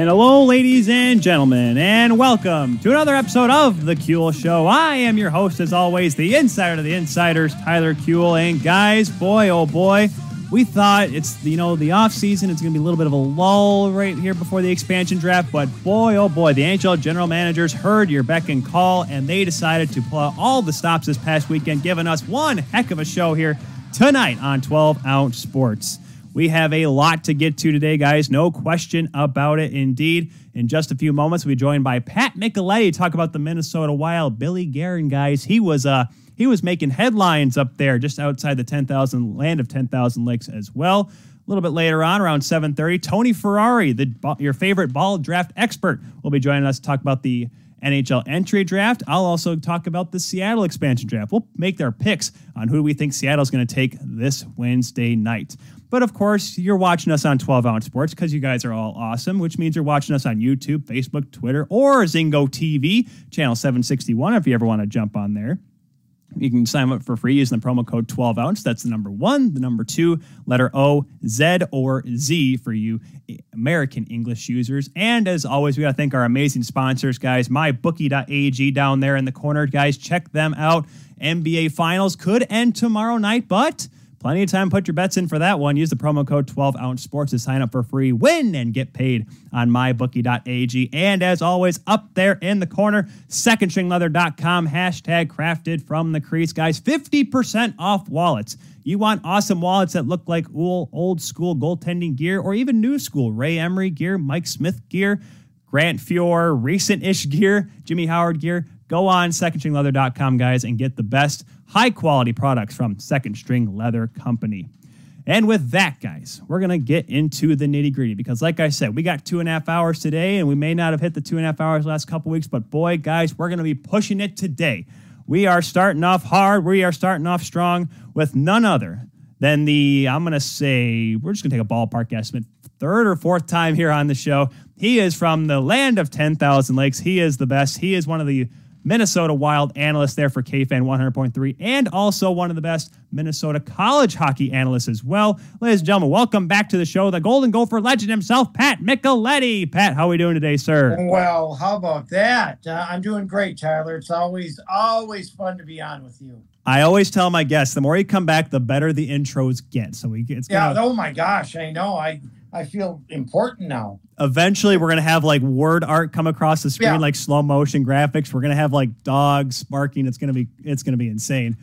And hello, ladies and gentlemen, and welcome to another episode of The Kuehl Show. I am your host, as always, the insider of the insiders, Tyler Kuehl. And guys, boy, oh boy, we thought it's, you know, the off season. It's going to be a little bit of a lull right here before the expansion draft. But boy, oh boy, the NHL general managers heard your beck and call, and they decided to pull out all the stops this past weekend, giving us one heck of a show here tonight on 12 Ounce Sports. We have a lot to get to today, guys. No question about it, indeed. In just a few moments, we'll be joined by Pat Micheletti to talk about the Minnesota Wild. Billy Guerin, guys, he was uh he was making headlines up there just outside the 10,000 land of 10,000 lakes as well. A little bit later on, around 7:30, Tony Ferrari, the your favorite ball draft expert, will be joining us to talk about the NHL entry draft. I'll also talk about the Seattle expansion draft. We'll make our picks on who we think Seattle's going to take this Wednesday night. But of course, you're watching us on 12 Ounce Sports because you guys are all awesome, which means you're watching us on YouTube, Facebook, Twitter, or Zingo TV, channel 761, if you ever want to jump on there. You can sign up for free using the promo code 12 ounce. That's the number one, the number two, letter O, Z, or Z for you American English users. And as always, we got to thank our amazing sponsors, guys. MyBookie.ag down there in the corner, guys. Check them out. NBA Finals could end tomorrow night, but Plenty of time put your bets in for that one. Use the promo code 12 ounce sports to sign up for free, win, and get paid on mybookie.ag. And as always, up there in the corner, secondstringleather.com, hashtag crafted from the crease. Guys, 50% off wallets. You want awesome wallets that look like old, school goaltending gear or even new school Ray Emery gear, Mike Smith gear, Grant Fuhr, recent ish gear, Jimmy Howard gear. Go on secondstringleather.com, guys, and get the best high quality products from Second String Leather Company. And with that, guys, we're going to get into the nitty gritty because, like I said, we got two and a half hours today, and we may not have hit the two and a half hours last couple weeks, but boy, guys, we're going to be pushing it today. We are starting off hard. We are starting off strong with none other than the, I'm going to say, we're just going to take a ballpark estimate, third or fourth time here on the show. He is from the land of 10,000 lakes. He is the best. He is one of the Minnesota Wild analyst there for KFan 100.3, and also one of the best Minnesota college hockey analysts as well. Ladies and gentlemen, welcome back to the show, the Golden Gopher legend himself, Pat Micheletti. Pat, how are we doing today, sir? Well, how about that? Uh, I'm doing great, Tyler. It's always, always fun to be on with you. I always tell my guests, the more you come back, the better the intros get. So we, it's gonna, yeah. Oh my gosh, I know. I I feel important now. Eventually, we're gonna have like word art come across the screen, yeah. like slow motion graphics. We're gonna have like dogs barking. It's gonna be it's gonna be insane.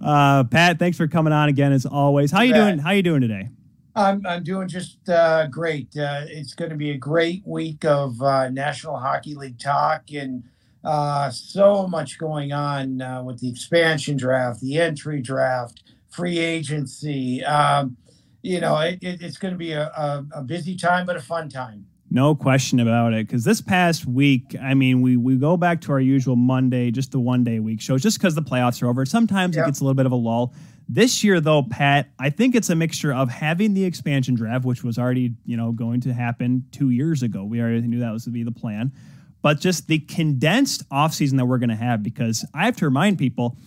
Uh, Pat, thanks for coming on again as always. How you Pat, doing? How you doing today? I'm I'm doing just uh, great. Uh, it's going to be a great week of uh, National Hockey League talk and uh, so much going on uh, with the expansion draft, the entry draft, free agency. Um, you know, it, it, it's going to be a, a, a, busy time, but a fun time. No question about it. Because this past week, I mean, we we go back to our usual Monday, just the one day week shows, just because the playoffs are over. Sometimes yep. it gets a little bit of a lull. This year, though, Pat, I think it's a mixture of having the expansion draft, which was already you know going to happen two years ago. We already knew that was to be the plan, but just the condensed offseason that we're going to have. Because I have to remind people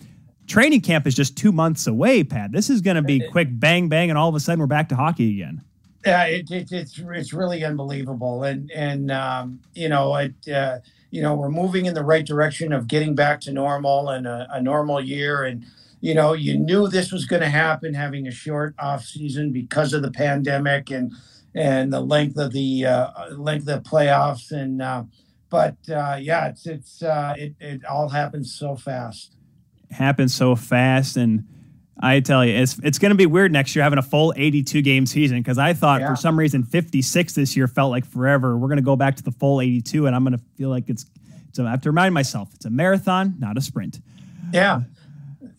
training camp is just two months away, Pat. This is going to be quick bang bang, and all of a sudden we're back to hockey again. Yeah, it, it, it's it's really unbelievable, and and um, you know it. Uh, you know we're moving in the right direction of getting back to normal and a, a normal year, and you know you knew this was going to happen, having a short off season because of the pandemic and and the length of the uh, length of the playoffs, and uh, but uh, yeah, it's it's uh, it it all happens so fast happens so fast and I tell you, it's it's going to be weird next year having a full 82 game season because I thought yeah. for some reason 56 this year felt like forever. We're going to go back to the full 82, and I'm going to feel like it's. So I have to remind myself it's a marathon, not a sprint. Yeah,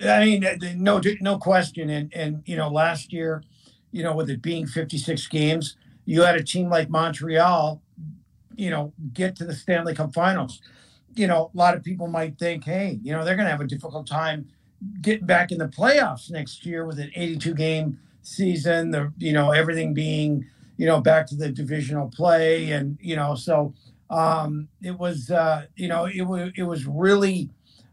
I mean, no, no question. And and you know, last year, you know, with it being 56 games, you had a team like Montreal, you know, get to the Stanley Cup Finals you know, a lot of people might think, hey, you know, they're going to have a difficult time getting back in the playoffs next year with an 82 game season, the, you know, everything being, you know, back to the divisional play. And, you know, so um, it was, uh, you know, it, was it was really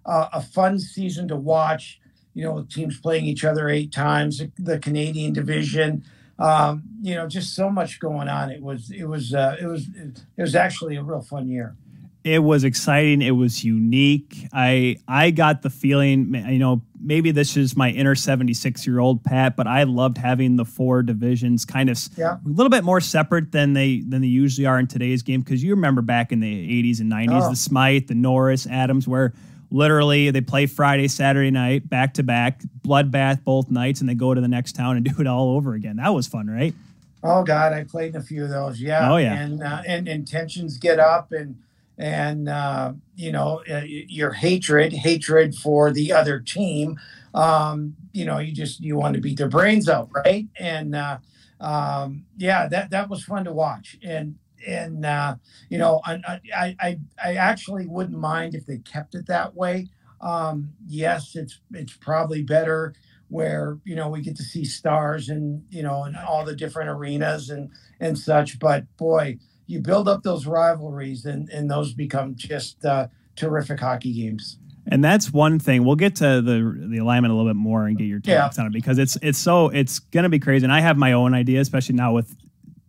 uh, a fun season to watch, you know, teams playing each other eight times, the Canadian division. Um, you know, just so much going on. It was it was uh, it was it was actually a real fun year it was exciting. It was unique. I i got the feeling you know maybe this is my inner 76 year old pat but i loved having the four divisions kind of yeah. a little bit more separate than they than they usually are in today's game. Because you remember back in the 80s and 90s oh. the smythe the norris adams where literally they play friday saturday night back to back bloodbath both nights and they go to the next town and do it all over again. That was fun right? Oh god i played in a few of those yeah. Oh yeah. And uh, and, and tensions get up and and uh, you know uh, your hatred hatred for the other team um, you know you just you want to beat their brains out right? And uh, um, yeah that that was fun to watch. And and uh, you know I, I i actually wouldn't mind if they kept it that way. Um, yes it's it's probably better where you know we get to see stars and you know in all the different arenas and and such but boy you build up those rivalries and, and those become just uh, terrific hockey games. And that's one thing. We'll get to the the alignment a little bit more and get your takes yeah. on it because it's it's so it's going to be crazy. And I have my own idea, especially now with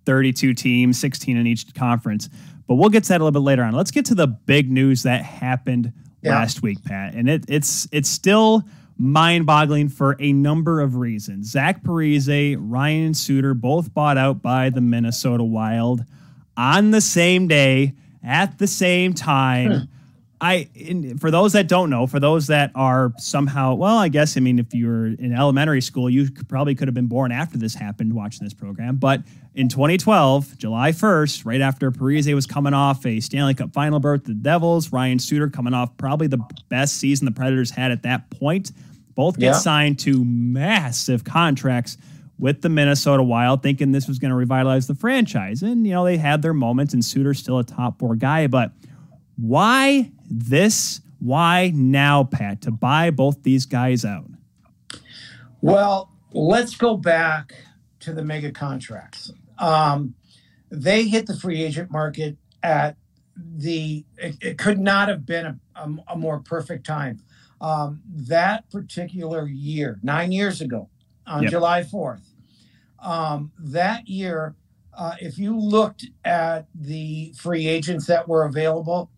32 teams, 16 in each conference. But we'll get to that a little bit later on. Let's get to the big news that happened yeah. last week, Pat. And it, it's it's still mind-boggling for a number of reasons. Zach Parise, Ryan Suter, both bought out by the Minnesota Wild on the same day at the same time. Hmm. I in, for those that don't know, for those that are somehow, well, I guess I mean if you were in elementary school, you could, probably could have been born after this happened watching this program. But in 2012, July 1st, right after Parise was coming off a Stanley Cup final berth, the Devils, Ryan Suter coming off probably the best season the Predators had at that point, both get yeah. signed to massive contracts with the Minnesota Wild, thinking this was going to revitalize the franchise. And, you know, they had their moments, and Suter's still a top four guy. But why this? Why now, Pat, to buy both these guys out? Well, let's go back to the mega contracts. Um, they hit the free agent market at the, it, it could not have been a, a, a more perfect time. Um, that particular year, nine years ago, on yep. July 4th, um, that year, uh, if you looked at the free agents that were available,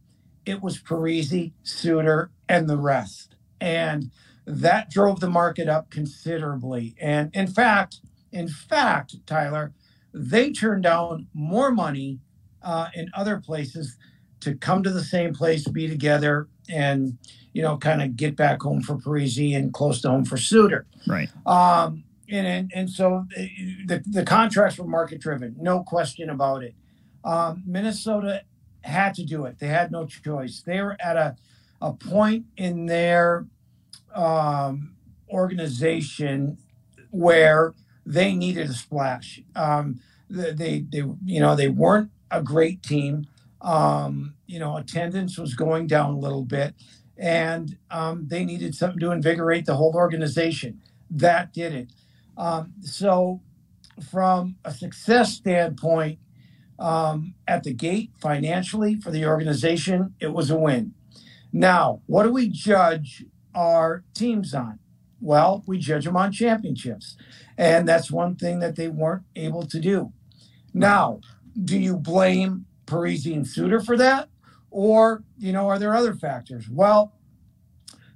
it was Parise, Suter, and the rest. And that drove the market up considerably. And in fact, in fact, Tyler, they turned down more money uh, in other places to come to the same place, be together, and you know, kind of get back home for Parise and close to home for Suter. Right. Um, and and, so uh, the, the contracts were market driven, no question about it. Um, Minnesota had to do it; they had no choice. They were at a a point in their um, organization where they needed a splash. Um, they, they, you know, they weren't a great team. Um, you know, attendance was going down a little bit, and um, they needed something to invigorate the whole organization. That did it. Um, so, from a success standpoint, um, at the gate financially for the organization, it was a win. Now, what do we judge our teams on? Well, we judge them on championships. And that's one thing that they weren't able to do. Now, do you blame Parise and Suter for that? Or, you know, are there other factors? Well,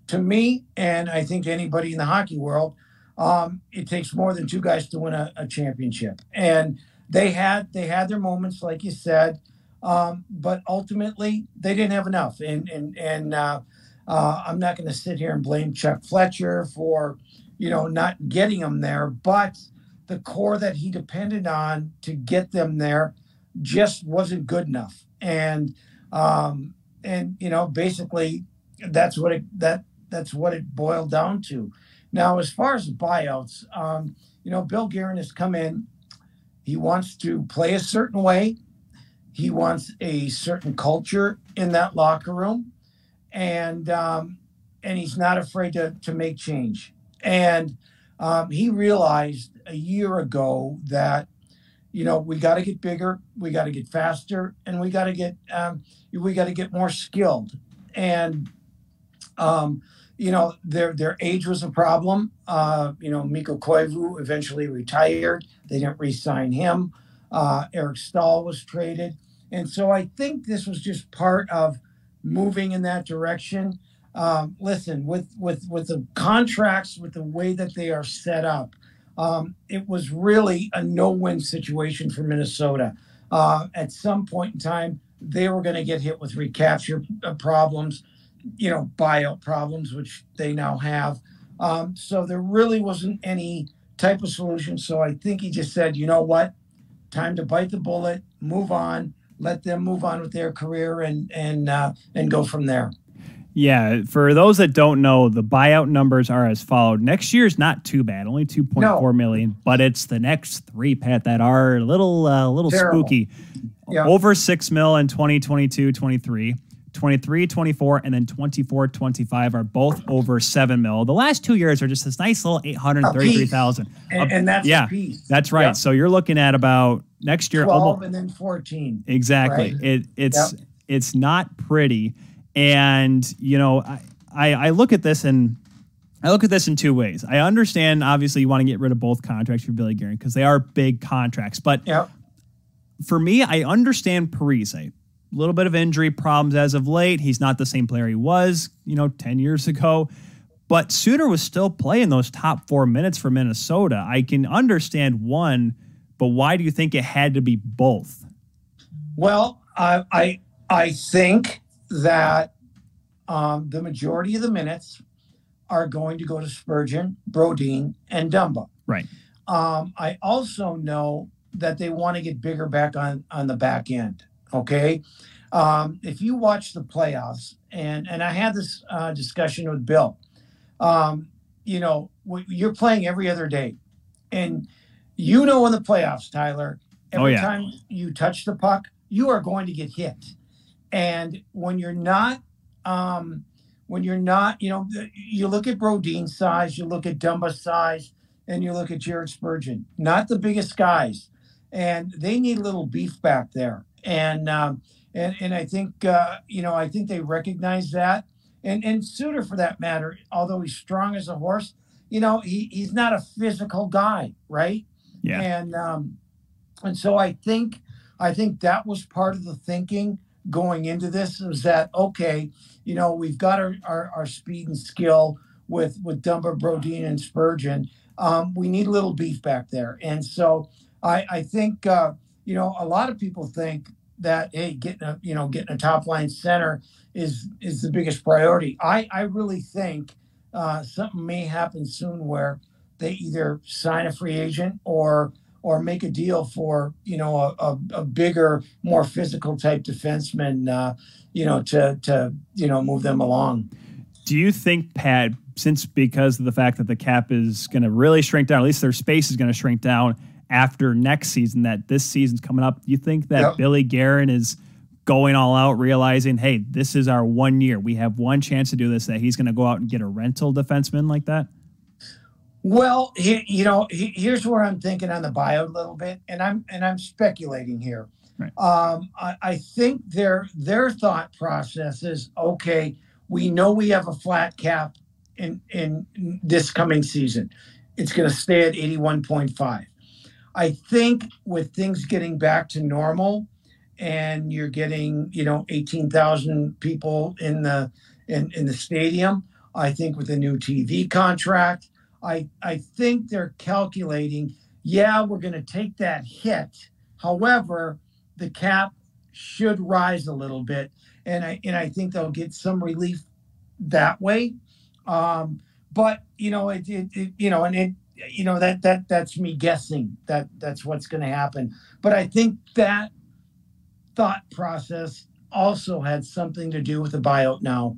to me, and I think anybody in the hockey world, um, it takes more than two guys to win a, a, championship, and they had they had their moments, like you said, um, but ultimately they didn't have enough. And and and uh, uh, I'm not going to sit here and blame Chuck Fletcher for you know not getting them there, but the core that he depended on to get them there just wasn't good enough. And um, and you know basically that's what it that that's what it boiled down to. Now, as far as buyouts, um, you know, Bill Guerin has come in. He wants to play a certain way. He wants a certain culture in that locker room, and um, and he's not afraid to to make change. And um, he realized a year ago that you know we got to get bigger, we got to get faster, and we got to get um, we got to get more skilled. And um, you know, their their age was a problem. Uh, you know, Mikko Koivu eventually retired. They didn't re-sign him. Uh, Eric Staal was traded, and so I think this was just part of moving in that direction. Um, listen, with with with the contracts, with the way that they are set up, um, it was really a no-win situation for Minnesota. Uh, at some point in time, they were going to get hit with recapture uh, problems you know, buyout problems, which they now have. Um, so there really wasn't any type of solution. So I think he just said, you know what, time to bite the bullet, move on, let them move on with their career, and and uh, and go from there. Yeah, for those that don't know, the buyout numbers are as followed. Next year's not too bad, only two point four no. million, but it's the next three, Pat, that are a little uh, little Terrible. spooky. Yeah. Over six mil in 2022, 23. 23, 24, and then 24, 25 are both over seven mil. The last two years are just this nice little 833,000. And, and, that's yeah, that's right. So you're looking at about next year 12 almost, and then 14. Exactly. Right? It, it's yep. it's not pretty. And you know, I, I, I look at this and I look at this in two ways. I understand obviously you want to get rid of both contracts for Billy Guerin because they are big contracts. But yep. for me, I understand Parise little bit of injury problems as of late. He's not the same player he was, you know, 10 years ago. But Suter was still playing those top four minutes for Minnesota. I can understand one, but why do you think it had to be both? Well, I I, I think that um, the majority of the minutes are going to go to Spurgeon, Brodin, and Dumba. Right. Um, I also know that they want to get bigger back on on the back end. Okay. Um, if you watch the playoffs, and and I had this uh, discussion with Bill, um, you know, you're playing every other day, and you know in the playoffs, Tyler, oh, every oh, yeah. time you touch the puck, you are going to get hit, and when you're not, um, when you're not, you know, you look at Brodin's size, you look at Dumba's size, and you look at Jared Spurgeon, not the biggest guys, and they need a little beef back there and um, and and I think uh, you know I think they recognize that, and and Suter for that matter, although he's strong as a horse, you know he he's not a physical guy, right? Yeah. And um, and so I think I think that was part of the thinking going into this is that okay, you know we've got our our, our speed and skill with with Dumba, Brodin, and Spurgeon. Um, we need a little beef back there, and so I I think. Uh, you know, a lot of people think that hey, getting a you know getting a top line center is is the biggest priority. I I really think uh, something may happen soon where they either sign a free agent or or make a deal for you know a, a, a bigger, more physical type defenseman, uh, you know, to to you know move them along. Do you think, Pat, since because of the fact that the cap is going to really shrink down, at least their space is going to shrink down, after next season that this season's coming up. Do you think that yep. Billy Guerin is going all out, realizing, hey, this is our one year. We have one chance to do this, that he's going to go out and get a rental defenseman like that? Well, he, you know, he, here's where I'm thinking on the bio a little bit, and I'm and I'm speculating here. Right. Um, I, I think their their thought process is okay. We know we have a flat cap in in this coming season. It's going to stay at 81.5. I think with things getting back to normal and you're getting, you know, 18,000 people in the in, in the stadium, I think with a new TV contract, I I think they're calculating, yeah, we're going to take that hit. However, the cap should rise a little bit and I and I think they'll get some relief that way. Um, but you know, it, it, it you know, and it you know that that that's me guessing that that's what's going to happen. But i think that thought process also had something to do with the buyout now.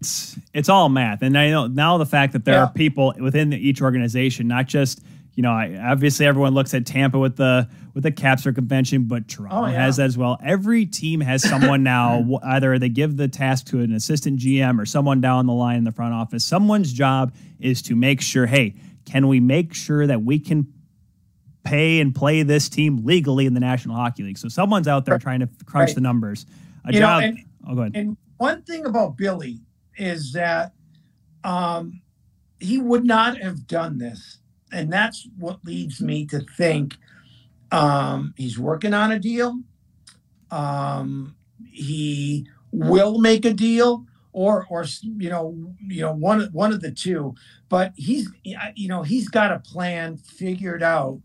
It's it's all math. And i know now the fact that there yeah. are people within each organization not just you know obviously everyone looks at tampa with the with the cap circumvention but toronto oh, yeah. has that as well. Every team has someone now either they give the task to an assistant gm or someone down the line in the front office. Someone's job is to make sure hey can we make sure that we can pay and play this team legally in the National Hockey League? So someone's out there trying to crunch right. the numbers. A you job. Know, and, oh, go ahead. And one thing about Billy is that um, he would not have done this. And that's what leads me to think um, he's working on a deal. Um, he will make a deal, or or you know you know one one of the two. But he's you know he's got a plan figured out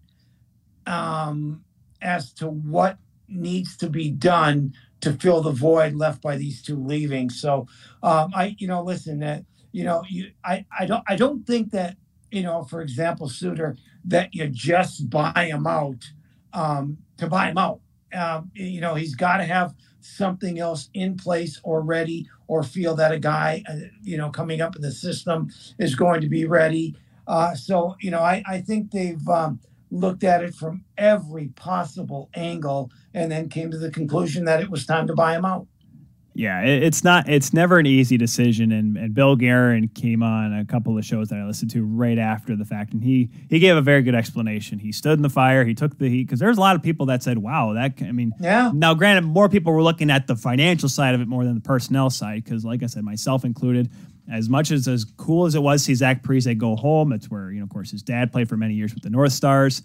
um, as to what needs to be done to fill the void left by these two leaving. So um, I you know listen that you know you I I don't I don't think that you know for example Suter that you just buy him out um, to buy him out. Um, you know, he's got to have something else in place already or feel that a guy, uh, you know, coming up in the system is going to be ready. Uh, so, you know, I, I think they've um, looked at it from every possible angle and then came to the conclusion that it was time to buy him out. Yeah, it's not. It's never an easy decision. And, and Bill Guerin came on a couple of shows that I listened to right after the fact, and he he gave a very good explanation. He stood in the fire. He took the heat because there's a lot of people that said, "Wow, that." I mean, yeah. Now, granted, more people were looking at the financial side of it more than the personnel side because, like I said, myself included. As much as as cool as it was to see Zach Parise go home, it's where you know, of course, his dad played for many years with the North Stars,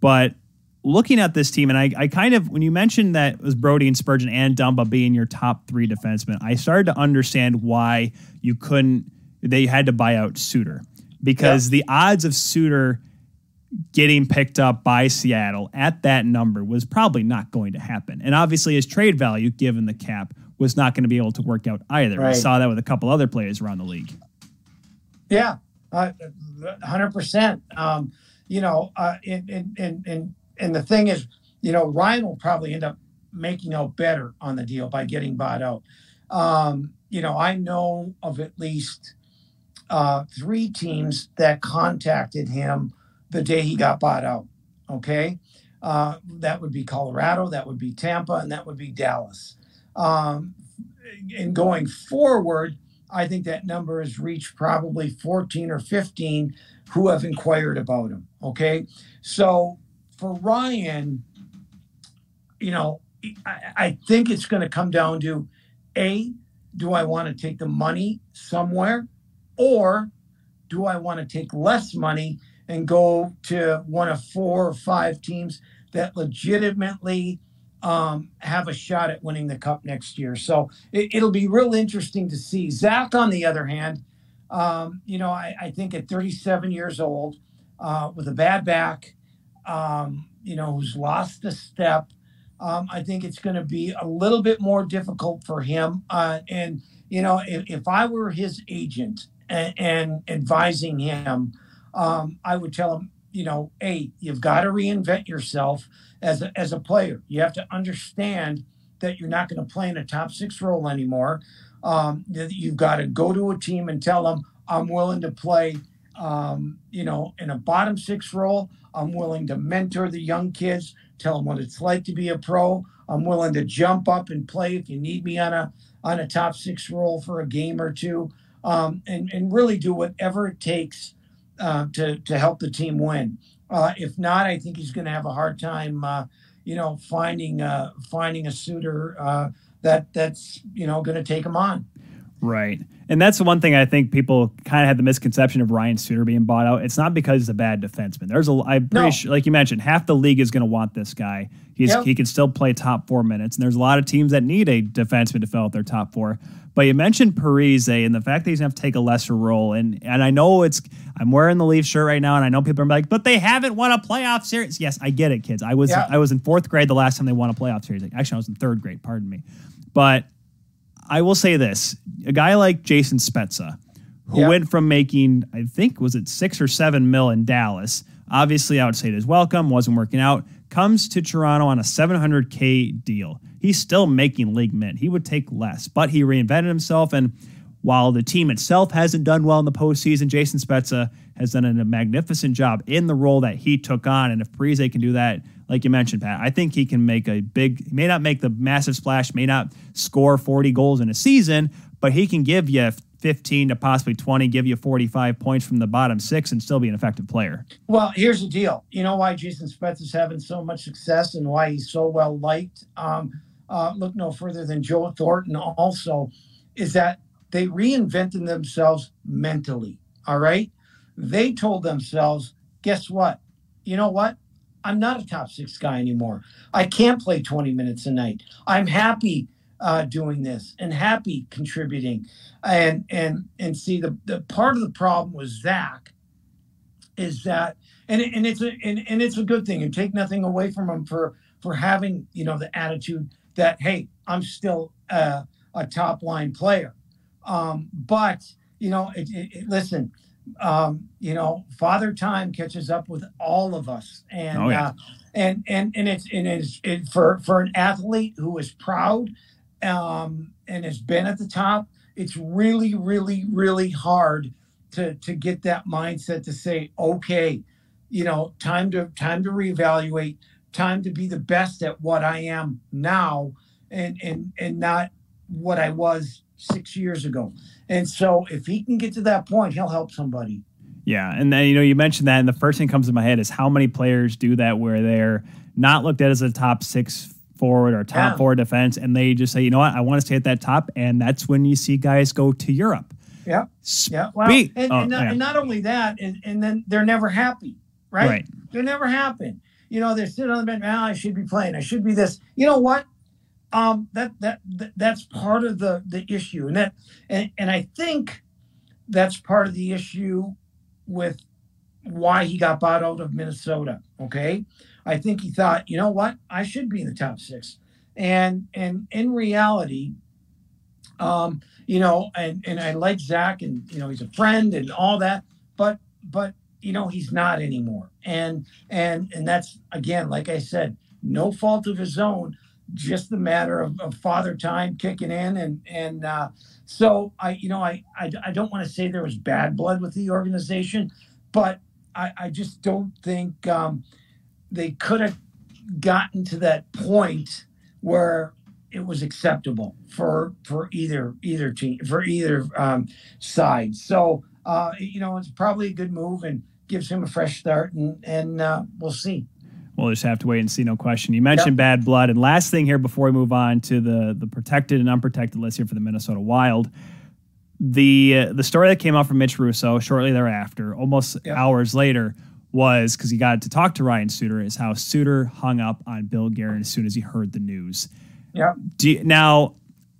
but looking at this team, and I, I kind of, when you mentioned that it was Brody and Spurgeon and Dumba being your top three defensemen, I started to understand why you couldn't, they had to buy out Suter because yeah. the odds of Suter getting picked up by Seattle at that number was probably not going to happen. And obviously, his trade value, given the cap, was not going to be able to work out either. Right. We saw that with a couple other players around the league. Yeah, uh, 100%. Um, you know, uh, in, in and the thing is, you know, Ryan will probably end up making out better on the deal by getting bought out. Um, you know, I know of at least uh, three teams that contacted him the day he got bought out. Okay. Uh, that would be Colorado, that would be Tampa, and that would be Dallas. Um, and going forward, I think that number has reached probably 14 or 15 who have inquired about him. Okay. So for Ryan, you know, I, I think it's going to come down to A, do I want to take the money somewhere? Or do I want to take less money and go to one of four or five teams that legitimately um, have a shot at winning the cup next year? So it, will be real interesting to see. Zach, on the other hand, um, you know, I, I, think at 37 years old, uh, with a bad back, um, you know, who's lost a step. Um, I think it's going to be a little bit more difficult for him. Uh, and, you know, if, if, I were his agent and, and advising him, um, I would tell him, you know, hey, you've got to reinvent yourself as a, as a player. You have to understand that you're not going to play in a top six role anymore. Um, you've got to go to a team and tell them, I'm willing to play, um, you know, in a bottom six role. I'm willing to mentor the young kids, tell them what it's like to be a pro. I'm willing to jump up and play if you need me on a on a top six role for a game or two, um, and and really do whatever it takes uh, to to help the team win. Uh, if not, I think he's going to have a hard time, uh, you know, finding uh, finding a suitor uh, that that's you know going to take him on. Right. And that's the one thing I think people kind of had the misconception of Ryan Suter being bought out. It's not because he's a bad defenseman. There's a, I'm pretty no. sure, like you mentioned, half the league is going to want this guy. He's yep. he can still play top four minutes, and there's a lot of teams that need a defenseman to fill out their top four. But you mentioned Parise and the fact that he's going to have to take a lesser role, and and I know it's I'm wearing the Leaf shirt right now, and I know people are like, but they haven't won a playoff series. Yes, I get it, kids. I was yep. I was in fourth grade the last time they won a playoff series. Actually, I was in third grade. Pardon me, but I will say this: a guy like Jason Spezza, who yep. went from making, I think, was it six or seven mil in Dallas. Obviously, I would say it is welcome. Wasn't working out. Comes to Toronto on a 700k deal. He's still making league mint. He would take less, but he reinvented himself. And while the team itself hasn't done well in the postseason, Jason Spezza has done a magnificent job in the role that he took on. And if Parise can do that, like you mentioned, Pat, I think he can make a big, may not make the massive splash, may not score 40 goals in a season, but he can give you 15 to possibly 20, give you 45 points from the bottom six and still be an effective player. Well, here's the deal. You know why Jason Spezza is having so much success and why he's so well liked? Um, uh, look no further than Joe Thornton also is that they reinvented themselves mentally. All right. They told themselves, guess what? You know what? I'm not a top six guy anymore. I can't play 20 minutes a night. I'm happy uh, doing this and happy contributing. And and and see the, the part of the problem with Zach is that and, and it's a and, and it's a good thing and take nothing away from him for for having you know the attitude that hey I'm still uh, a top line player. Um, but you know, it, it, it, listen, um, you know, Father Time catches up with all of us, and oh, yeah. uh, and and and it's and it's it, for for an athlete who is proud um, and has been at the top. It's really, really, really hard to to get that mindset to say, okay, you know, time to time to reevaluate, time to be the best at what I am now, and and and not what I was six years ago. And so if he can get to that point, he'll help somebody. Yeah. And then, you know, you mentioned that, and the first thing that comes to my head is how many players do that where they're not looked at as a top six forward or top yeah. four defense, and they just say, you know what, I want to stay at that top. And that's when you see guys go to Europe. Yeah. Yeah. Well, and, oh, and, oh, not, yeah. and, not, only that, and, and, then they're never happy, right? right? They're never happy. You know, they're sitting on the bench, oh, I should be playing. I should be this. You know what? Um, that, that that that's part of the the issue, and that and, and I think that's part of the issue with why he got bought out of Minnesota. Okay, I think he thought, you know what, I should be in the top six, and and in reality, um, you know, and and I like Zach, and you know, he's a friend and all that, but but you know, he's not anymore, and and and that's again, like I said, no fault of his own just the matter of, of father time kicking in and and uh, so I you know I, I I don't want to say there was bad blood with the organization, but I, I just don't think um, they could have gotten to that point where it was acceptable for for either either team for either um, side. So uh, you know it's probably a good move and gives him a fresh start and and uh, we'll see. We'll just have to wait and see. No question. You mentioned yep. bad blood, and last thing here before we move on to the the protected and unprotected list here for the Minnesota Wild. The uh, the story that came out from Mitch Russo shortly thereafter, almost yep. hours later, was because he got to talk to Ryan Suter. Is how Suter hung up on Bill Guerin as soon as he heard the news. Yeah. now,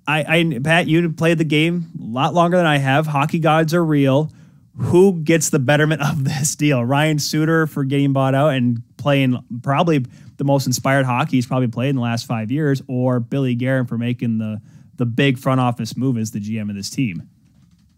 I, I Pat, you played the game a lot longer than I have. Hockey gods are real who gets the betterment of this deal? Ryan Suter for getting bought out and playing probably the most inspired hockey he's probably played in the last five years, or Billy Guerin for making the the big front office move as the GM of this team?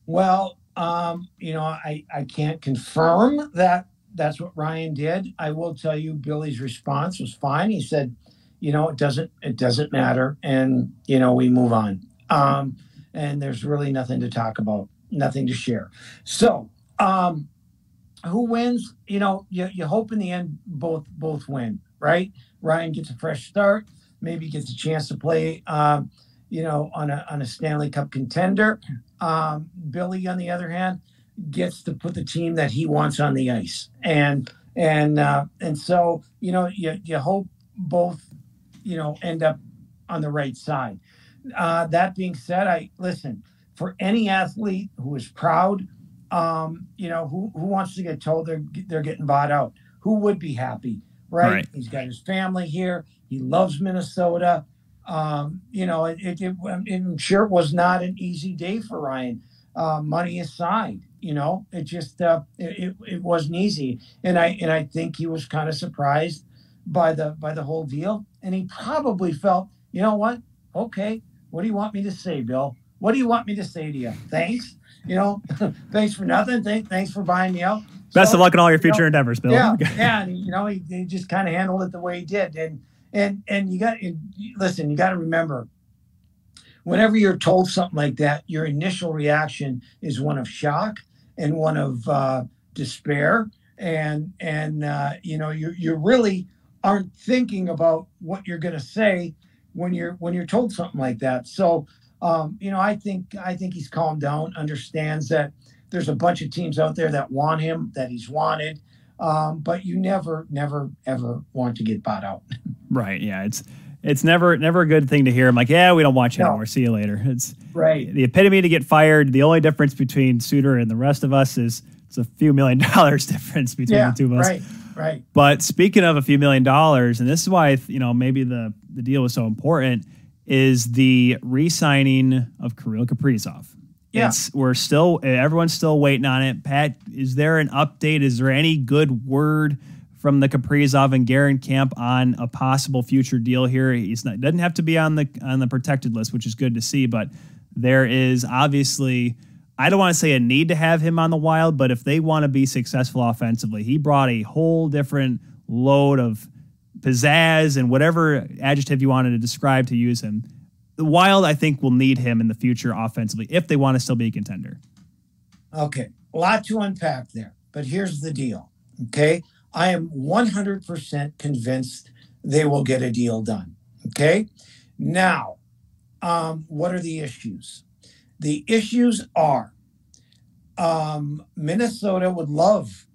Well, um, you know, I, I can't confirm that that's what Ryan did. I will tell you Billy's response was fine. He said, you know, it doesn't it doesn't matter, and you know, we move on. Um, and there's really nothing to talk about, nothing to share. So um, who wins? You know, you, you hope in the end both both win, right? Ryan gets a fresh start, maybe gets a chance to play, um, you know, on a on a Stanley Cup contender. Um, Billy, on the other hand, gets to put the team that he wants on the ice, and and uh, and so you know you you hope both you know end up on the right side. Uh, that being said, I listen for any athlete who is proud um, you know, who who wants to get told they're they're getting bought out? Who would be happy, right? right. He's got his family here. He loves Minnesota. Um, you know, it, it, it, I'm sure it was not an easy day for Ryan. Uh, money aside, you know, it just uh, it, it wasn't easy, and I and I think he was kind of surprised by the by the whole deal, and he probably felt, you know what? Okay, what do you want me to say, Bill? What do you want me to say to you? Thanks you know, thanks for nothing. Thank, thanks for buying me out. Best so, of luck in all your future you know, endeavors, Bill. Yeah, yeah. And, you know, he, he just kind of handled it the way he did, and and and you got listen. You got to remember, whenever you're told something like that, your initial reaction is one of shock and one of uh, despair, and and uh, you know you you really aren't thinking about what you're going to say when you're when you're told something like that. So um, you know, I think I think he's calmed down, understands that there's a bunch of teams out there that want him, that he's wanted. Um, but you never, never, ever want to get bought out. Right. Yeah. It's it's never never a good thing to hear. I'm like, yeah, we don't want you no. anymore. See you later. It's right. The epitome to get fired. The only difference between Suter and the rest of us is it's a few million dollars difference between yeah, the two of us. Right. Right. But speaking of a few million dollars, and this is why you know maybe the the deal was so important, is the re-signing of Kirill Kaprizov. Yeah. It's, we're still everyone's still waiting on it. Pat, is there an update? Is there any good word from the Kaprizov and Guerin camp on a possible future deal here? He's not doesn't have to be on the on the protected list, which is good to see, but there is obviously I don't want to say a need to have him on the wild, but if they want to be successful offensively, he brought a whole different load of pizzazz and whatever adjective you wanted to describe to use him the Wild, I think, will need him in the future offensively if they want to still be a contender. Okay, a lot to unpack there, but here's the deal. Okay, I am 100% convinced they will get a deal done. Okay, now, um, what are the issues? The issues are um, Minnesota would love,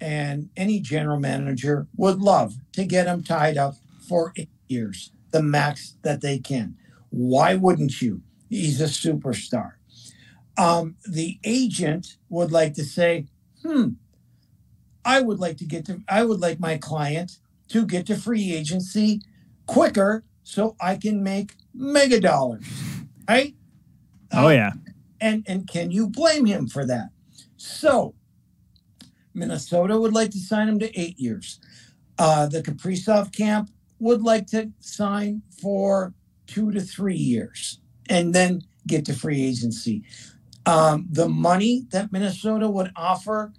and any general manager would love to get him tied up for eight years, the max that they can. Why wouldn't you? He's a superstar. Um, the agent would like to say, hmm, I would like to get to, I would like my client to get to free agency quicker so I can make mega dollars. Right? Oh, yeah. and and can you blame him for that? So Minnesota would like to sign him to eight years. Uh, the Kaprizov camp would like to sign for two to three years and then get to free agency. Um, the money that Minnesota would offer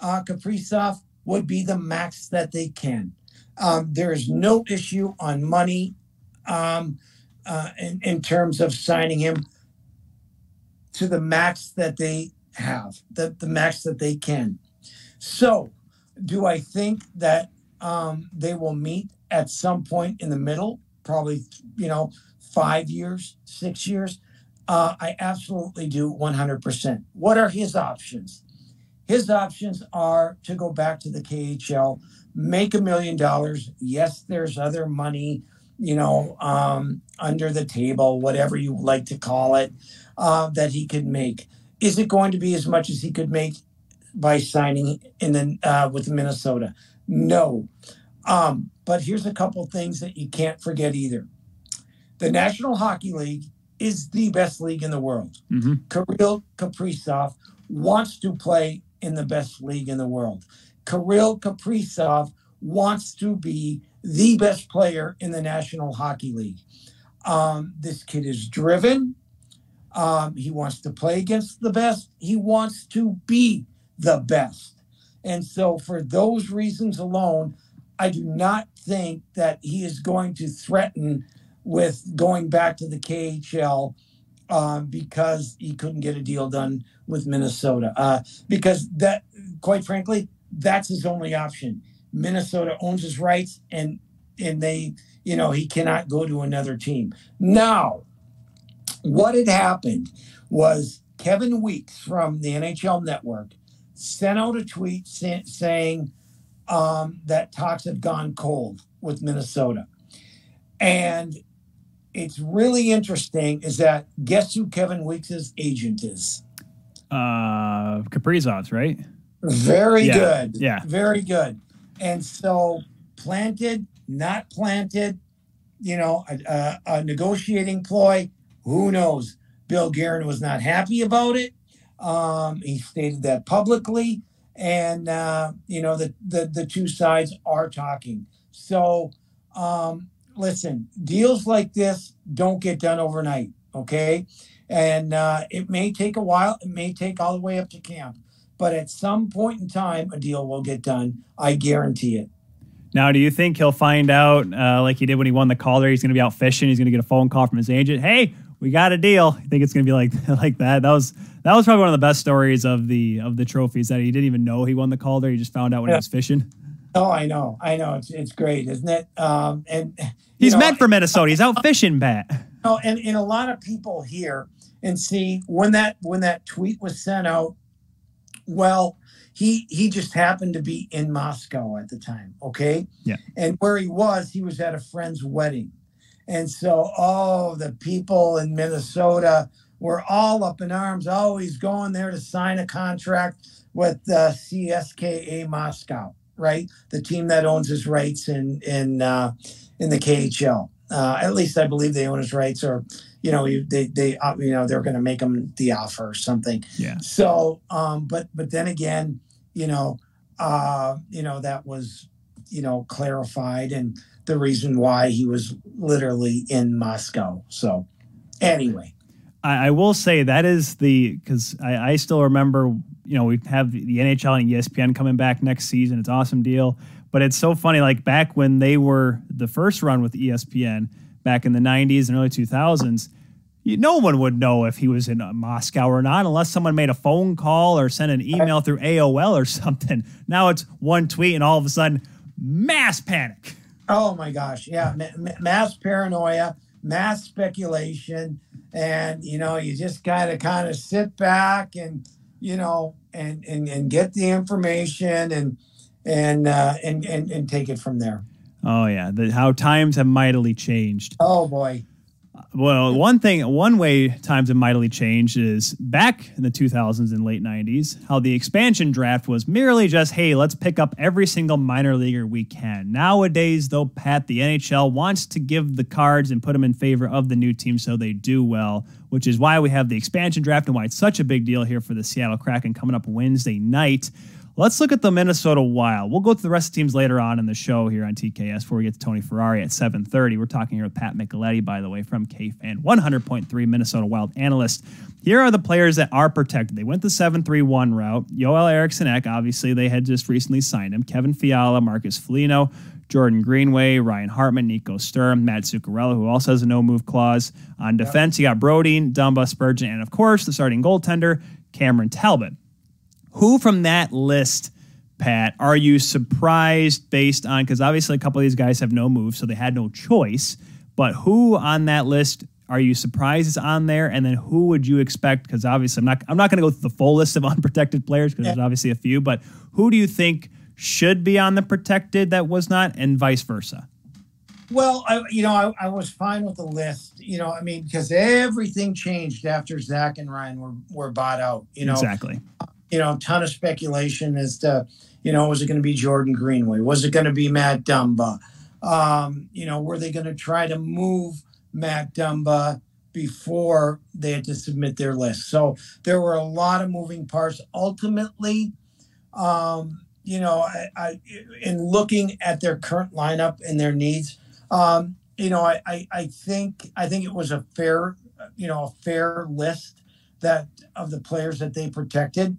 uh, Kaprizov would be the max that they can. Um, there is no issue on money um, uh, in, in terms of signing him to the max that they have, the, the max that they can. So, do I think that um, they will meet at some point in the middle? Probably, you know, five years, six years? Uh, I absolutely do 100%. What are his options? His options are to go back to the KHL, make a million dollars. Yes, there's other money, you know, um, under the table, whatever you like to call it, uh, that he could make. Is it going to be as much as he could make by signing in the, uh, with Minnesota? No. Um, but here's a couple things that you can't forget either the National Hockey League is the best league in the world. Mm-hmm. Kirill Kaprizov wants to play in the best league in the world. Kirill Kaprizov wants to be the best player in the National Hockey League. Um, this kid is driven. Um, he wants to play against the best. He wants to be the best. And so, for those reasons alone, I do not think that he is going to threaten with going back to the KHL um, because he couldn't get a deal done with Minnesota. Uh, because that, quite frankly, that's his only option. Minnesota owns his rights, and and they, you know, he cannot go to another team. Now, what had happened was Kevin Weekes from the NHL Network sent out a tweet say, saying um, that talks have gone cold with Minnesota. And it's really interesting is that guess who Kevin Weekes' agent is? Uh, Kaprizov's, right? Very yeah. good. Yeah. Very good. And so planted, not planted, you know, a, a, a negotiating ploy. Who knows? Bill Guerin was not happy about it. Um, he stated that publicly, and uh, you know the, the the two sides are talking. So um, listen, deals like this don't get done overnight, okay? And uh, it may take a while, it may take all the way up to camp, but at some point in time, a deal will get done. I guarantee it. Now, do you think he'll find out, uh, like he did when he won the Calder, he's going to be out fishing, he's going to get a phone call from his agent, hey, we got a deal. I think it's going to be like like that. That was that was probably one of the best stories of the of the trophies that he didn't even know he won the Calder. He just found out when yeah. he was fishing. Oh, I know, I know. It's it's great, isn't it? Um, and he's know, meant for Minnesota. He's out fishing, Pat. Oh, and, and a lot of people here and see when that when that tweet was sent out. Well, he he just happened to be in Moscow at the time. Okay. Yeah. And where he was, he was at a friend's wedding, And so, oh, the people in Minnesota were all up in arms, always going there to sign a contract with uh, CSKA Moscow, right? The team that owns his rights in in uh, in the KHL. Uh, at least I believe they own his rights, or you know, they they uh, you know they're going to make him the offer or something. Yeah. So, um, but but then again, you know, uh, you know that was you know clarified and the reason why he was literally in Moscow. So, anyway. I, I will say that is the because I, I still remember you know we have the NHL and ESPN coming back next season. It's an awesome deal, but it's so funny. Like back when they were the first run with ESPN back in the '90s and early 2000s, no one would know if he was in uh, Moscow or not unless someone made a phone call or sent an email through AOL or something. Now it's one tweet and all of a sudden, mass panic. Oh my gosh, yeah, mass paranoia, mass speculation, and you know you just gotta kind of sit back and you know and and, and get the information and and uh, and, and and take it from there. Oh yeah, the, how times have mightily changed. Oh boy. Well, one thing, one way times have mightily changed is back in the 2000s and late 90s, how the expansion draft was merely just, hey, let's pick up every single minor leaguer we can. Nowadays, though, Pat, the NHL wants to give the cards and put them in favor of the new team so they do well, which is why we have the expansion draft and why it's such a big deal here for the Seattle Kraken coming up Wednesday night. Let's look at the Minnesota Wild. We'll go through the rest of the teams later on in the show here on TKS before we get to Tony Ferrari at 7.30. We're talking here with Pat Micheletti, by the way, from KFan, 100.3 Minnesota Wild analyst. Here are the players that are protected. They went the 7-3-1 route. Joel Eriksson Ek, obviously, they had just recently signed him. Kevin Fiala, Marcus Foligno, Jordan Greenway, Ryan Hartman, Nico Sturm, Mats Zuccarello, who also has a no move clause. On defense, you got Brodin, Dumba, Spurgeon, and of course, the starting goaltender, Cameron Talbot. Who from that list, Pat, are you surprised based on? Because obviously a couple of these guys have no move, so they had no choice. But who on that list are you surprised is on there? And then who would you expect? Because obviously I'm not I'm not going to go through the full list of unprotected players because yeah. there's obviously a few. But who do you think should be on the protected that was not, and vice versa? Well, I, you know, I, I, was fine with the list. You know, I mean, because everything changed after Zach and Ryan were, were bought out. You know, exactly you know, ton of speculation as to, you know, was it going to be Jordan Greenway? Was it going to be Matt Dumba? Um, you know, were they going to try to move Matt Dumba before they had to submit their list? So there were a lot of moving parts. Ultimately, um, you know, I, I, in looking at their current lineup and their needs, um, you know, I, I, I think I think it was a fair, you know, a fair list that of the players that they protected.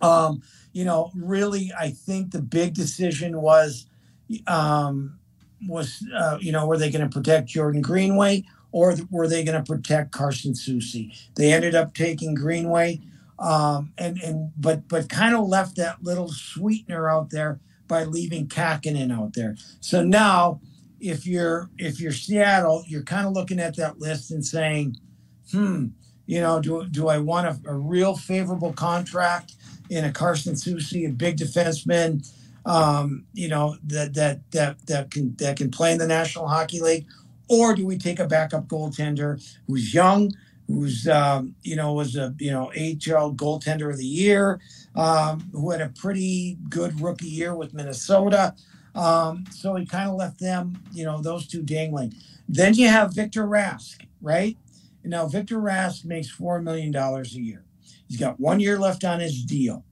Um, you know, really, I think the big decision was um, was uh, you know were they going to protect Jordan Greenway or were they going to protect Carson Soucy? They ended up taking Greenway, um, and and but but kind of left that little sweetener out there by leaving Kahkonen out there. So now, if you're if you're Seattle, you're kind of looking at that list and saying, hmm, you know, do do I want a, a real favorable contract? In a Carson Soucy, a big defenseman, um, you know, that that that that can that can play in the National Hockey League, or do we take a backup goaltender who's young, who's um, you know was a you know AHL goaltender of the year, um, who had a pretty good rookie year with Minnesota. Um, so he kind of left them, you know, those two dangling. Then you have Victor Rask, right? Now Victor Rask makes four million dollars a year. He's got one year left on his deal.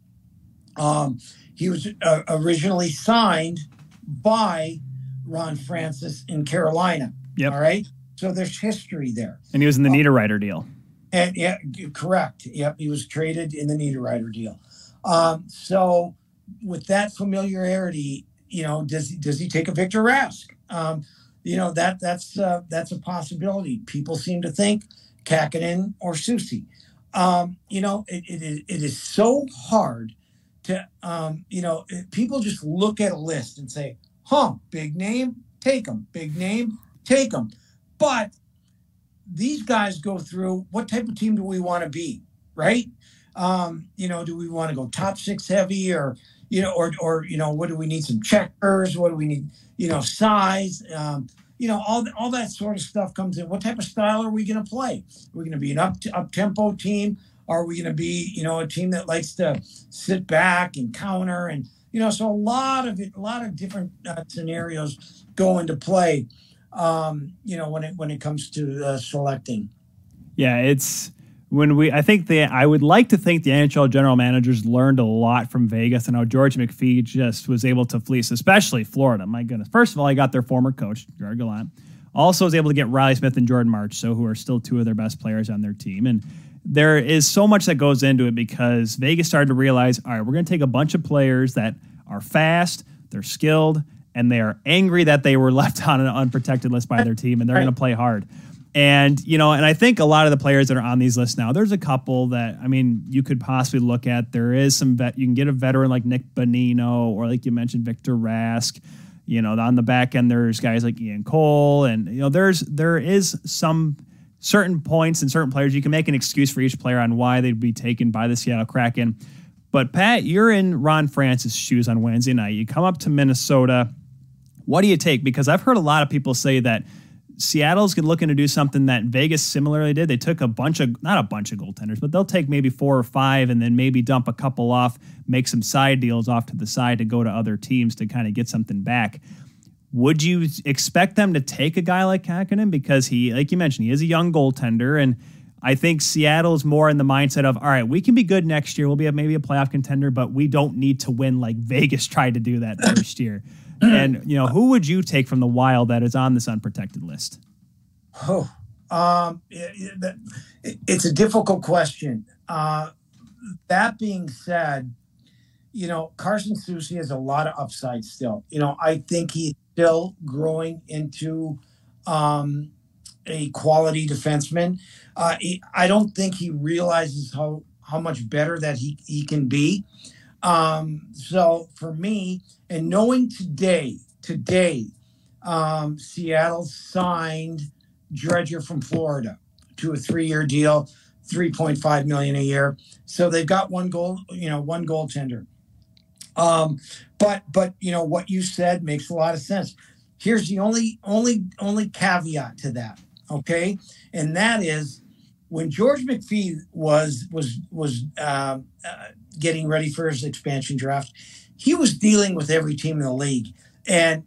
Um, he was uh, originally signed by Ron Francis in Carolina. Yep. All right. So there's history there. And he was in the um, Niederreiter deal. And yeah, correct. Yep. He was traded in the Niederreiter deal. Um, so with that familiarity, you know, does does he take a Victor Rask? Um, you know that that's uh, that's a possibility. People seem to think Kahkonen or Soucy um, you know, it, it, it is so hard to, um, you know, people just look at a list and say, huh, big name, take them, big name, take them. But these guys go through what type of team do we want to be, right? Um, you know, do we want to go top six heavy or, you know, or, or, you know, what do we need? Some checkers? What do we need? You know, size. Um, you know, all all that sort of stuff comes in. What type of style are we going to play? Are we going to be an up up tempo team? Are we going to be, you know, a team that likes to sit back and counter and you know, so a lot of it, a lot of different uh, scenarios go into play. Um, you know, when it when it comes to uh, selecting. Yeah, it's when we I think the I would like to think the NHL general managers learned a lot from Vegas and how George McPhee just was able to fleece, especially Florida. My goodness. First of all, I got their former coach, Gerard Gallant. Also was able to get Reilly Smith and Jordan March, so who are still two of their best players on their team. And there is so much that goes into it because Vegas started to realize, all right, we're going to take a bunch of players that are fast, they're skilled, and they are angry that they were left on an unprotected list by their team, and they're right. going to play hard. And, you know, and I think a lot of the players that are on these lists now, there's a couple that, I mean, you could possibly look at. There is some vet, you can get a veteran like Nick Bonino or like you mentioned, Victor Rask. You know, on the back end, there's guys like Ian Cole. And, you know, there's, there is some certain points and certain players. You can make an excuse for each player on why they'd be taken by the Seattle Kraken. But Pat, you're in Ron Francis' shoes on Wednesday night. You come up to Minnesota. What do you take? Because I've heard a lot of people say that Seattle's looking to do something that Vegas similarly did. They took a bunch of, not a bunch of goaltenders, but they'll take maybe four or five and then maybe dump a couple off, make some side deals off to the side to go to other teams to kind of get something back. Would you expect them to take a guy like Kahkonen? Because he, like you mentioned, he is a young goaltender. And I think Seattle's more in the mindset of, all right, we can be good next year. We'll be a, maybe a playoff contender, but we don't need to win like Vegas tried to do that first year and you know, who would you take from the wild that is on this unprotected list? Oh, um, it, it, it's a difficult question. Uh, that being said, you know, Carson Soucy has a lot of upside still. You know, I think he's still growing into um, a quality defenseman. Uh, he, I don't think he realizes how how much better that he, he can be. Um, so for me, and knowing today, today, um, Seattle signed Driedger from Florida to a three-year deal, 3.5 million a year. So they've got one goal, you know, one goaltender. Um, but but you know what you said makes a lot of sense. Here's the only only only caveat to that, okay, and that is when George McPhee was was was uh, uh, getting ready for his expansion draft, he was dealing with every team in the league, and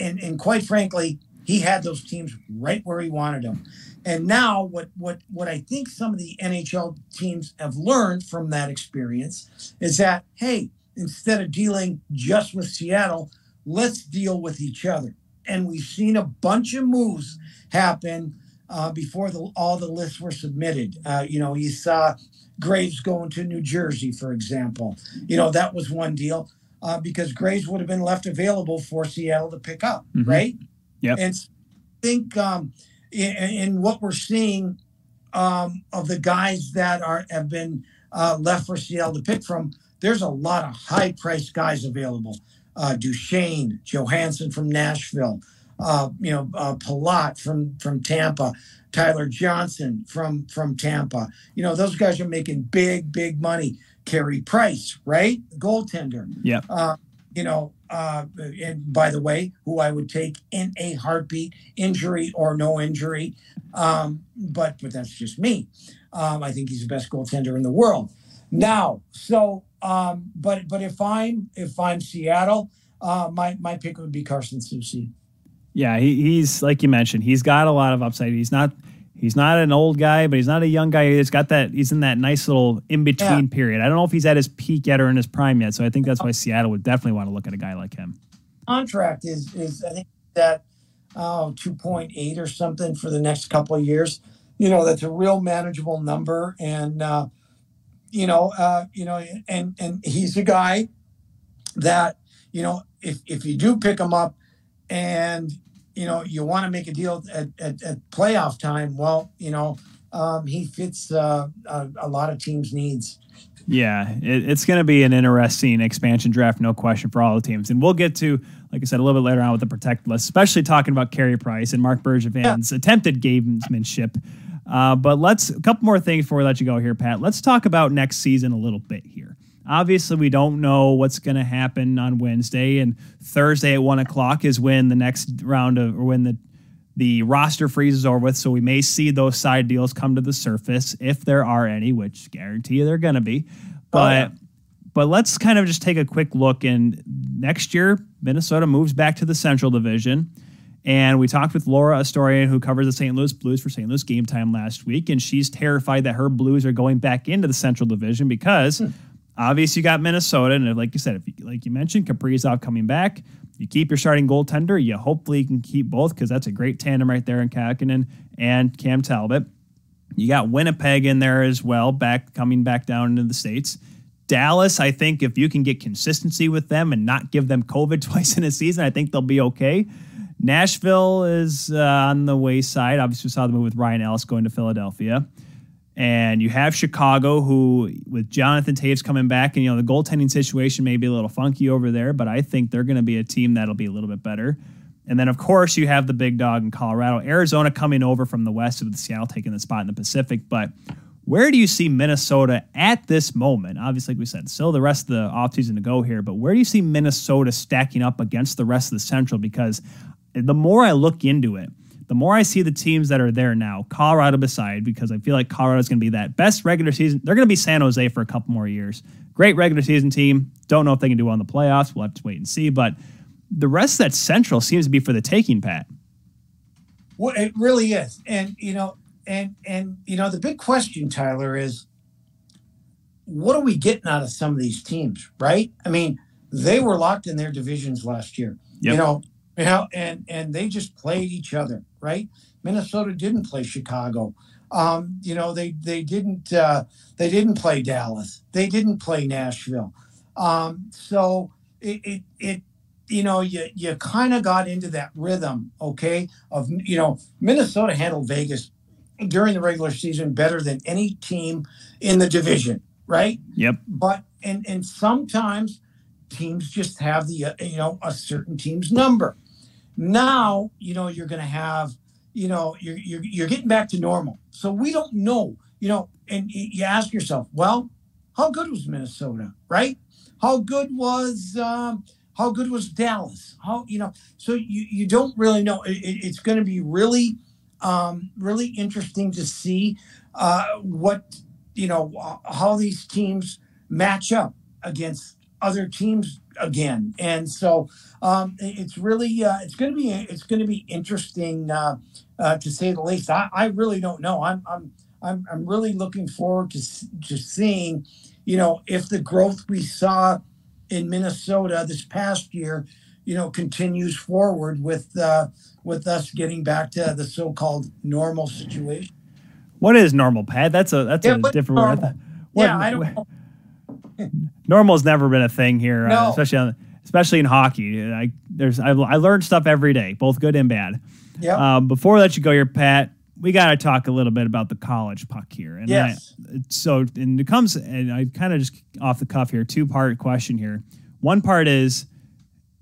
and and quite frankly, he had those teams right where he wanted them. And now, what what what I think some of the NHL teams have learned from that experience is that hey, instead of dealing just with Seattle, let's deal with each other. And we've seen a bunch of moves happen uh, before the, all the lists were submitted. Uh, you know, you saw Graves going to New Jersey, for example. You know, that was one deal uh, because Graves would have been left available for Seattle to pick up, mm-hmm. right? Yeah. And I think um, in, in, what we're seeing um, of the guys that are have been uh, left for Seattle to pick from, there's a lot of high priced guys available. Uh, Duchene, Johansen from Nashville, uh, you know, uh, Palat from from Tampa, Tyler Johnson from from Tampa. You know, those guys are making big, big money. Carey Price, right? Goaltender. Yeah. Uh, you know, uh, and by the way, who I would take in a heartbeat, injury or no injury. Um, but but that's just me. Um, I think he's the best goaltender in the world. Now, so um, but but if I'm if I'm Seattle, uh, my my pick would be Carson Soucy. Yeah, he, he's like you mentioned, he's got a lot of upside. He's not he's not an old guy, but he's not a young guy. He's got that he's in that nice little in between yeah. period. I don't know if he's at his peak yet or in his prime yet. So I think that's why Seattle would definitely want to look at a guy like him. Contract is is I think that oh, 2.8 or something for the next couple of years. You know, that's a real manageable number. And uh, you know, uh, you know, and and he's a guy that, you know, if if you do pick him up and you know, you want to make a deal at, at, at playoff time. Well, you know, um, he fits uh, a, a, lot of teams' needs. Yeah, it, it's going to be an interesting expansion draft, no question, for all the teams. And we'll get to, like I said, a little bit later on with the protect list, especially talking about Carey Price and Marc Bergevin's yeah. attempted gamesmanship. Uh, but let's a couple more things before we let you go here, Pat. Let's talk about next season a little bit here. Obviously, we don't know what's going to happen on Wednesday, and Thursday at one o'clock is when the next round of or when the the roster freezes over with, so we may see those side deals come to the surface if there are any, which guarantee you they're going to be. But oh, yeah. but let's kind of just take a quick look. And next year, Minnesota moves back to the Central Division. And we talked with Laura Astorian, who covers the St. Louis Blues for St. Louis Game Time last week, and she's terrified that her Blues are going back into the Central Division because hmm. Obviously you got Minnesota, and like you said, if you, like you mentioned, Kaprizov coming back, you keep your starting goaltender. You hopefully can keep both because that's a great tandem right there in Kahkonen and Cam Talbot. You got Winnipeg in there as well, back coming back down into the states. Dallas, I think if you can get consistency with them and not give them COVID twice in a season, I think they'll be okay. Nashville is uh, on the wayside. Obviously, we saw the move with Ryan Ellis going to Philadelphia. And you have Chicago, who with Jonathan Toews coming back, and you know the goaltending situation may be a little funky over there, but I think they're going to be a team that'll be a little bit better. And then, of course, you have the big dog in Colorado, Arizona coming over from the west with Seattle taking the spot in the Pacific. But where do you see Minnesota at this moment? Obviously, like we said, still the rest of the offseason to go here, but where do you see Minnesota stacking up against the rest of the Central? Because the more I look into it, the more I see the teams that are there now, Colorado beside, because I feel like Colorado is going to be that best regular season. They're going to be San Jose for a couple more years. Great regular season team. Don't know if they can do well in the playoffs. We'll have to wait and see. But the rest of that Central seems to be for the taking, Pat. Well, it really is, and you know, and and you know, the big question, Tyler, is what are we getting out of some of these teams, right? I mean, they were locked in their divisions last year. Yep. You know, you know, and and they just played each other, right? Minnesota didn't play Chicago. Um, you know, they they didn't uh, they didn't play Dallas. They didn't play Nashville. Um, so it, it, it you know you you kind of got into that rhythm, okay? Of you know, Minnesota handled Vegas during the regular season better than any team in the division, right? Yep. But and and sometimes teams just have the uh, you know a certain team's number now, you know, you're going to have, you know, you're, you're, you're getting back to normal. So we don't know, you know, and you ask yourself, well, how good was Minnesota, right? How good was, um, how good was Dallas? How, you know, so you, you don't really know. It, it's going to be really, um, really interesting to see uh, what, you know, how these teams match up against other teams again. And so um, it's really uh, it's going to be it's going to be interesting uh, uh, to say the least. I, I really don't know. I'm I'm I'm I'm really looking forward to to seeing, you know, if the growth we saw in Minnesota this past year, you know, continues forward with uh, with us getting back to the so-called normal situation. What is normal, Pat? That's a that's yeah, a different word. yeah, I don't. Normal's never been a thing here, uh, no. especially on, especially in hockey. I there's I, I learned stuff every day, both good and bad. Yeah. Um, before I let you go here, Pat, we got to talk a little bit about the college puck here. And yes. I, so and it comes and I kind of just off the cuff here, two part question here. One part is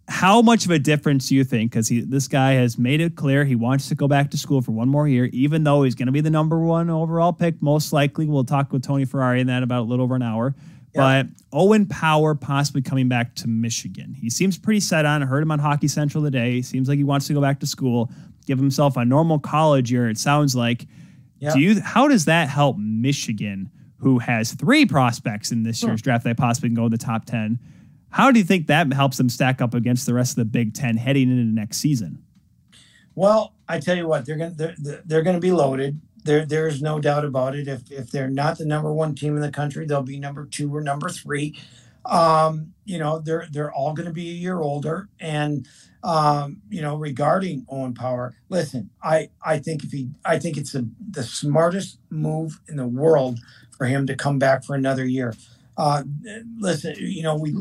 how much of a difference do you think? Because he this guy has made it clear he wants to go back to school for one more year, even though he's going to be the number one overall pick, most likely. We'll talk with Tony Ferrari in that about a little over an hour. But Owen Power possibly coming back to Michigan. He seems pretty set on. I heard him on Hockey Central today. Seems like he wants to go back to school, give himself a normal college year. It sounds like. Do you? How does that help Michigan, who has three prospects in this year's draft that possibly can go in the top ten? How do you think that helps them stack up against the rest of the Big Ten heading into next season? Well, I tell you what, they're going to they're, they're going to be loaded there there is no doubt about it. If if they're not the number one team in the country, they'll be number two or number three. Um, you know, they're they're all going to be a year older. And um, you know, regarding Owen Power, listen, I I think if he, I think it's the the smartest move in the world for him to come back for another year. Uh, listen, you know, we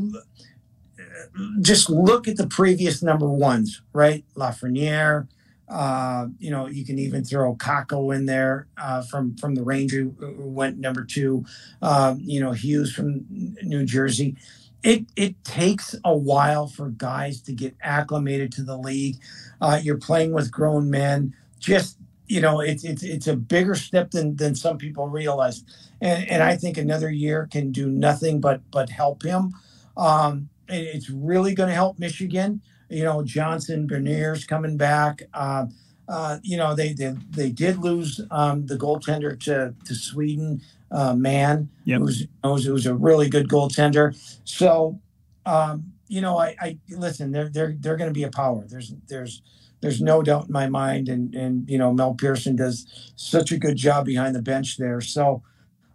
just look at the previous number ones, right? Lafreniere, uh, you know, you can even throw Kakko in there uh, from from the Ranger who went number two. Uh, you know, Hughes from New Jersey. It it takes a while for guys to get acclimated to the league. Uh, you're playing with grown men. Just you know, it's it's it's a bigger step than than some people realize. And and I think another year can do nothing but but help him. Um, it's really going to help Michigan you know, Johnson, Beniers coming back. Uh, uh, you know, they, they they did lose um, the goaltender to to Sweden, uh, man. Yep. who's was, it was it was a really good goaltender. So, um, you know, I, I listen. They're they're they're going to be a power. There's there's there's no doubt in my mind. And and you know, Mel Pearson does such a good job behind the bench there. So,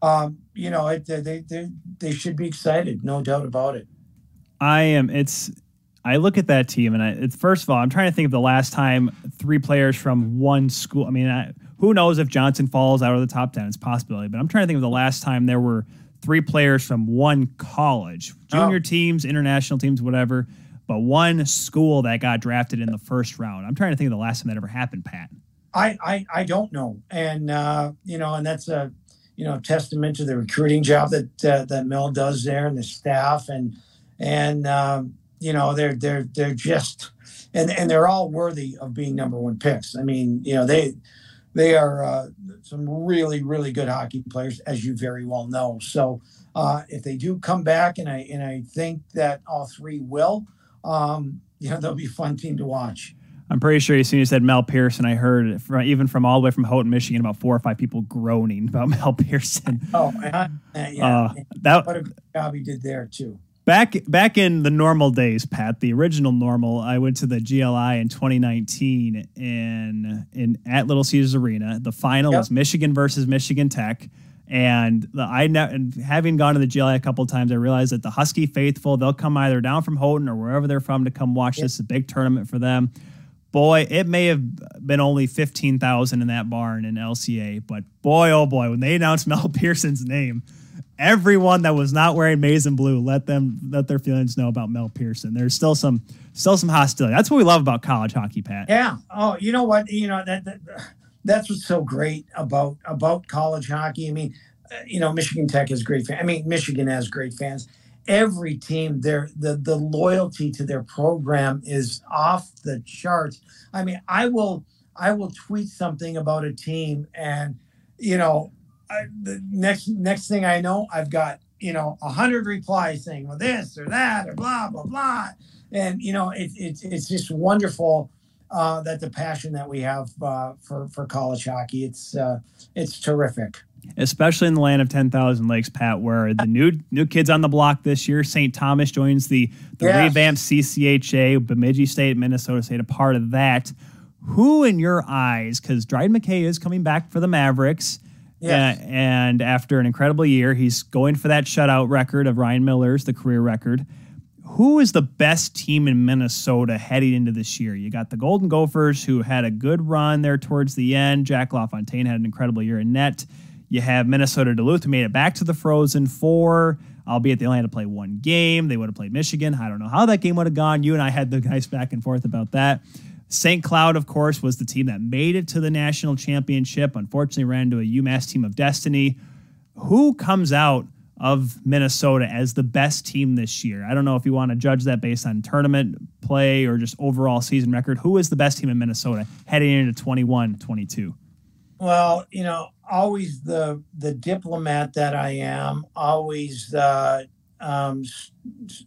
um, you know, it, they they they should be excited, no doubt about it. I am. It's. I look at that team, and I, first of all, I'm trying to think of the last time three players from one school. I mean, I, who knows if Johnson falls out of the top ten? It's a possibility, but I'm trying to think of the last time there were three players from one college, junior Oh. teams, international teams, whatever, but one school that got drafted in the first round. I'm trying to think of the last time that ever happened, Pat. I, I, I don't know, and uh, you know, and that's a you know testament to the recruiting job that uh, that Mel does there and the staff, and and um, you know they're they're they're just and and they're all worthy of being number one picks. I mean, you know they they are uh, some really really good hockey players, as you very well know. So uh, if they do come back, and I and I think that all three will, um, you know, they'll be a fun team to watch. I'm pretty sure as soon as you said Mel Pearson, I heard from, even from all the way from Houghton, Michigan, about four or five people groaning about Mel Pearson. Oh, yeah. Uh, that what a job he did there too. Back back in the normal days, Pat, the original normal, I went to the GLI in 2019 in in at Little Caesars Arena. The final Yep. was Michigan versus Michigan Tech. And the, I ne- and having gone to the GLI a couple of times, I realized that the Husky faithful they'll come either down from Houghton or wherever they're from to come watch Yep. this. It's a big tournament for them. Boy, it may have been only fifteen thousand in that barn in LCA, but boy, oh boy, when they announced Mel Pearson's name, everyone that was not wearing maize and blue let them let their feelings know about Mel Pearson. There's still some still some hostility. That's what we love about college hockey, Pat. Yeah. Oh, you know what? You know that, that that's what's so great about about college hockey. I mean, uh, you know, Michigan Tech has great fans. I mean, Michigan has great fans. Every team, their the the loyalty to their program is off the charts. I mean, I will I will tweet something about a team, and you know, I, the next next thing I know, I've got you know a hundred replies saying, well, this or that or blah blah blah, and you know, it, it it's just wonderful uh, that the passion that we have uh, for for college hockey. It's uh, it's terrific. Especially in the land of ten thousand lakes, Pat, where the new new kids on the block this year, St. Thomas joins the the Yes. revamped CCHA, Bemidji State, Minnesota State, a part of that. Who in your eyes, because Dryden McKay is coming back for the Mavericks. Yes. Uh, and after an incredible year, he's going for that shutout record of Ryan Miller's, the career record. Who is the best team in Minnesota heading into this year? You got the Golden Gophers, who had a good run there towards the end. Jack LaFontaine had an incredible year in net. You have Minnesota Duluth, who made it back to the Frozen Four, albeit they only had to play one game. They would have played Michigan. I don't know how that game would have gone. You and I had the guys back and forth about that. St. Cloud, of course, was the team that made it to the national championship. Unfortunately, ran into a UMass team of destiny. Who comes out of Minnesota as the best team this year? I don't know if you want to judge that based on tournament play or just overall season record. Who is the best team in Minnesota heading into 21 22? Well, you know, always the the diplomat that I am, always uh, um,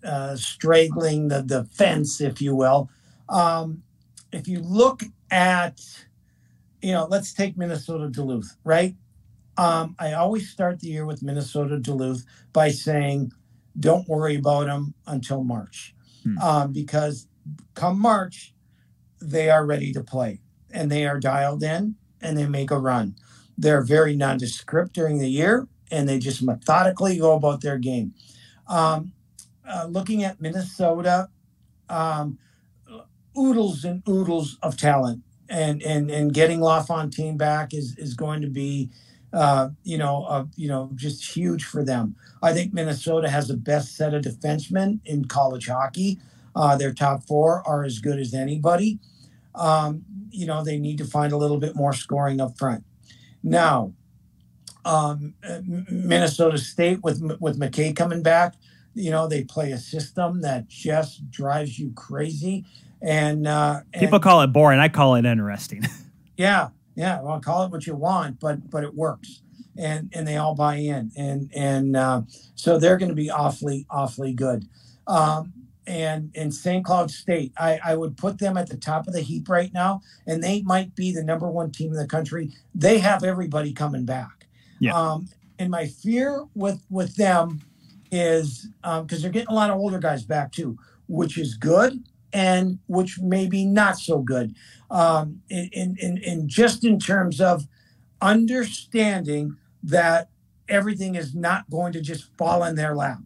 uh, straggling the, the fence, if you will. Um, if you look at, you know, let's take Minnesota Duluth, right? Um, I always start the year with Minnesota Duluth by saying, don't worry about them until March. Hmm. Um, because come March, they are ready to play and they are dialed in and they make a run. They're very nondescript during the year and they just methodically go about their game. Um, uh, looking at Minnesota, um, oodles and oodles of talent, and and and getting LaFontaine back is is going to be, uh, you know, uh, you know, just huge for them. I think Minnesota has the best set of defensemen in college hockey. Uh, their top four are as good as anybody. Um, you know, they need to find a little bit more scoring up front. Now, um, Minnesota State with with McKay coming back, you know, they play a system that just drives you crazy. And, uh, and People call it boring. I call it interesting. yeah, yeah. Well, call it what you want, but but it works, and and they all buy in, and and uh, so they're going to be awfully awfully good. Um, and in St. Cloud State, I, I would put them at the top of the heap right now, and they might be the number one team in the country. They have everybody coming back. Yeah. Um, and my fear with with them is because um, they're getting a lot of older guys back too, which is good and which may be not so good. Um, in, in in just in terms of understanding that everything is not going to just fall in their lap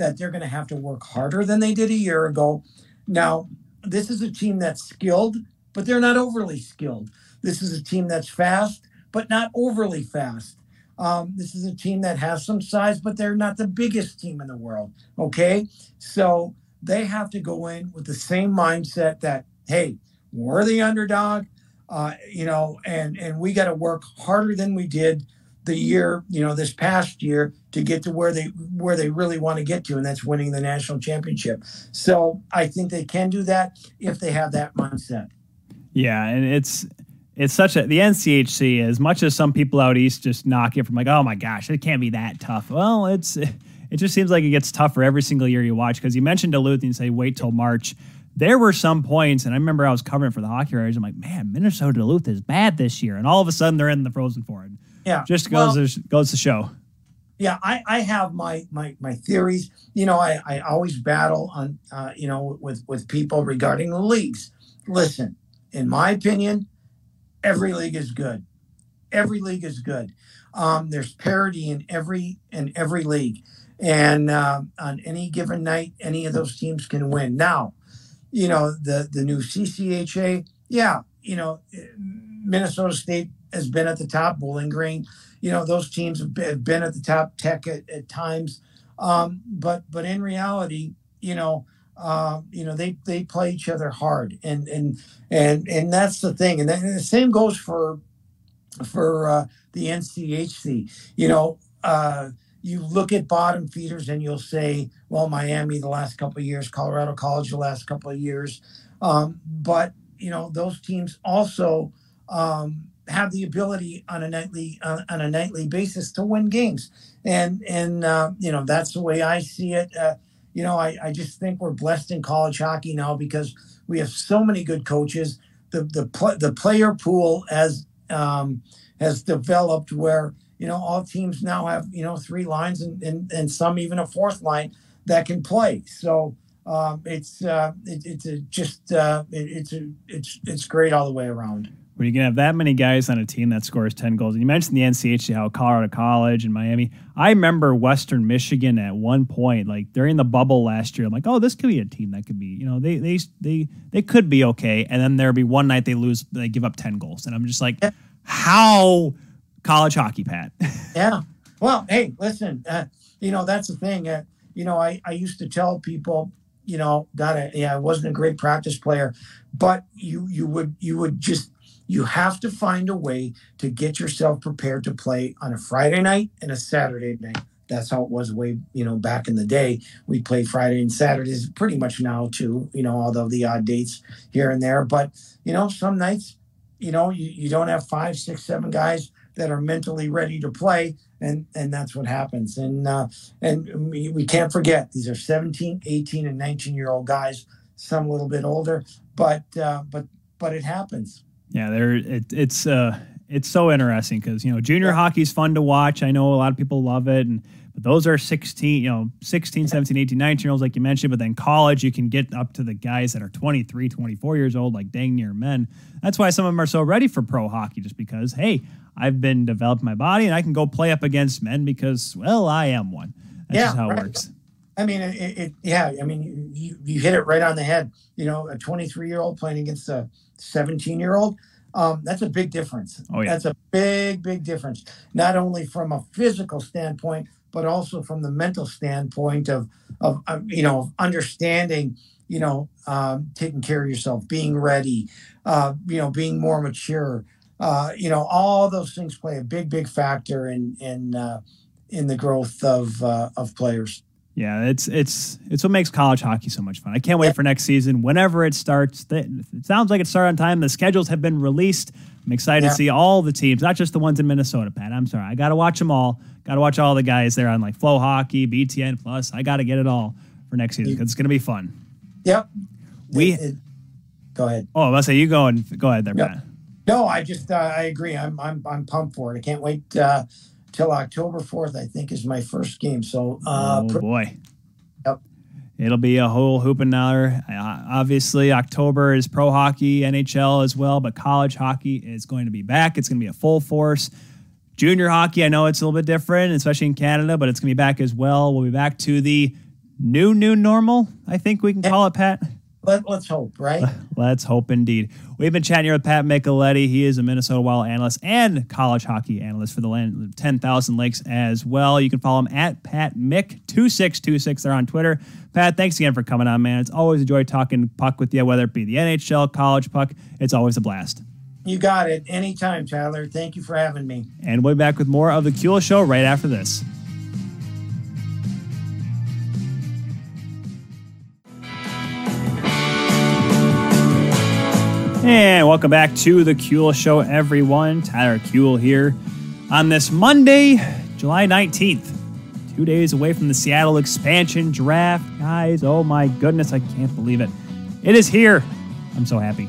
that they're going to have to work harder than they did a year ago. Now, this is a team that's skilled, but they're not overly skilled. This is a team that's fast, but not overly fast. Um, this is a team that has some size, but they're not the biggest team in the world. Okay. So they have to go in with the same mindset that, hey, we're the underdog, uh, you know, and, and we got to work harder than we did the year, you know, this past year to get to where they where they really want to get to, and that's winning the national championship. So I think they can do that if they have that mindset. Yeah, and it's it's such a the NCHC as much as some people out east just knock it from like, oh my gosh, it can't be that tough. Well, it's it just seems like it gets tougher every single year you watch because you mentioned Duluth and you say wait till March. There were some points, and I remember I was covering for the hockey writers. I'm like, man, Minnesota Duluth is bad this year, and all of a sudden they're in the Frozen Four. Yeah, just goes well, to, goes to show. Yeah, I, I have my my my theories. You know, I, I always battle on uh, you know with with people regarding the leagues. Listen, in my opinion, every league is good. Every league is good. Um, there's parity in every in every league, and uh, on any given night, any of those teams can win. Now, you know the the new CCHA. Yeah, you know, Minnesota State has been at the top. Bowling Green, you know, those teams have been at the top. Tech at, at times, um, but but in reality, you know, uh, you know, they they play each other hard, and and and and that's the thing. And, and the same goes for for uh, the NCHC. You know. Uh, you look at bottom feeders and you'll say, well, Miami the last couple of years, Colorado College the last couple of years. Um, but, you know, those teams also um, have the ability on a nightly uh, on a nightly basis to win games, and and uh, you know that's the way I see it. Uh, you know, I, I just think we're blessed in college hockey now because we have so many good coaches. The the pl- the player pool has um, has developed where you know all teams now have you know three lines and and, and some even a fourth line that can play. So um, it's uh, it, it's a just uh, it, it's a, it's it's great all the way around when you can have that many guys on a team that scores 10 goals. And you mentioned the NCHC, how Colorado College and Miami. I remember Western Michigan at one point, like during the bubble last year, I'm like, oh, this could be a team that could be, you know, they they they they could be okay. And then there'd be one night they lose, they give up 10 goals. And I'm just like, how college hockey, Pat? yeah. Well, hey, listen, uh, you know, that's the thing. Uh, you know, I, I used to tell people, you know, that yeah, I wasn't a great practice player, but you you would you would just you have to find a way to get yourself prepared to play on a Friday night and a Saturday night. That's how it was way, you know, back in the day. We play Friday and Saturdays pretty much now too, you know, although the odd dates here and there. But, you know, some nights, you know, you, you don't have five, six, seven guys that are mentally ready to play. And, and that's what happens. And, uh, and we, we can't forget these are 17, 18, and 19 year old guys, some a little bit older, but, uh, but, but it happens. Yeah, there it, it's uh it's so interesting because you know junior yeah. hockey's fun to watch. I know a lot of people love it, and but those are 16, you know, 16, 17, 18, 19 year olds like you mentioned. But then college, you can get up to the guys that are 23, 24 years old, like dang near men. That's why some of them are so ready for pro hockey, just because hey, I've been developing my body and I can go play up against men because well, I am one. That's yeah, how right. it works. I mean, it, it, yeah. I mean, you, you hit it right on the head. You know, a 23 year old playing against a 17 year old. Um, that's a big difference. Oh, yeah. That's a big, big difference. Not only from a physical standpoint, but also from the mental standpoint of, of, of you know, understanding, you know, um, taking care of yourself, being ready, uh, you know, being more mature. Uh, you know, all those things play a big, big factor in in uh, in the growth of uh, of players. Yeah, it's it's it's what makes college hockey so much fun. I can't wait for next season. Whenever it starts, it sounds like it started on time. The schedules have been released. I'm excited yeah. to see all the teams, not just the ones in Minnesota. Pat, I'm sorry, I got to watch them all. Got to watch all the guys there on like Flow Hockey, BTN Plus. I got to get it all for next season because it's going to be fun. Yep. We. It- it- go ahead. oh, I was say you go and go ahead there, Yep. Pat. No, I just uh, I agree. I'm I'm I'm pumped for it. I can't wait uh, till October fourth. I think is my first game. So uh, oh boy. Yep. It'll be a whole hoop and hour. Obviously, October is pro hockey, NHL as well, but college hockey is going to be back. It's going to be a full force. Junior hockey, I know it's a little bit different, especially in Canada, but it's going to be back as well. We'll be back to the new, new normal, I think we can call it, Pat. Let, let's hope, right? Let's hope indeed. We've been chatting here with Pat Micheletti. He is a Minnesota Wild analyst and college hockey analyst for the land 10,000 Lakes as well. You can follow him at Pat Mick2626 there on Twitter. Pat, thanks again for coming on, man. It's always a joy talking puck with you, whether it be the NHL, college puck. It's always a blast. You got it. Anytime, Tyler. Thank you for having me. And we'll be back with more of the Kuehl Show right after this. And welcome back to the Kuehl Show, everyone. Tyler Kuehl here on this Monday, July 19th. Two days away from the Seattle expansion draft. Guys, oh my goodness, I can't believe it. It is here. I'm so happy.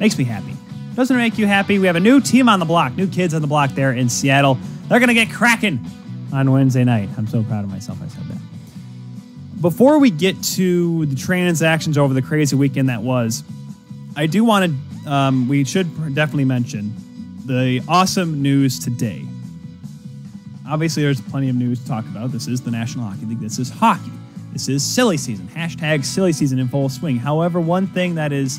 Makes me happy. Doesn't it make you happy? We have a new team on the block, new kids on the block there in Seattle. They're going to get cracking on Wednesday night. I'm so proud of myself I said that. Before we get to the transactions over the crazy weekend that was, I do want to, um, we should definitely mention the awesome news today. Obviously, there's plenty of news to talk about. This is the National Hockey League. This is hockey. This is silly season. Hashtag silly season in full swing. However, one thing that is,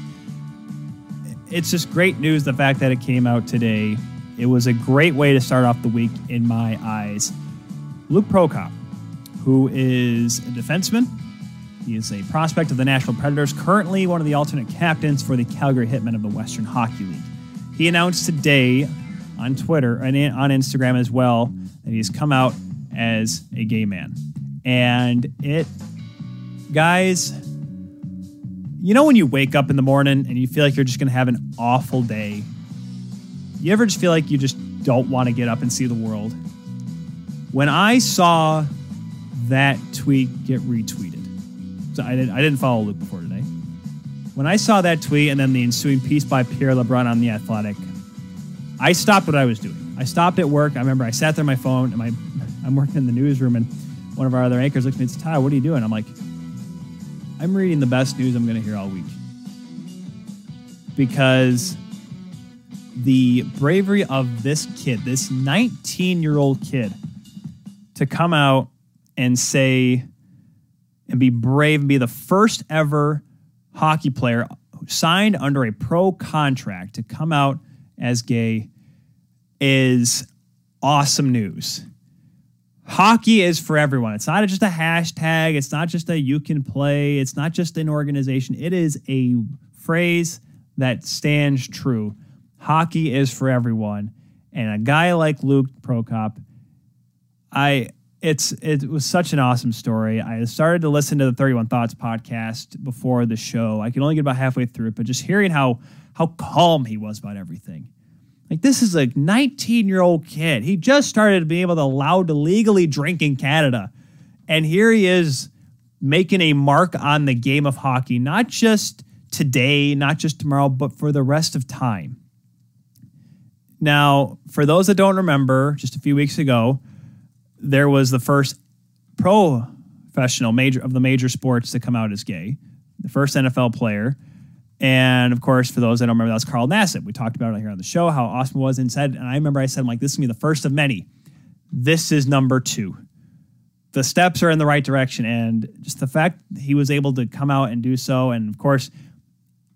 it's just great news the fact that it came out today. It was a great way to start off the week in my eyes. Luke Prokop, who is a defenseman, he is a prospect of the Nashville Predators, currently one of the alternate captains for the Calgary Hitmen of the Western Hockey League. He announced today on Twitter and on Instagram as well that he's come out as a gay man. And it, guys, you know when you wake up in the morning and you feel like you're just going to have an awful day? You ever just feel like you just don't want to get up and see the world? When I saw that tweet get retweeted, so I didn't I didn't follow Luke before today. When I saw that tweet and then the ensuing piece by Pierre LeBrun on the Athletic, I stopped what I was doing. I stopped at work. I remember I sat there on my phone and my I'm working in the newsroom and one of our other anchors looks at me and said, Ty, what are you doing? I'm like, I'm reading the best news I'm gonna hear all week. Because the bravery of this kid, this 19 year old kid, to come out and say and be brave and be the first ever hockey player signed under a pro contract to come out as gay is awesome news. Hockey is for everyone. It's not just a hashtag. It's not just a you can play. It's not just an organization. It is a phrase that stands true. Hockey is for everyone. And a guy like Luke Prokop, I it's it was such an awesome story. I started to listen to the 31 Thoughts podcast before the show. I could only get about halfway through it, but just hearing how how calm he was about everything. Like this is a 19 year old kid. He just started to be able to allowed to legally drink in Canada, and here he is making a mark on the game of hockey, not just today, not just tomorrow, but for the rest of time. Now, for those that don't remember, just a few weeks ago, there was the first professional major of the major sports to come out as gay, the first NFL player. And of course, for those that don't remember, that's Carl Nassib. We talked about it here on the show, how awesome it was and said, and I remember I said, I'm like, this is gonna be the first of many. This is number two. The steps are in the right direction. And just the fact he was able to come out and do so, and of course,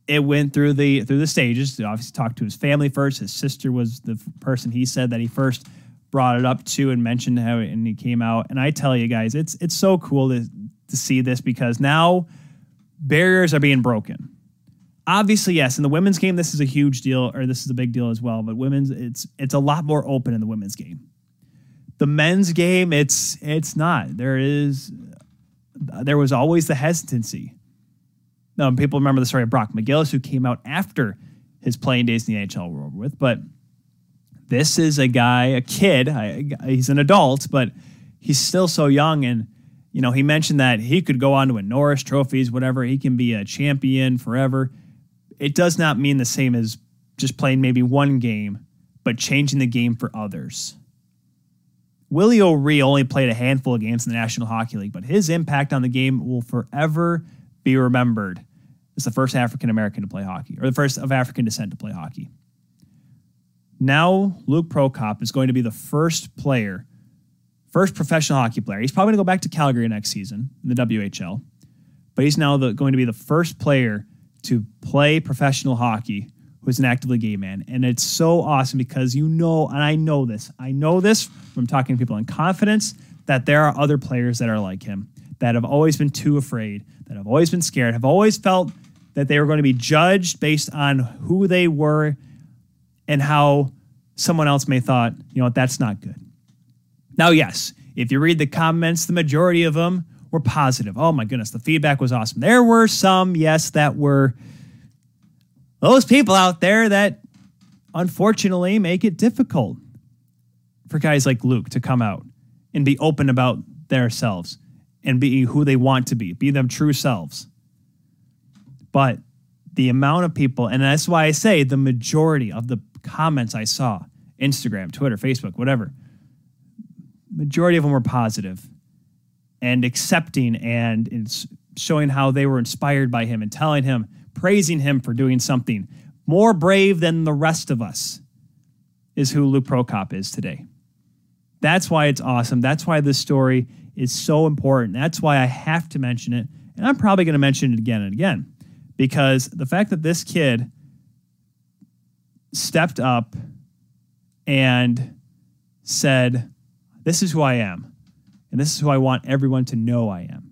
it went through the through the stages. He obviously talked to his family first. His sister was the person he said that he first brought it up to and mentioned how and he came out. And I tell you guys, it's it's so cool to to see this because now barriers are being broken. Obviously, yes, in the women's game, this is a huge deal, or this is a big deal as well. But women's, it's it's a lot more open in the women's game. The men's game, it's it's not. There is there was always the hesitancy. Now, people remember the story of Brock McGillis, who came out after his playing days in the NHL were over with, but this is a guy, a kid. I, he's an adult, but he's still so young, and You know, he mentioned that he could go on to win Norris trophies, whatever. He can be a champion forever. It does not mean the same as just playing maybe one game, but changing the game for others. Willie O'Ree only played a handful of games in the National Hockey League, but his impact on the game will forever be remembered as the first African American to play hockey, or the first of African descent to play hockey. Now, Luke Prokop is going to be the first player, first professional hockey player. He's probably going to go back to Calgary next season in the WHL, but he's now the, going to be the first player to play professional hockey who's an actively gay man. And it's so awesome because you know, and I know this, I know this from talking to people in confidence that there are other players that are like him that have always been too afraid, that have always been scared, have always felt that they were going to be judged based on who they were and how someone else may thought, you know what, that's not good. Now, yes, if you read the comments, the majority of them were positive. Oh my goodness, the feedback was awesome. There were some, yes, that were those people out there that unfortunately make it difficult for guys like Luke to come out and be open about themselves and be who they want to be, be them true selves. But the amount of people, and that's why I say the majority of the comments I saw, Instagram, Twitter, Facebook, whatever, majority of them were positive and accepting and showing how they were inspired by him and telling him, praising him for doing something more brave than the rest of us is who Luke Prokop is today. That's why it's awesome. That's why this story is so important. That's why I have to mention it. And I'm probably going to mention it again and again because the fact that this kid stepped up and said, This is who I am, and this is who I want everyone to know I am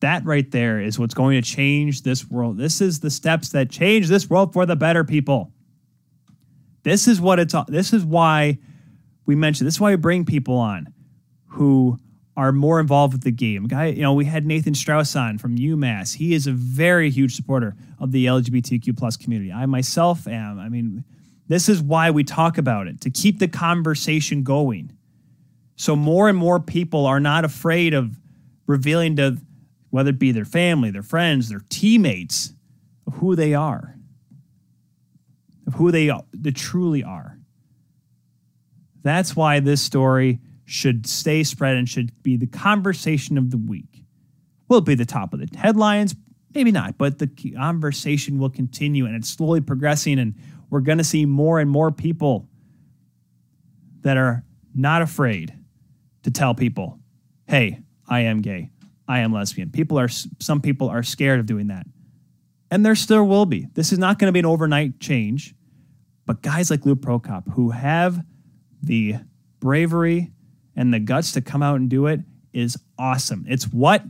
that right there is what's going to change this world. This is the steps that change this world for the better people. This is what it's this is why we mentioned this is why we bring people on who are more involved with the game. Guy, you know, we had Nathan Strauss on from UMass. He is a very huge supporter of the LGBTQ plus community. I myself am. I mean, this is why we talk about it to keep the conversation going. So more and more people are not afraid of revealing to whether it be their family, their friends, their teammates, who they are, of who they, they truly are. That's why this story should stay spread and should be the conversation of the week. Will it be the top of the headlines? Maybe not, but the conversation will continue and it's slowly progressing, and we're going to see more and more people that are not afraid to tell people, hey, I am gay. I am lesbian. People are some people are scared of doing that. And there still will be. This is not going to be an overnight change. But guys like Lou Prokop who have the bravery and the guts to come out and do it is awesome. It's what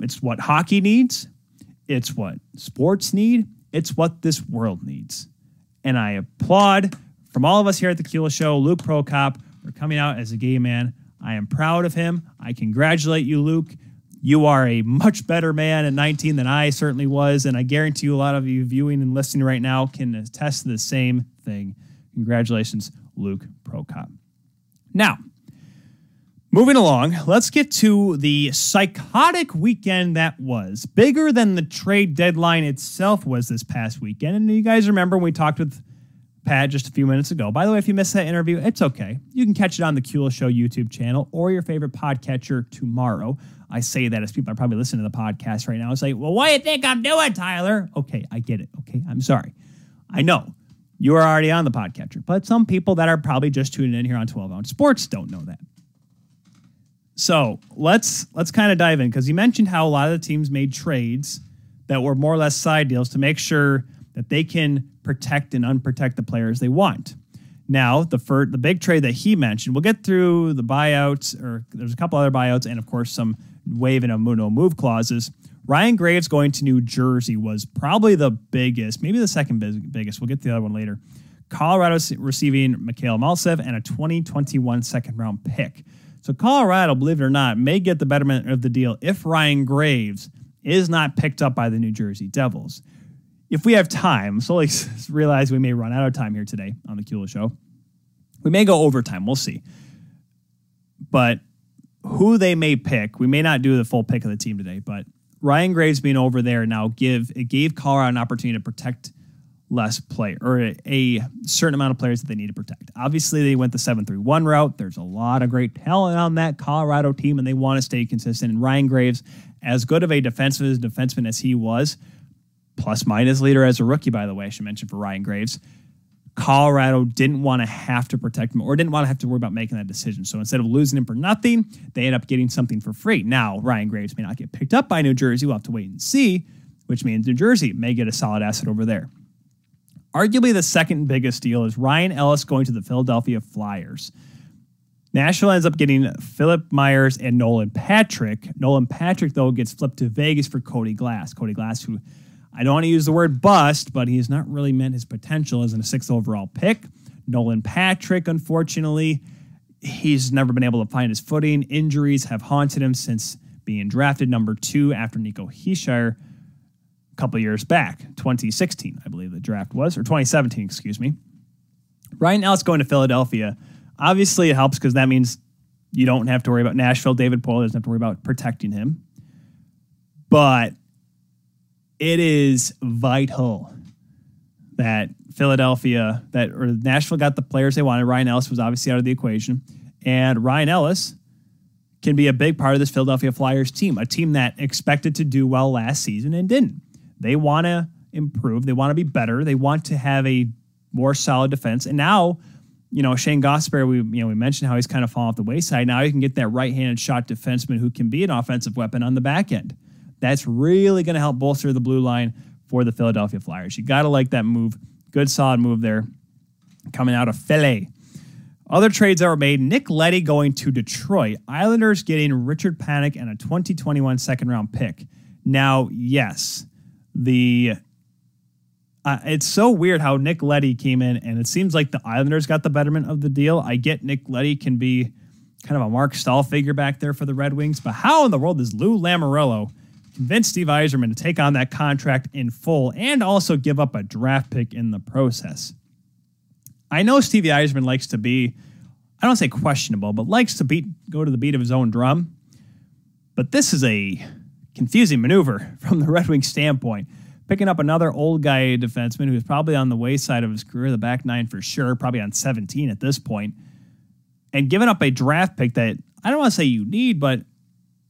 it's what hockey needs. It's what sports need. It's what this world needs. And I applaud from all of us here at the Kuehl Show, Luke Prokop, for coming out as a gay man. I am proud of him. I congratulate you, Luke. You are a much better man at 19 than I certainly was. And I guarantee you, a lot of you viewing and listening right now can attest to the same thing. Congratulations, Luke Prokop. Now, moving along, let's get to the psychotic weekend that was. Bigger than the trade deadline itself was this past weekend. And you guys remember when we talked with Pat just a few minutes ago. By the way, if you missed that interview, it's okay. You can catch it on the Kuehl Show YouTube channel or your favorite podcatcher tomorrow. I say that as people are probably listening to the podcast right now. It's like, well, what do you think I'm doing, Tyler? Okay, I get it. Okay, I'm sorry. I know you are already on the podcatcher, but some people that are probably just tuning in here on 12 ounce sports don't know that. So let's let's kind of dive in because you mentioned how a lot of the teams made trades that were more or less side deals to make sure that they can protect and unprotect the players they want. Now, the first, the big trade that he mentioned, we'll get through the buyouts, or there's a couple other buyouts, and of course some wave and a no move clauses. Ryan Graves going to New Jersey was probably the biggest, maybe the second biggest. We'll get to the other one later. Colorado receiving Mikhail Maltsev and a 2021 second round pick. So Colorado, believe it or not, may get the betterment of the deal if Ryan Graves is not picked up by the New Jersey Devils. If we have time, so like realize we may run out of time here today on the Kuehl Show. We may go overtime. We'll see. But who they may pick. We may not do the full pick of the team today, but Ryan Graves being over there now give it gave Colorado an opportunity to protect less play or a, a, certain amount of players that they need to protect. Obviously, they went the 7-3-1 route. There's a lot of great talent on that Colorado team, and they want to stay consistent. And Ryan Graves, as good of a defensive defenseman as he was, plus minus leader as a rookie, by the way, I should mention for Ryan Graves. Colorado didn't want to have to protect him or didn't want to have to worry about making that decision. So instead of losing him for nothing, they end up getting something for free. Now, Ryan Graves may not get picked up by New Jersey. We'll have to wait and see, which means New Jersey may get a solid asset over there. Arguably, the second biggest deal is Ryan Ellis going to the Philadelphia Flyers. Nashville ends up getting Philippe Myers and Nolan Patrick. Nolan Patrick, though, gets flipped to Vegas for Cody Glass. Cody Glass, who I don't want to use the word bust, but he has not really met his potential as a sixth overall pick. Nolan Patrick, unfortunately, he's never been able to find his footing. Injuries have haunted him since being drafted number two after Nico Hischier a couple years back, 2016, I believe the draft was, or 2017, excuse me. Ryan Ellis going to Philadelphia. Obviously, it helps because that means you don't have to worry about Nashville. David Poile doesn't have to worry about protecting him. But it is vital that Philadelphia, that or Nashville got the players they wanted. Ryan Ellis was obviously out of the equation, and Ryan Ellis can be a big part of this Philadelphia Flyers team, a team that expected to do well last season and didn't. They want to improve. They want to be better. They want to have a more solid defense. And now, you know, Shane Gostisbehere, we you know we mentioned how he's kind of fallen off the wayside. Now you can get that right-handed shot defenseman who can be an offensive weapon on the back end. That's really going to help bolster the blue line for the Philadelphia Flyers. You got to like that move. Good, solid move there coming out of Philly. Other trades that were made Nick Leddy going to Detroit, Islanders getting Richard Panik and a 2021 second round pick. Now, yes, the uh, it's so weird how Nick Leddy came in, and it seems like the Islanders got the betterment of the deal. I get Nick Leddy can be kind of a Marc Staal figure back there for the Red Wings, but how in the world does Lou Lamoriello convince Steve Yzerman to take on that contract in full and also give up a draft pick in the process. I know Stevie Yzerman likes to be, I don't say questionable, but likes to beat go to the beat of his own drum. But this is a confusing maneuver from the Red Wings standpoint. Picking up another old guy defenseman who's probably on the wayside of his career, the back nine for sure, probably on 17 at this point, and giving up a draft pick that I don't want to say you need, but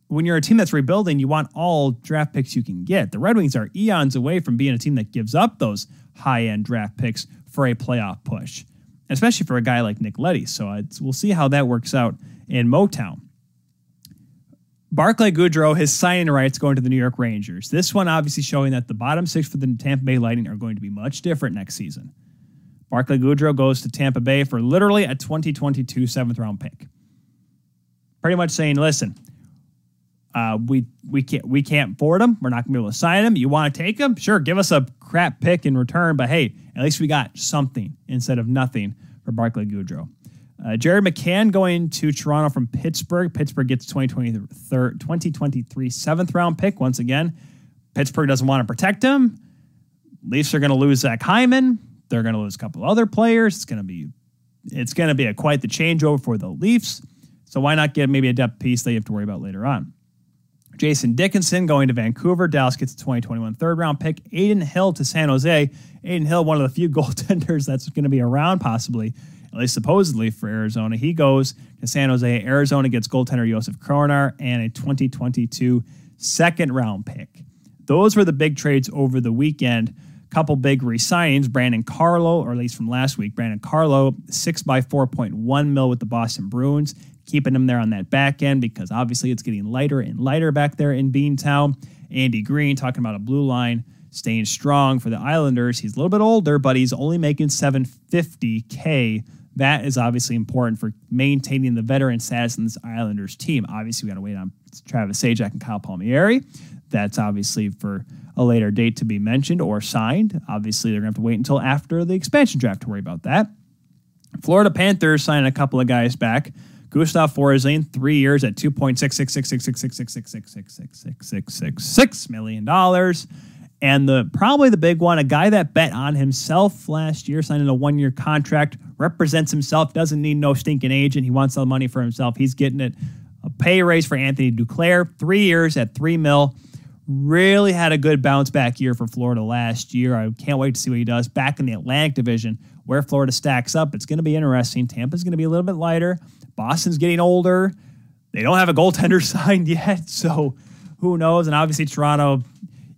when you're a team that's rebuilding, you want all draft picks you can get. The Red Wings are eons away from being a team that gives up those high end draft picks for a playoff push, especially for a guy like Nick Leddy. So we'll see how that works out in Motown. Barclay Goodrow, his signing rights going to the New York Rangers. This one obviously showing that the bottom six for the Tampa Bay Lightning are going to be much different next season. Barclay Goodrow goes to Tampa Bay for literally a 2022 seventh round pick. Pretty much saying, listen, uh, we we can't we can't afford him. We're not gonna be able to sign him. You want to take him? Sure, give us a crap pick in return. But hey, at least we got something instead of nothing for Barclay Goodrow. Uh, Jared McCann going to Toronto from Pittsburgh. Pittsburgh gets 2023, 2023 seventh round pick once again. Pittsburgh doesn't want to protect him. Leafs are going to lose Zach Hyman. They're going to lose a couple other players. It's going to be it's going to be a quite the changeover for the Leafs. So why not get maybe a depth piece that you have to worry about later on? Jason Dickinson going to Vancouver. Dallas gets a 2021 third round pick. Adin Hill to San Jose. Adin Hill, one of the few goaltenders that's going to be around possibly, at least supposedly for Arizona. He goes to San Jose. Arizona gets goaltender Josef Korenar and a 2022 second round pick. Those were the big trades over the weekend. Couple big re-signings. Brandon Carlo, or at least from last week, Brandon Carlo, six by 4.1 mil with the Boston Bruins keeping him there on that back end because obviously it's getting lighter and lighter back there in Beantown. Andy Greene talking about a blue line staying strong for the Islanders. He's a little bit older, but he's only making 750K. That is obviously important for maintaining the veteran status in this Islanders team. Obviously, we got to wait on Travis Zajac and Kyle Palmieri. That's obviously for a later date to be mentioned or signed. Obviously, they're going to have to wait until after the expansion draft to worry about that. Florida Panthers signing a couple of guys back. Gustav Forsling, three years at two point six six six six six six six six six six six six six six million dollars. And the probably the big one, a guy that bet on himself last year, signing a one year contract, represents himself, doesn't need no stinking agent. He wants all the money for himself. He's getting it. a pay raise for Anthony Duclair, three years at three mil. Really had a good bounce back year for Florida last year. I can't wait to see what he does back in the Atlantic Division where Florida stacks up. It's going to be interesting. Tampa's going to be a little bit lighter. Boston's getting older. They don't have a goaltender signed yet, so who knows? And obviously, Toronto,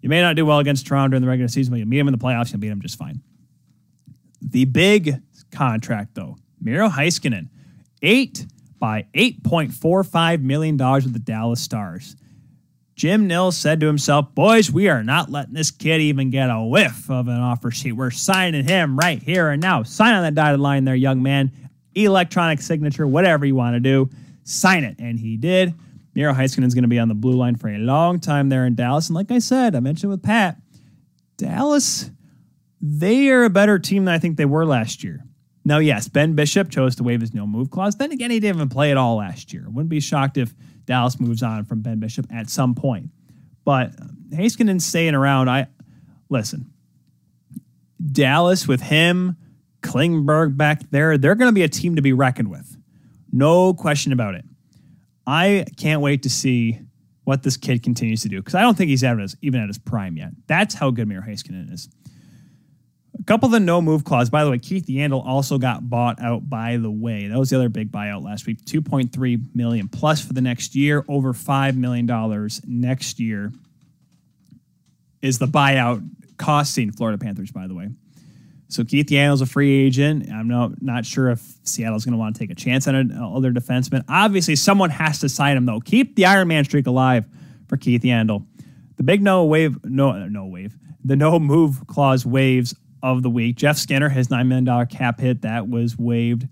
you may not do well against Toronto during the regular season, but you meet them in the playoffs, you'll beat them just fine. The big contract, though, Miro Heiskanen, eight by $8.45 million with the Dallas Stars. Jim Nills said to himself, Boys, we are not letting this kid even get a whiff of an offer sheet. We're signing him right here and now. Sign on that dotted line there, young man. Electronic signature, whatever you want to do, sign it. And he did. Miro Heiskanen is going to be on the blue line for a long time there in Dallas. And like I said, I mentioned with Pat, Dallas, they are a better team than I think they were last year. Now, yes, Ben Bishop chose to waive his no move clause. Then again, he didn't even play at all last year. Wouldn't be shocked if Dallas moves on from Ben Bishop at some point. But Heiskanen staying around, I listen. Dallas with him, Klingberg back there, they're going to be a team to be reckoned with. No question about it. I can't wait to see what this kid continues to do because I don't think he's even at his prime yet. That's how good Miro Heiskanen is. A couple of the no move clause. By the way, Keith Yandle also got bought out. By the way, that was the other big buyout last week. Two point three million plus for the next year. Over five million dollars next year is the buyout costing Florida Panthers. By the way, so Keith Yandle's a free agent. I'm not not sure if Seattle's going to want to take a chance on another defenseman. Obviously, someone has to sign him though. Keep the Iron Man streak alive for Keith Yandle. The big no wave, no no wave. The no move clause waves of the week. Jeff Skinner, his $9 million cap hit, that was waived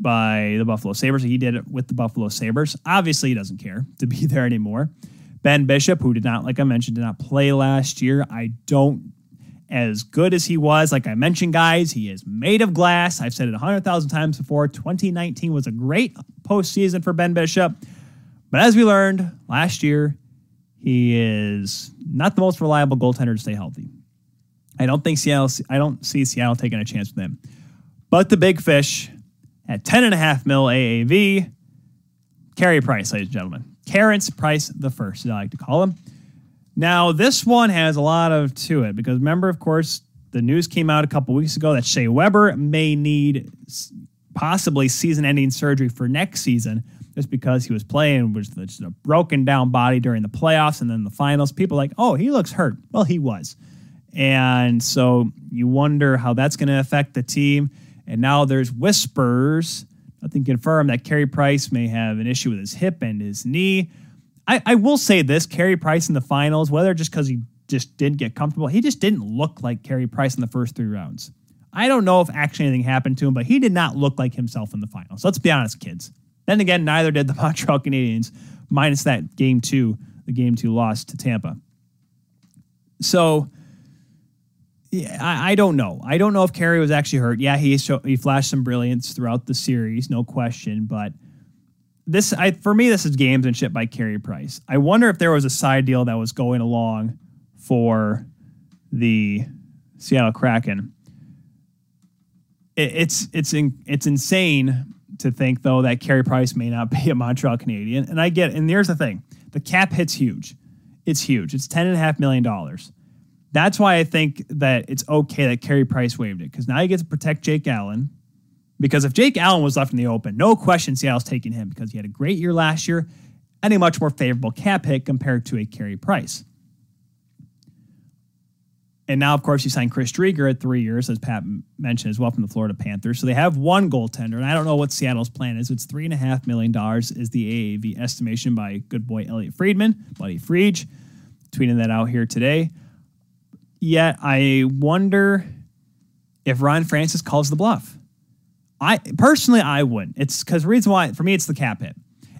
by the Buffalo Sabres. He did it with the Buffalo Sabres. Obviously, he doesn't care to be there anymore. Ben Bishop, who did not, like I mentioned, did not play last year. I don't, as good as he was, like I mentioned, guys, he is made of glass. I've said it 100,000 times before. 2019 was a great postseason for Ben Bishop. But as we learned last year, he is not the most reliable goaltender to stay healthy. I don't think Seattle. I don't see Seattle taking a chance with him. But the big fish at ten and a half mil AAV, Carey Price, ladies and gentlemen, Carence Price the first, as I like to call him. Now this one has a lot of to it because remember, of course, the news came out a couple weeks ago that Shea Weber may need possibly season-ending surgery for next season just because he was playing with just a broken down body during the playoffs and then the finals. People like, oh, he looks hurt. Well, he was. And so you wonder how that's going to affect the team. And now there's whispers, nothing confirmed, that Carey Price may have an issue with his hip and his knee. I, I will say this Carey Price in the finals, whether just because he just didn't get comfortable, he just didn't look like Carey Price in the first three rounds. I don't know if actually anything happened to him, but he did not look like himself in the finals. Let's be honest, kids. Then again, neither did the Montreal Canadiens, minus that game two, the game two loss to Tampa. So yeah, I, I, don't know. I don't know if Carey was actually hurt. Yeah, he show, he flashed some brilliance throughout the series, no question. But this, I, for me, this is games and shit by Carey Price. I wonder if there was a side deal that was going along for the Seattle Kraken. It, it's it's in, it's insane to think though that Carey Price may not be a Montreal Canadian. And I get, and here's the thing: the cap hit's huge. It's huge. It's ten and a half million dollars. That's why I think that it's okay that Carey Price waived it because now you get to protect Jake Allen. Because if Jake Allen was left in the open, no question Seattle's taking him because he had a great year last year and a much more favorable cap hit compared to a Carey Price. And now, of course, you signed Chris Driedger at three years, as Pat mentioned as well from the Florida Panthers. So they have one goaltender, and I don't know what Seattle's plan is. It's three and a half million dollars is the AAV estimation by good boy Elliot Friedman, Buddy Friedge, tweeting that out here today. Yet I wonder if Ron Francis calls the bluff. I personally I wouldn't. It's because reason why for me it's the cap hit.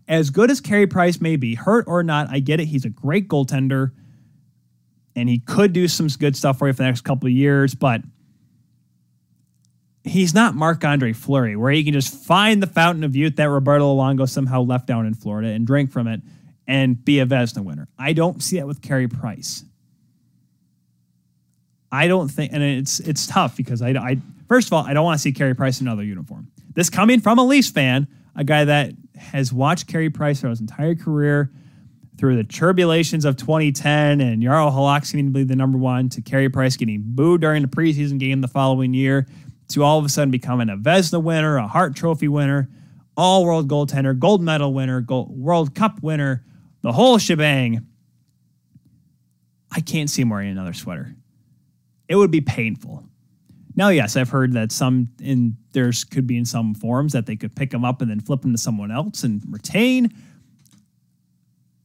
As good as Carey Price may be, hurt or not, I get it. He's a great goaltender, and he could do some good stuff for you for the next couple of years, but he's not Marc Andre Fleury, where he can just find the fountain of youth that Roberto Luongo somehow left down in Florida and drink from it and be a Vezina winner. I don't see that with Carey Price. I don't think, and it's it's tough because I, I first of all I don't want to see Carey Price in another uniform. This coming from a Leafs fan, a guy that has watched Carey Price throughout his entire career through the turbulations of 2010 and Jaro Halak being to be the number one to Carey Price getting booed during the preseason game the following year to all of a sudden becoming a Vezina winner, a Hart Trophy winner, all world goaltender, gold medal winner, gold, World Cup winner, the whole shebang. I can't see him wearing another sweater. It would be painful. Now, yes, I've heard that some in there's could be in some forums that they could pick him up and then flip him to someone else and retain.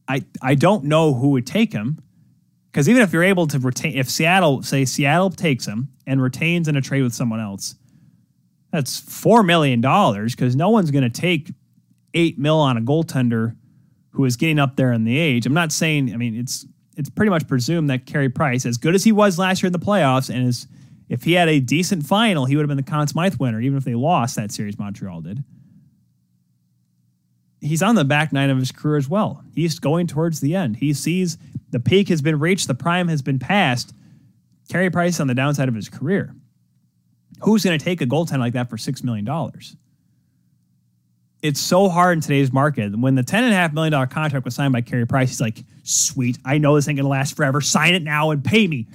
I I don't know who would take him because even if you're able to retain, if Seattle say Seattle takes him and retains in a trade with someone else, that's four million dollars because no one's going to take eight mil on a goaltender who is getting up there in the age. I'm not saying. I mean, it's it's pretty much presumed that Carey Price, as good as he was last year in the playoffs, and is if he had a decent final, he would have been the Conn Smythe winner, even if they lost that series. Montreal did he's on the back nine of his career as well. He's going towards the end. He sees the peak has been reached, the prime has been passed. Carey Price on the downside of his career. Who's going to take a goaltender like that for $6 million? It's so hard in today's market. When the $10.5 million contract was signed by Carey Price, he's like, sweet, I know this ain't going to last forever. Sign it now and pay me.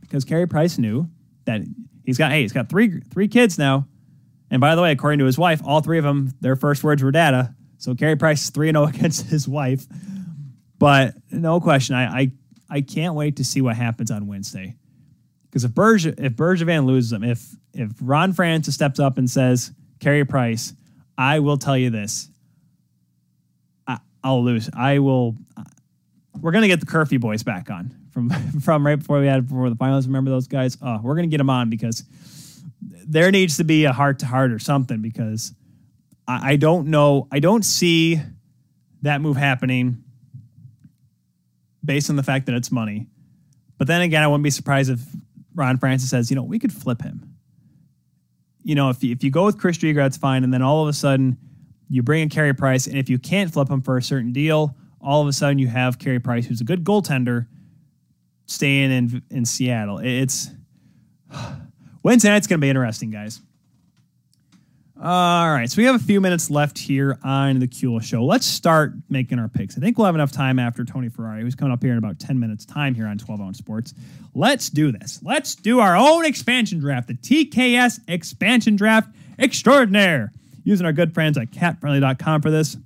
Because Carey Price knew that he's got, hey, he's got three, three kids now. And by the way, according to his wife, all three of them, their first words were data. So Carey Price is 3 0 against his wife. But no question, I, I, I can't wait to see what happens on Wednesday. Because if Berge, if Bergevin loses them, if if Ron Francis steps up and says, Carey Price, I will tell you this. I, I'll lose. I will. We're gonna get the Curfew boys back on from from right before we had before the finals. Remember those guys? Oh, we're gonna get them on because there needs to be a heart to heart or something because I, I don't know. I don't see that move happening based on the fact that it's money. But then again, I wouldn't be surprised if Ron Francis says, you know, we could flip him. You know, if you, if you go with Chris Driedger, that's fine. And then all of a sudden, you bring in Carey Price. And if you can't flip him for a certain deal, all of a sudden you have Carey Price, who's a good goaltender, staying in in Seattle. It's Wednesday night's going to be interesting, guys. All right, so we have a few minutes left here on the Kuehl Show. Let's start making our picks. I think we'll have enough time after Tony Ferrari, who's coming up here in about 10 minutes' time here on 12 Ounce Sports. Let's do this. Let's do our own expansion draft, the TKS Expansion Draft Extraordinaire, using our good friends at capfriendly.com for this.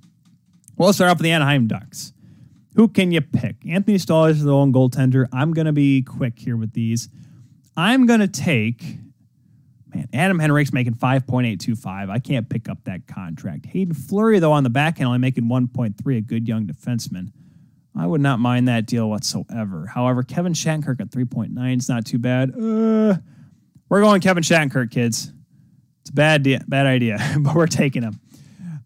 We'll start off with the Anaheim Ducks. Who can you pick? Anthony Stahl is the own goaltender. I'm going to be quick here with these. I'm going to take Man, Adam Henrique's making 5.825. I can't pick up that contract. Hayden Fleury, though, on the back end, only making 1.3, a good young defenseman. I would not mind that deal whatsoever. However, Kevin Shattenkirk at 3.9 is not too bad. Uh, we're going Kevin Shattenkirk, kids. It's a bad, de- bad idea, but we're taking him.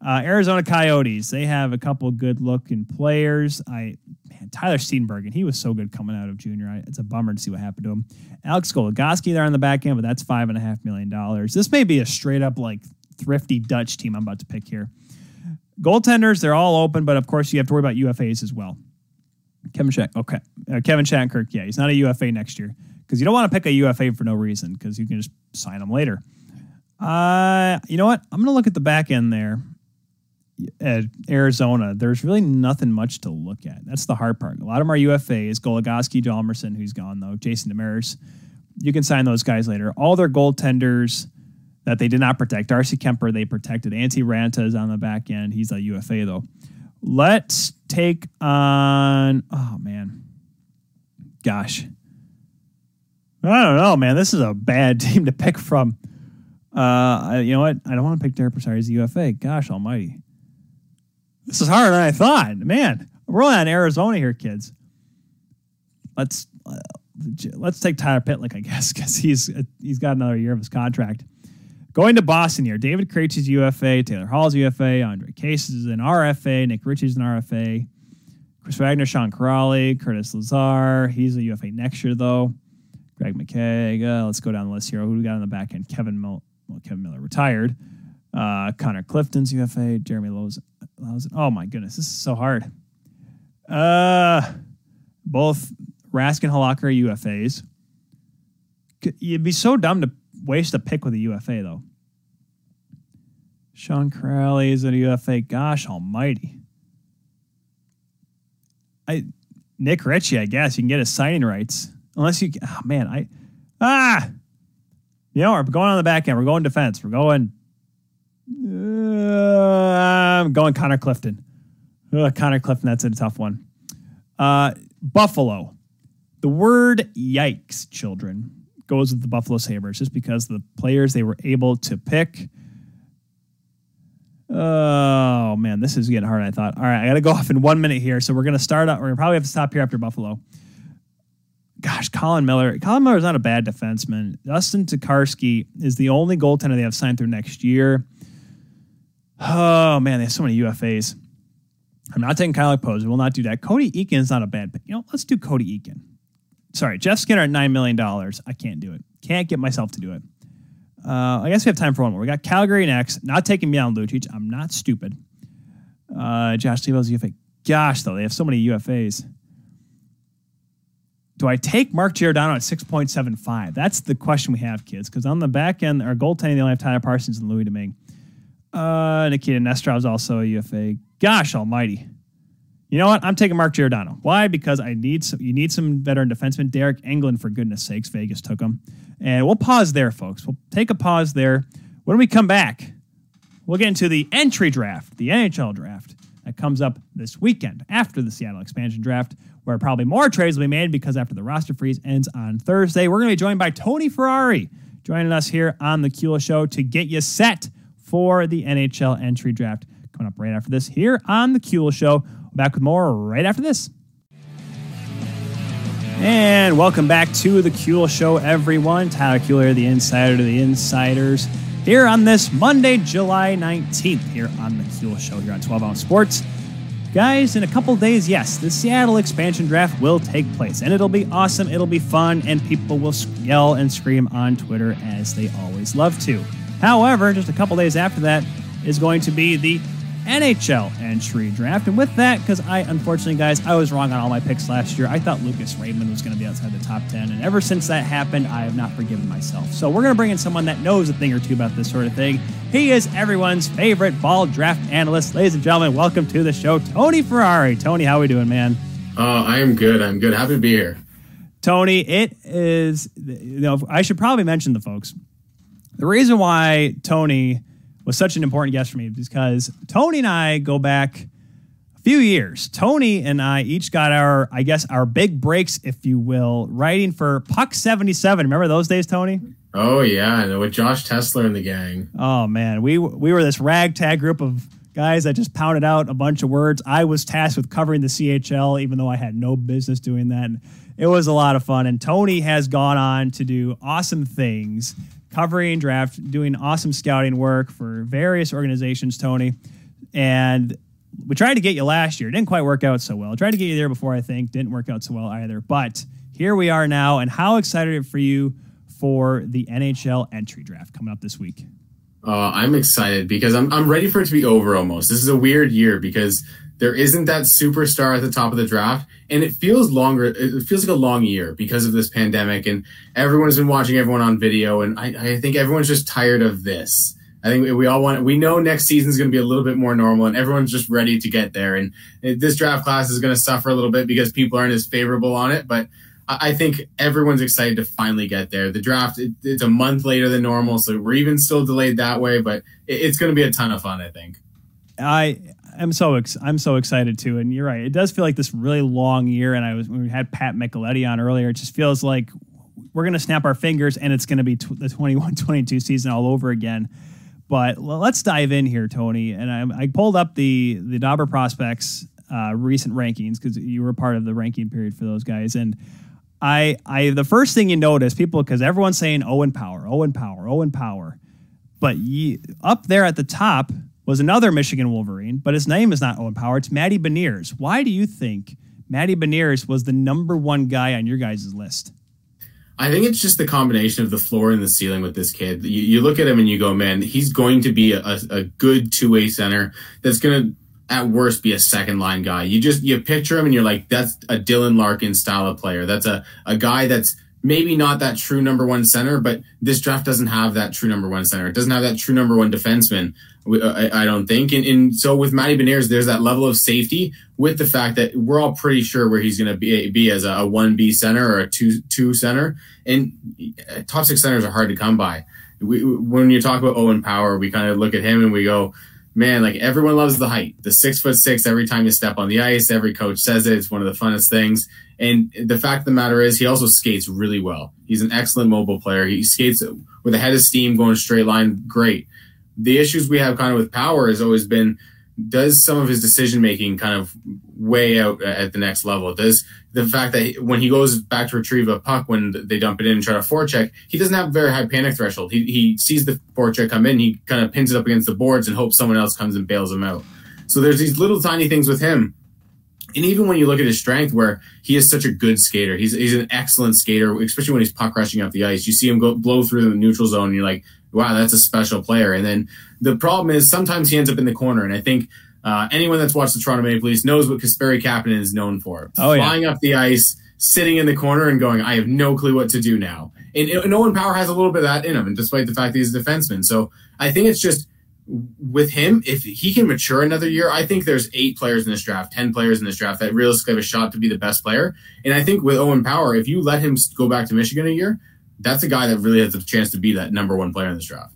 Uh, Arizona Coyotes, they have a couple good looking players. I man, Tyler Steenbergen, he was so good coming out of junior. I, it's a bummer to see what happened to him. Alex Goligoski there on the back end, but that's five and a half million dollars. This may be a straight up like thrifty Dutch team I'm about to pick here. Goaltenders, they're all open, but of course you have to worry about UFAs as well. Kevin Shank, okay, uh, Kevin Shattenkirk, yeah, he's not a UFA next year because you don't want to pick a UFA for no reason because you can just sign him later. Uh, you know what? I'm gonna look at the back end there at Arizona, there's really nothing much to look at. That's the hard part. A lot of them are UFAs. Goligoski, Hjalmarsson, who's gone though, Jason Demers. You can sign those guys later. All their goaltenders that they did not protect. Darcy Kuemper, they protected. Antti Raanta is on the back end. He's a UFA though. Let's take on. Oh man, gosh, I don't know, man. This is a bad team to pick from. Uh, you know what? I don't want to pick Derek Brassard as a UFA. Gosh Almighty. This is harder than I thought. Man, we're only on Arizona here, kids. Let's uh, let's take Tyler Pitlick, I guess, because he's uh, he's got another year of his contract. Going to Boston here, David Krejci is UFA, Taylor Hall's UFA, Ondrej Kase is an RFA, Nick Ritchie's an RFA, Chris Wagner, Sean Kuraly, Curtis Lazar, he's a UFA next year though. Greg McKegg, uh, let's go down the list here. Who we got on the back end? Kevan Miller, well, Kevan Miller retired. Uh, Connor Clifton's UFA, Jeremy Lowe's Lowe's Oh my goodness, this is so hard. Uh, both Rask and Halak are UFAs. You'd be so dumb to waste a pick with a UFA though. Sean Kuraly is a UFA. Gosh almighty. I Nick Ritchie, I guess. You can get his signing rights. Unless you oh man, I ah you know, we're going on the back end. We're going defense. We're going uh, I'm going Connor Clifton. Uh, Connor Clifton, that's a tough one. Uh, Buffalo. The word yikes, children, goes with the Buffalo Sabres just because the players they were able to pick. Oh, man, this is getting hard, I thought. All right, I got to go off in one minute here. So we're going to start out. We're going to probably have to stop here after Buffalo. Gosh, Colin Miller. Colin Miller is not a bad defenseman. Dustin Tokarski is the only goaltender they have signed through next year. Oh, man, they have so many UFAs. I'm not taking Kyle Pose. We will not do that. Cody Eakin is not a bad pick. You know, let's do Cody Eakin. Sorry, Jeff Skinner at $9 million. I can't do it. Can't get myself to do it. Uh, I guess we have time for one more. We got Calgary next. Not taking Milan Lucic. I'm not stupid. Uh, Josh Leivo's UFA. Gosh, though, they have so many UFAs. Do I take Mark Giordano at 6.75? That's the question we have, kids, because on the back end, our goaltending, they only have Tyler Parsons and Louis Domingue. Uh, Nikita Nesterov's also a UFA. Gosh almighty. You know what? I'm taking Mark Giordano. Why? Because I need some. You need some veteran defenseman. Deryk Engelland, for goodness sakes, Vegas took him. And we'll pause there, folks. We'll take a pause there. When we come back, we'll get into the entry draft, the NHL draft that comes up this weekend after the Seattle expansion draft, where probably more trades will be made because after the roster freeze ends on Thursday, we're going to be joined by Tony Ferrari joining us here on the Kuehl Show to get you set for the NHL entry draft coming up right after this here on the Kuehl Show. Back with more right after this. And welcome back to the Kuehl Show, everyone. Tyler Kuehl, the insider to the insiders, here on this Monday, July 19th, here on the Kuehl Show, here on 12 Ounce Sports. Guys, in a couple days, yes, the Seattle expansion draft will take place, and it'll be awesome, it'll be fun, and people will yell and scream on Twitter as they always love to. However, just a couple days after that is going to be the NHL entry draft. And with that, because I, unfortunately, guys, I was wrong on all my picks last year. I thought Lucas Raymond was going to be outside the top 10. And ever since that happened, I have not forgiven myself. So we're going to bring in someone that knows a thing or two about this sort of thing. He is everyone's favorite ball draft analyst. Ladies and gentlemen, welcome to the show, Tony Ferrari. Tony, how are we doing, man? Uh, I am good. I'm good. Happy to be here. Tony, it is, you know, I should probably mention the folks. The reason why Tony was such an important guest for me is because Tony and I go back a few years. Tony and I each got our, I guess, our big breaks, if you will, writing for Puck 77. Remember those days, Tony? Oh, yeah. With Josh Tesler and the gang. Oh, man. We, we were this ragtag group of guys that just pounded out a bunch of words. I was tasked with covering the CHL, even though I had no business doing that. And it was a lot of fun. And Tony has gone on to do awesome things covering draft, doing awesome scouting work for various organizations, Tony. And we tried to get you last year. It didn't quite work out so well. I tried to get you there before, I think. Didn't work out so well either. But here we are now. And how excited for you for the NHL entry draft coming up this week? Uh, I'm excited because I'm, I'm ready for it to be over almost. This is a weird year because there isn't that superstar at the top of the draft, and it feels longer. It feels like a long year because of this pandemic, and everyone's been watching everyone on video, and I, I think everyone's just tired of this. I think we all want. We know next season is going to be a little bit more normal, and everyone's just ready to get there. And this draft class is going to suffer a little bit because people aren't as favorable on it, but I think everyone's excited to finally get there. The draft it, it's a month later than normal, so we're even still delayed that way, but it, it's going to be a ton of fun. I think. I am so ex- I'm so excited too, and you're right. It does feel like this really long year. And I was when we had Pat Micheletti on earlier, it just feels like we're to snap our fingers and it's to be t- the 21-22 season all over again. But let's dive in here, Tony. And I, I pulled up the the Dobber prospects uh, recent rankings because you were part of the ranking period for those guys. And I I the first thing you notice people because everyone's saying Owen Power, Owen Power, Owen Power, but you, up there at the top was another Michigan Wolverine, but his name is not Owen Power. It's Matty Beniers. Why do you think Matty Beniers was the number one guy on your guys' list? I think it's just the combination of the floor and the ceiling with this kid. You, you look at him and you go, man, he's going to be a, a good two way center that's going to, at worst, be a second line guy. You just you picture him and you're like, that's a Dylan Larkin style of player. That's a, a guy that's maybe not that true number one center, but this draft doesn't have that true number one center. It doesn't have that true number one defenseman Uh, I, I don't think. And, and, so with Matty Beniers, there's that level of safety with the fact that we're all pretty sure where he's going to be, be as a one B center or a two two center. And uh, top six centers are hard to come by. We, when you talk about Owen Power, we kind of look at him and we go, man, like everyone loves the height, the six foot six. Every time you step on the ice, every coach says it. It's one of the funnest things. And the fact of the matter is, he also skates really well. He's an excellent mobile player. He skates with a head of steam, going straight line, great the issues we have kind of with power has always been does some of his decision making kind of weigh out at the next level? Does the fact that when he goes back to retrieve a puck when they dump it in and try to forecheck, he doesn't have very high panic threshold. He, he sees the forecheck come in, he kind of pins it up against the boards and hopes someone else comes and bails him out. So there's these little tiny things with him. And even when you look at his strength, where he is such a good skater, he's, he's an excellent skater, especially when he's puck rushing up the ice. You see him go blow through the neutral zone, and you're like, wow, that's a special player. And then the problem is sometimes he ends up in the corner. And I think uh, anyone that's watched the Toronto Maple Leafs knows what Kasperi Kapanen is known for. Oh, Flying yeah. up the ice, sitting in the corner and going, I have no clue what to do now. And, and Owen Power has a little bit of that in him, and despite the fact that he's a defenseman. So I think it's just with him, if he can mature another year, I think there's eight players in this draft, 10 players in this draft that realistically have a shot to be the best player. And I think with Owen Power, if you let him go back to Michigan a year, that's a guy that really has a chance to be that number one player in this draft.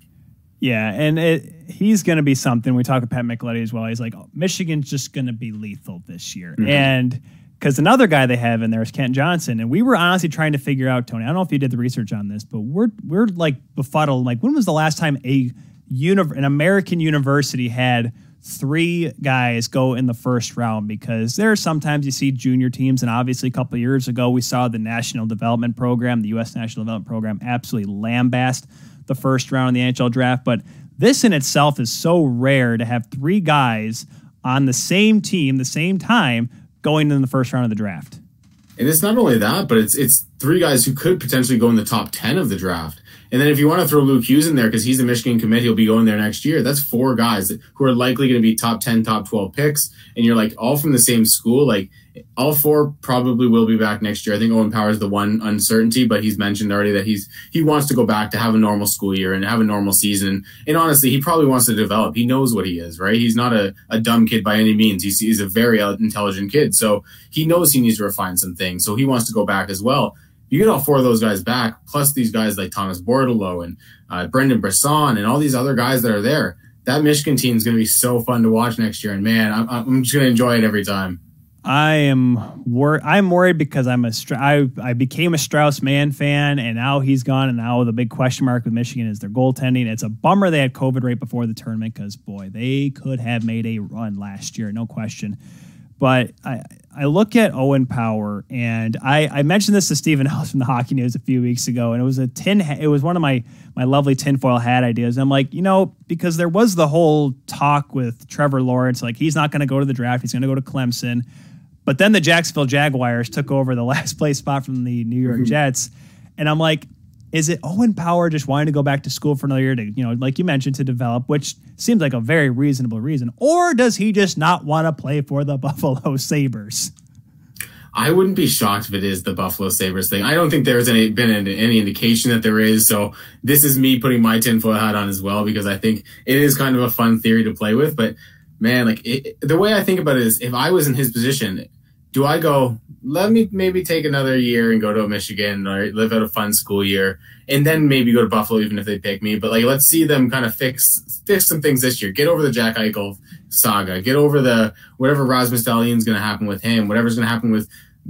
Yeah, and it, he's going to be something. We talk to Pat Micheletti as well. He's like, oh, Michigan's just going to be lethal this year. Mm-hmm. And because another guy they have in there is Kent Johnson. And we were honestly trying to figure out, Tony, I don't know if you did the research on this, but we're, we're like befuddled. Like, when was the last time a univ- an American university had three guys go in the first round because there are sometimes you see junior teams, and obviously a couple years ago we saw the National Development Program, the U.S. National Development Program, absolutely lambast the first round in the NHL draft. But this in itself is so rare to have three guys on the same team, the same time, going in the first round of the draft. And it's not only that, but it's it's three guys who could potentially go in the top ten of the draft. And then if you want to throw Luke Hughes in there because he's a Michigan commit, he'll be going there next year. That's four guys who are likely going to be top 10, top 12 picks. And you're like all from the same school. Like all four probably will be back next year. I think Owen Power is the one uncertainty, but he's mentioned already that he's he wants to go back to have a normal school year and have a normal season. And honestly, he probably wants to develop. He knows what he is, right? He's not a, a dumb kid by any means. He's, he's a very uh, intelligent kid. So he knows he needs to refine some things. So he wants to go back as well you get all four of those guys back, plus these guys like Thomas Bordeleau and uh, Brendan Brisson and all these other guys that are there. That Michigan team is going to be so fun to watch next year, and man, I'm, I'm just going to enjoy it every time. I am I'm worried because I'm a I, I became a Strauss Mann fan and now he's gone and now the big question mark with Michigan is their goaltending. It's a bummer they had COVID right before the tournament because boy they could have made a run last year, no question. But I, I look at Owen Power, and I, I mentioned this to Stephen House from the Hockey News a few weeks ago, and it was a tin. It was one of my my lovely tinfoil hat ideas. And I'm like, you know, because there was the whole talk with Trevor Lawrence, like he's not going to go to the draft, he's going to go to Clemson. But then the Jacksonville Jaguars took over the last place spot from the New York mm-hmm. Jets, and I'm like, is it Owen Power just wanting to go back to school for another year to, you know, like you mentioned, to develop, which seems like a very reasonable reason? Or does he just not want to play for the Buffalo Sabres? I wouldn't be shocked if it is the Buffalo Sabres thing. I don't think there's any been any indication that there is. So this is me putting my tinfoil hat on as well because I think it is kind of a fun theory to play with. But man, like it, the way I think about it is, if I was in his position, do I go, let me maybe take another year and go to Michigan or live out a fun school year and then maybe go to Buffalo even if they pick me. But like, let's see them kind of fix, fix some things this year. Get over the Jack Eichel saga. Get over the, whatever Rasmus is going to happen with him, whatever's going to happen with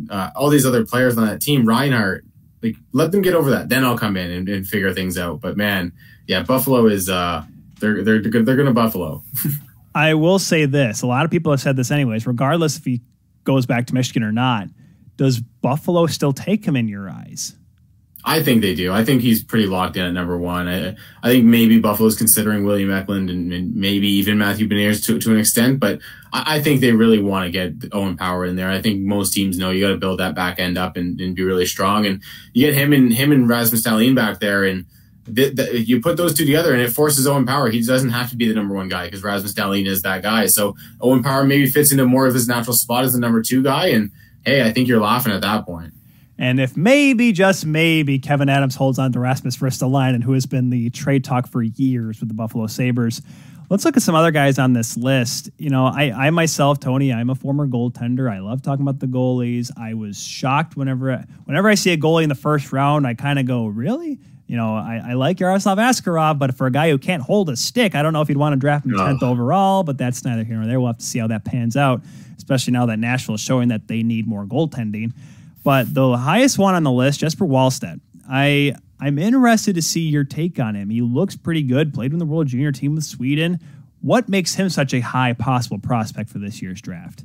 uh, all these other players on that team, Reinhart. like let them get over that. Then I'll come in and, and figure things out. But man, yeah, Buffalo is, uh, they're, they're, they're going to Buffalo. I will say this. A lot of people have said this anyways, regardless if he goes back to Michigan or not, does Buffalo still take him in your eyes? I think they do. I think he's pretty locked in at number one. I, I think maybe Buffalo's considering William Eklund and, and, maybe even Matthew Beniers to, to an extent, but I, I think they really want to get Owen Power in there. I think most teams know you got to build that back end up and, and, be really strong. And you get him and him and Rasmus Dahlin back there, and th- th- you put those two together, and it forces Owen Power. He doesn't have to be the number one guy because Rasmus Dahlin is that guy. So Owen Power maybe fits into more of his natural spot as the number two guy, and hey, I think you're laughing at that point. And if maybe, just maybe, Kevyn Adams holds on to Rasmus Ristolainen, who has been the trade talk for years with the Buffalo Sabres, Let's look at some other guys on this list. You know, I, I myself, Tony, I'm a former goaltender. I love talking about the goalies. I was shocked whenever whenever I see a goalie in the first round. I kind of go, really? You know, I, I like Yaroslav Askarov, but for a guy who can't hold a stick, I don't know if you'd want to draft him 10th overall, but that's neither here nor there. We'll have to see how that pans out, especially now that Nashville is showing that they need more goaltending. But the highest one on the list, Jesper Wallstedt. I I'm interested to see your take on him. He looks pretty good, played in the World Junior team with Sweden. What makes him such a high possible prospect for this year's draft?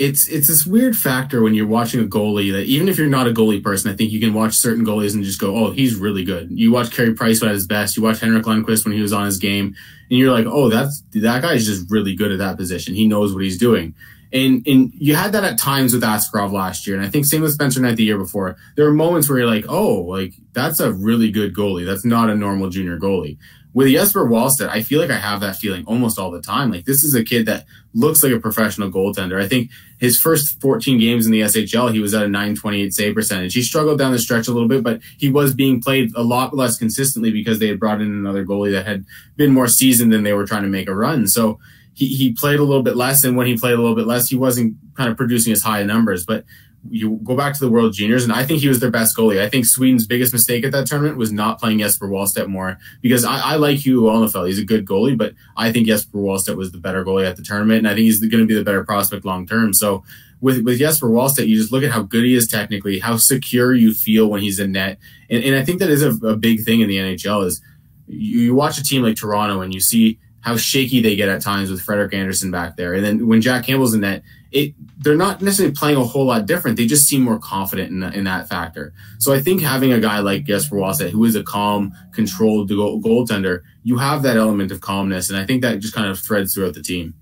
it's it's this weird factor when you're watching a goalie that even if you're not a goalie person, I think you can watch certain goalies and just go, oh, he's really good. You watch Carey Price at his best. You watch Henrik Lundqvist when he was on his game, and you're like, oh, that's that guy's just really good at that position. He knows what he's doing. And and you had that at times with Askarov last year, and I think same with Spencer Knight the year before. There are moments where you're like, oh, like that's a really good goalie. That's not a normal junior goalie with Jesper Wallstedt, I feel like I have that feeling almost all the time. Like this is a kid that looks like a professional goaltender. I think his first 14 games in the SHL, he was at a 928 save percentage. He struggled down the stretch a little bit, but he was being played a lot less consistently because they had brought in another goalie that had been more seasoned than they were trying to make a run. So he, he played a little bit less. And when he played a little bit less, he wasn't kind of producing as high numbers. But you go back to the World Juniors, and I think he was their best goalie. I think Sweden's biggest mistake at that tournament was not playing Jesper Wallstedt more because I, I like Hugo Alnefelt. He's a good goalie, but I think Jesper Wallstedt was the better goalie at the tournament, and I think he's going to be the better prospect long term. So with with Jesper Wallstedt, you just look at how good he is technically, how secure you feel when he's in net, and, and I think that is a, a big thing in the NHL. Is you, you watch a team like Toronto and you see how shaky they get at times with Frederik Andersen back there, and then when Jack Campbell's in net it they're not necessarily playing a whole lot different. They just seem more confident in, the, in that factor. So I think having a guy like Jesper Wallstedt, who is a calm, controlled goal, goaltender, you have that element of calmness, and I think that just kind of threads throughout the team.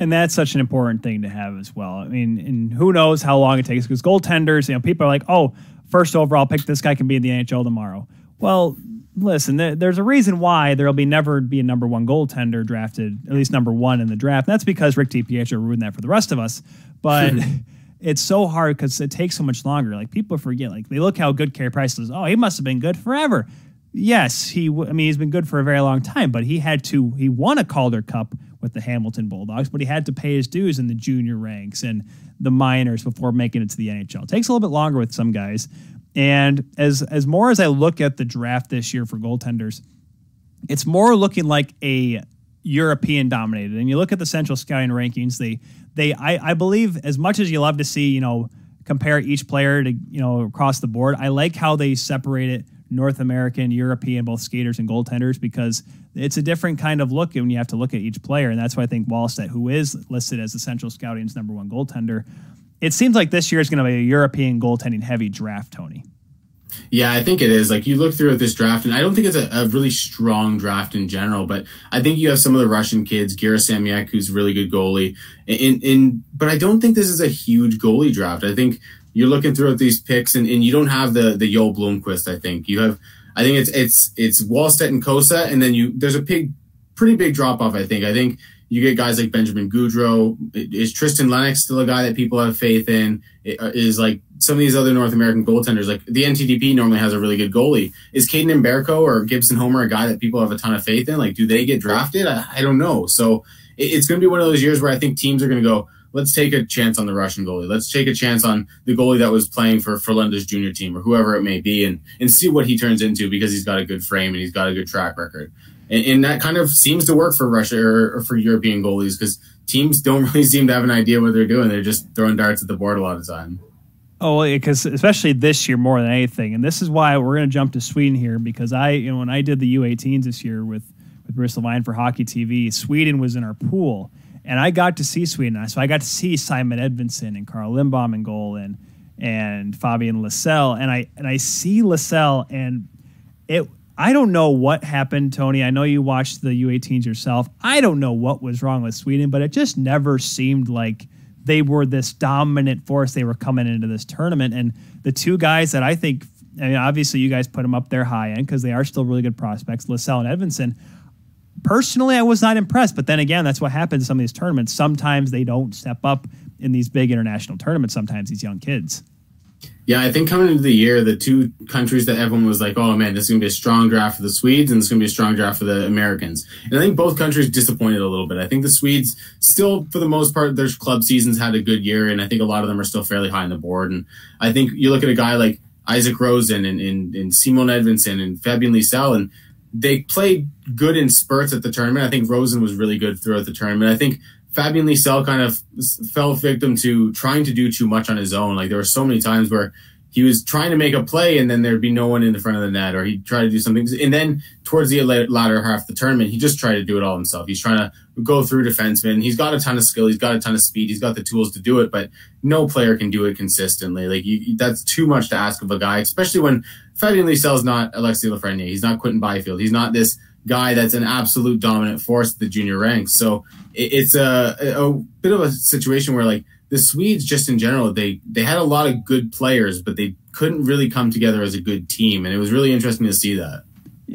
And that's such an important thing to have as well. I mean, and who knows how long it takes because goaltenders, you know, people are like, oh, first overall pick, this guy can be in the NHL tomorrow. Well, listen, there's a reason why there'll be never be a number one goaltender drafted, at least number one in the draft. That's because Rick DiPietro ruined that for the rest of us. But it's so hard because it takes so much longer. Like people forget, like they look how good Carey Price is. Oh, he must have been good forever. Yes, he. I mean, he's been good for a very long time, but he had to. He won a Calder Cup with the Hamilton Bulldogs, but he had to pay his dues in the junior ranks and the minors before making it to the NHL. It takes a little bit longer with some guys, and as as more as I look at the draft this year for goaltenders, it's more looking like a European dominated. And you look at the Central Scouting rankings, they they I, I believe as much as you love to see, you know, compare each player to, you know, across the board, I like how they separate it North American, European, both skaters and goaltenders, because it's a different kind of look when you have to look at each player. And that's why I think Wallstedt, who is listed as the Central Scouting's number one goaltender, it seems like this year is going to be a European goaltending heavy draft, Tony. Yeah, I think it is. Like you look through this draft, and I don't think it's a, a, really strong draft in general, but I think you have some of the Russian kids, Gerasimyak, who's really good goalie. In, in but I don't think this is a huge goalie draft. I think you're looking throughout these picks, and, and you don't have the the Joel Blomqvist. I think you have. I think it's it's it's Wallstedt and Cossa, and then you there's a big, pretty big drop off. I think. I think you get guys like Benjamin Gaudreau. Is Tristan Lennox still a guy that people have faith in? Uh, is like some of these other North American goaltenders, like the NTDP normally has a really good goalie. Is Kaidan Mbereko or Gibson Homer a guy that people have a ton of faith in? Like, do they get drafted? I, I don't know. So it, it's going to be one of those years where I think teams are going to go, let's take a chance on the Russian goalie. Let's take a chance on the goalie that was playing for Frölunda's junior team or whoever it may be and, and see what he turns into because he's got a good frame and he's got a good track record and, and that kind of seems to work for Russia or, or for European goalies because teams don't really seem to have an idea what they're doing. They're just throwing darts at the board a lot of the time. Oh, because especially this year more than anything, and this is why we're going to jump to Sweden here because I, you know, when I did the U18s this year with with Bruce Levine for Hockey TV, Sweden was in our pool, and I got to see Sweden. So I got to see Simon Edvinsson and Carl Lindbom in goal and and Fabian Lysell, and I and I see Lysell, and it I don't know what happened, Tony. I know you watched the U18s yourself. I don't know what was wrong with Sweden, but it just never seemed like they were this dominant force. They were coming into this tournament. And the two guys that I think, I mean, obviously you guys put them up there high end because they are still really good prospects, Lysell and Edvinsson. Personally, I was not impressed. But then again, that's what happens in some of these tournaments. Sometimes they don't step up in these big international tournaments, sometimes these young kids. Yeah, I think coming into the year, the two countries that everyone was like, "Oh man, this is going to be a strong draft for the Swedes, and it's going to be a strong draft for the Americans." And I think both countries disappointed a little bit. I think the Swedes still, for the most part, their club seasons had a good year, and I think a lot of them are still fairly high on the board. And I think you look at a guy like Isak Rosén and, and, and Simon Edvinsson and Fabian Lysell, and they played good in spurts at the tournament. I think Rosén was really good throughout the tournament. I think Fabian Lysell kind of fell victim to trying to do too much on his own. Like there were so many times where he was trying to make a play and then there'd be no one in the front of the net or he'd try to do something. And then towards the latter half of the tournament, he just tried to do it all himself. He's trying to go through defensemen. He's got a ton of skill. He's got a ton of speed. He's got the tools to do it, but no player can do it consistently. Like you, that's too much to ask of a guy, especially when Fabian Lysell is not Alexi Lafreniere. He's not Quinton Byfield. He's not this guy that's an absolute dominant force at the junior ranks. So it's a, a bit of a situation where like the Swedes just in general, they, they had a lot of good players, but they couldn't really come together as a good team. And it was really interesting to see that.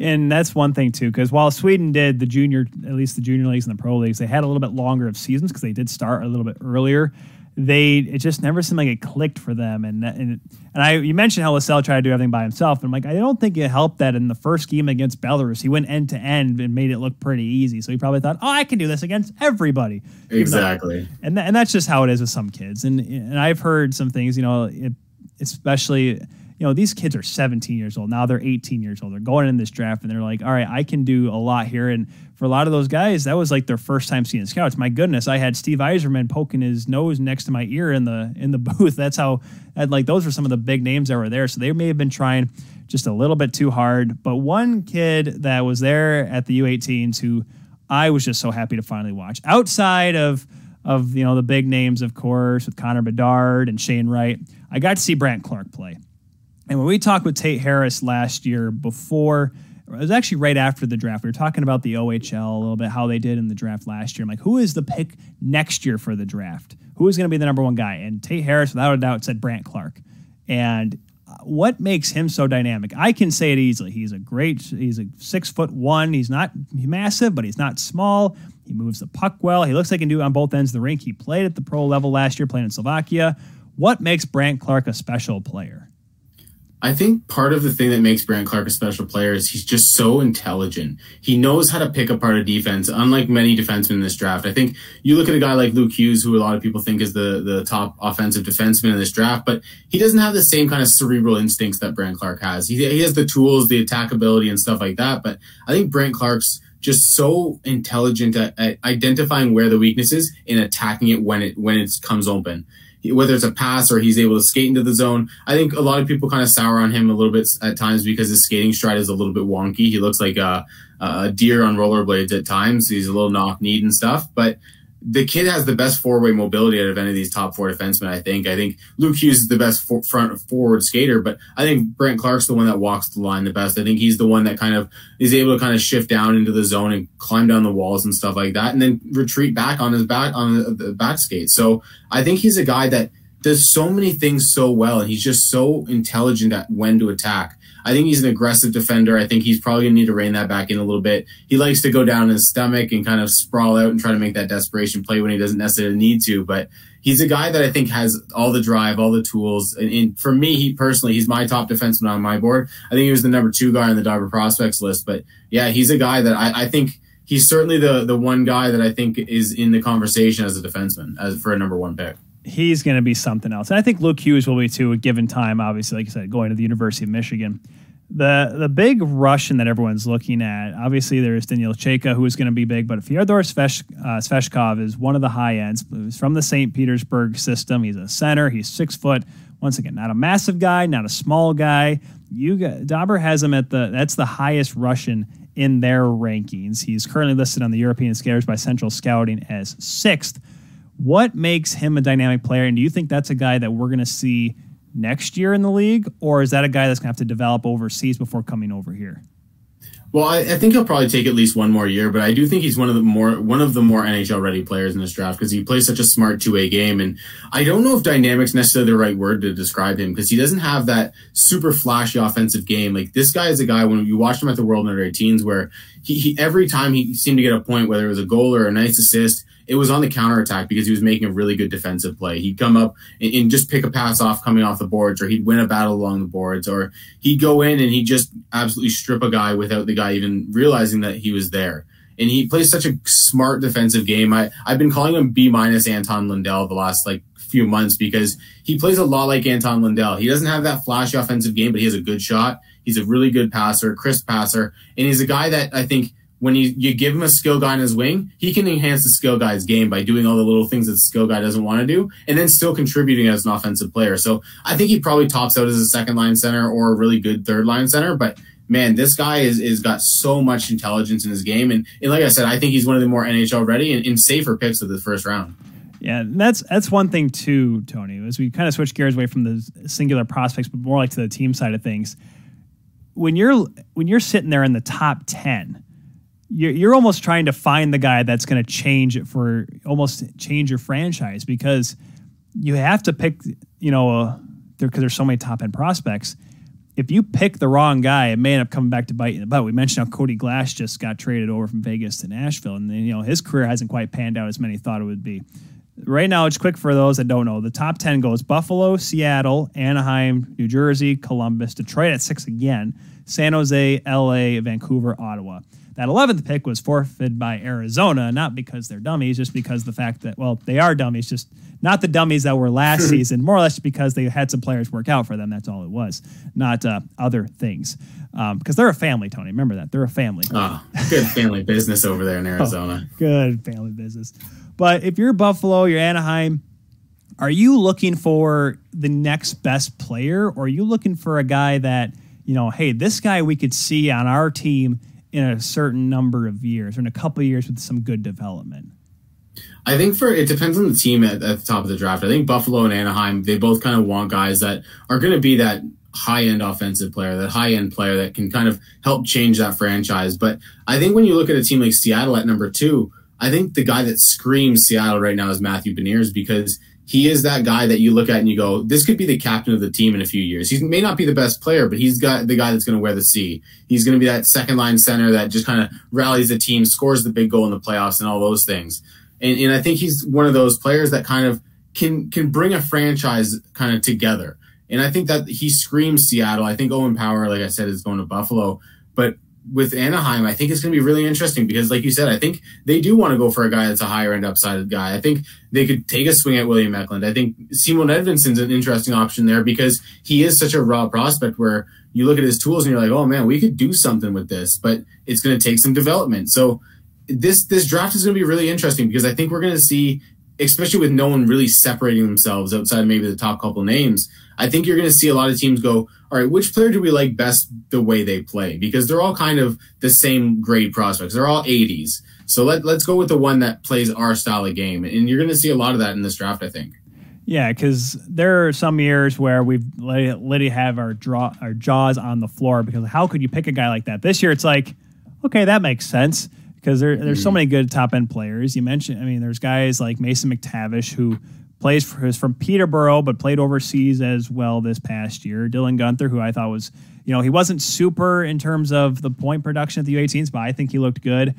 And that's one thing too, because while Sweden did the junior, at least the junior leagues and the pro leagues, they had a little bit longer of seasons because they did start a little bit earlier they it just never seemed like it clicked for them. And and and I you mentioned how Lysell tried to do everything by himself. And I'm like, I don't think it helped that in the first game against Belarus, he went end to end and made it look pretty easy. So he probably thought, oh, I can do this against everybody. Exactly. and and that's just how it is with some kids. And and I've heard some things, you know, it, especially you know, these kids are 17 years old. Now they're 18 years old. They're going in this draft and they're like, all right, I can do a lot here. And for a lot of those guys, that was like their first time seeing scouts. My goodness, I had Steve Yzerman poking his nose next to my ear in the in the booth. That's how I'd like those were some of the big names that were there. So they may have been trying just a little bit too hard. But one kid that was there at the U18s who I was just so happy to finally watch outside of of you know the big names, of course, with Connor Bedard and Shane Wright. I got to see Brandt Clarke play. And when we talked with Tate Harris last year before, it was actually right after the draft. We were talking about the OHL a little bit, how they did in the draft last year. I'm like, who is the pick next year for the draft? Who is going to be the number one guy? And Tate Harris, without a doubt, said Brandt Clarke. And uh, what makes him so dynamic? I can say it easily. He's a great, he's a six foot one. He's not massive, but he's not small. He moves the puck well. He looks like he can do it on both ends of the rink. He played at the pro level last year, playing in Slovakia. What makes Brandt Clarke a special player? I think part of the thing that makes Brandt Clarke a special player is he's just so intelligent. He knows how to pick apart a defense, unlike many defensemen in this draft. I think you look at a guy like Luke Hughes, who a lot of people think is the, the top offensive defenseman in this draft, but he doesn't have the same kind of cerebral instincts that Brandt Clarke has. He, he has the tools, the attackability, and stuff like that. But I think Brandt Clarke's just so intelligent at, at identifying where the weakness is and attacking it when it when it comes open whether it's a pass or he's able to skate into the zone. I think a lot of people kind of sour on him a little bit at times because his skating stride is a little bit wonky. He looks like a, a deer on rollerblades at times. He's a little knock kneed and stuff, but the kid has the best four way mobility out of any of these top four defensemen. I think. I think Luke Hughes is the best for, front forward skater, but I think Brandt Clarke's the one that walks the line the best. I think he's the one that kind of is able to kind of shift down into the zone and climb down the walls and stuff like that, and then retreat back on his back on the, the back skate. So I think he's a guy that does so many things so well, and he's just so intelligent at when to attack. I think he's an aggressive defender. I think he's probably gonna need to rein that back in a little bit. He likes to go down in his stomach and kind of sprawl out and try to make that desperation play when he doesn't necessarily need to. But he's a guy that I think has all the drive, all the tools. And, and for me, he personally, he's my top defenseman on my board. I think he was the number two guy on the Dobber prospects list. But yeah, he's a guy that I, I think he's certainly the the one guy that I think is in the conversation as a defenseman as for a number one pick he's going to be something else. And I think Luke Hughes will be too, given time, obviously, like I said, going to the University of Michigan. The the big Russian that everyone's looking at, obviously, there's Daniil Chayka, who is going to be big, but Fyodor Svesh, uh, Svechkov is one of the high ends. He's from the St. Petersburg system. He's a center. He's six foot. Once again, not a massive guy, not a small guy. You got, Dobber has him at the that's the highest Russian in their rankings. He's currently listed on the European Scouts by Central Scouting as sixth. What makes him a dynamic player? And do you think that's a guy that we're going to see next year in the league, or is that a guy that's going to have to develop overseas before coming over here? Well, I, I, think he'll probably take at least one more year, but I do think he's one of the more one of the more NHL ready players in this draft because he plays such a smart two way game, and I don't know if dynamics necessarily the right word to describe him because he doesn't have that super flashy offensive game. Like this guy is a guy when you watched him at the World Under 18s, where he, he every time he seemed to get a point, whether it was a goal or a nice assist, it was on the counterattack because he was making a really good defensive play. He'd come up and, and, just pick a pass off coming off the boards, or he'd win a battle along the boards, or he'd go in and he'd just absolutely strip a guy without the guy even realizing that he was there. And he plays such a smart defensive game. I, I've been calling him B minus Anton Lundell the last like few months because he plays a lot like Anton Lundell. He doesn't have that flashy offensive game, but he has a good shot. He's a really good passer, crisp passer, and he's a guy that I think – when you, you give him a skill guy in his wing, he can enhance the skill guy's game by doing all the little things that the skill guy doesn't want to do, and then still contributing as an offensive player. So I think he probably tops out as a second line center or a really good third line center. But man, this guy is is got so much intelligence in his game, and, and like I said, I think he's one of the more NHL ready and, and safer picks of the first round. Yeah, that's that's one thing too, Tony. As we kind of switch gears away from the singular prospects, but more like to the team side of things. When you're when you're sitting there in the top ten, you're, you're almost trying to find the guy that's going to change it for almost change your franchise because you have to pick, you know, uh, because there's so many top end prospects. If you pick the wrong guy, it may end up coming back to bite you in the butt. We mentioned how Cody Glass just got traded over from Vegas to Nashville, and you know his career hasn't quite panned out as many thought it would be. Right now, it's quick for those that don't know. The top 10 goes Buffalo, Seattle, Anaheim, New Jersey, Columbus, Detroit at six again, San Jose, LA, Vancouver, Ottawa. That 11th pick was forfeited by Arizona, not because they're dummies, just because the fact that, well, they are dummies, just not the dummies that were last season, more or less because they had some players work out for them. That's all it was, not uh, other things. Because um, they're a family, Tony. Remember that. They're a family. Oh, good family business over there in oh, Arizona. Oh, good family business. But if you're Buffalo, you're Anaheim, are you looking for the next best player or are you looking for a guy that, you know, hey, this guy we could see on our team – in a certain number of years or in a couple of years with some good development? I think for it depends on the team at, at the top of the draft. I think Buffalo and Anaheim, they both kind of want guys that are going to be that high end offensive player, that high end player that can kind of help change that franchise. But I think when you look at a team like Seattle at number two, I think the guy that screams Seattle right now is Matthew Beniers because he is that guy that you look at and you go, this could be the captain of the team in a few years. He may not be the best player, but he's got the guy that's going to wear the C. He's going to be that second line center that just kind of rallies the team, scores the big goal in the playoffs, and all those things. And, and I think he's one of those players that kind of can can bring a franchise kind of together. And I think that he screams Seattle. I think Owen Power, like I said, is going to Buffalo. But with Anaheim, I think it's going to be really interesting because, like you said, I think they do want to go for a guy that's a higher end upside guy. I think they could take a swing at William Eklund. I think Simon Edvinsson's an interesting option there because he is such a raw prospect where you look at his tools and you're like, oh man, we could do something with this, but it's going to take some development. So this this draft is going to be really interesting because I think we're going to see, especially with no one really separating themselves outside of maybe the top couple names. I think you're going to see a lot of teams go, all right, which player do we like best the way they play? Because they're all kind of the same grade prospects. They're all 80s. So let, let's go with the one that plays our style of game. And you're going to see a lot of that in this draft, I think. Yeah, because there are some years where we've let have our draw our jaws on the floor because how could you pick a guy like that? This year it's like, okay, that makes sense because there, there's so mm. many good top end players. You mentioned, I mean, there's guys like Mason McTavish who plays for, is from Peterborough, but played overseas as well this past year. Dylan Guenther, who I thought was, you know, he wasn't super in terms of the point production at the U18s, but I think he looked good.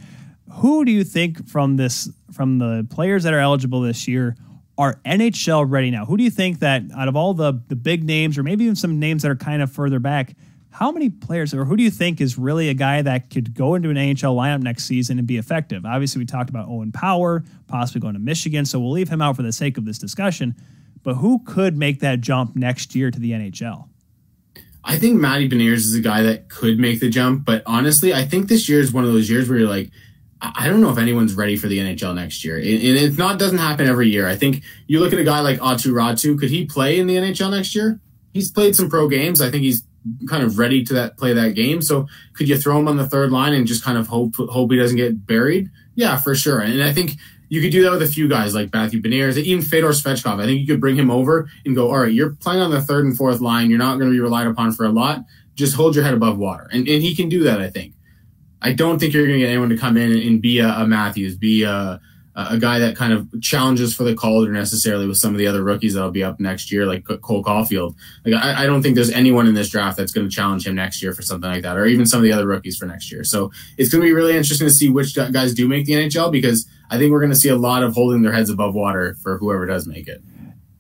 Who do you think from this from the players that are eligible this year are NHL ready now? Who do you think that out of all the the big names, or maybe even some names that are kind of further back, how many players or who do you think is really a guy that could go into an AHL lineup next season and be effective? Obviously, we talked about Owen Power, possibly going to Michigan, so we'll leave him out for the sake of this discussion. But who could make that jump next year to the NHL? I think Matty Beniers is a guy that could make the jump, but honestly, I think this year is one of those years where you're like, I don't know if anyone's ready for the NHL next year. And it's not doesn't happen every year. I think you look at a guy like Aatu Räty, could he play in the NHL next year? He's played some pro games. I think he's kind of ready to that play that game. So could you throw him on the third line and just kind of hope hope he doesn't get buried? Yeah, for sure. And I think you could do that with a few guys like Matthew Beniers, even Fedor Svechkov. I think you could bring him over and go, all right, you're playing on the third and fourth line. You're not going to be relied upon for a lot. Just hold your head above water. And, and he can do that, I think. I don't think you're going to get anyone to come in and, be a, a Matthews, be a, a guy that kind of challenges for the Calder necessarily with some of the other rookies that'll be up next year, like Cole Caufield. Like I, I don't think there's anyone in this draft that's going to challenge him next year for something like that, or even some of the other rookies for next year. So it's going to be really interesting to see which guys do make the NHL because I think we're going to see a lot of holding their heads above water for whoever does make it.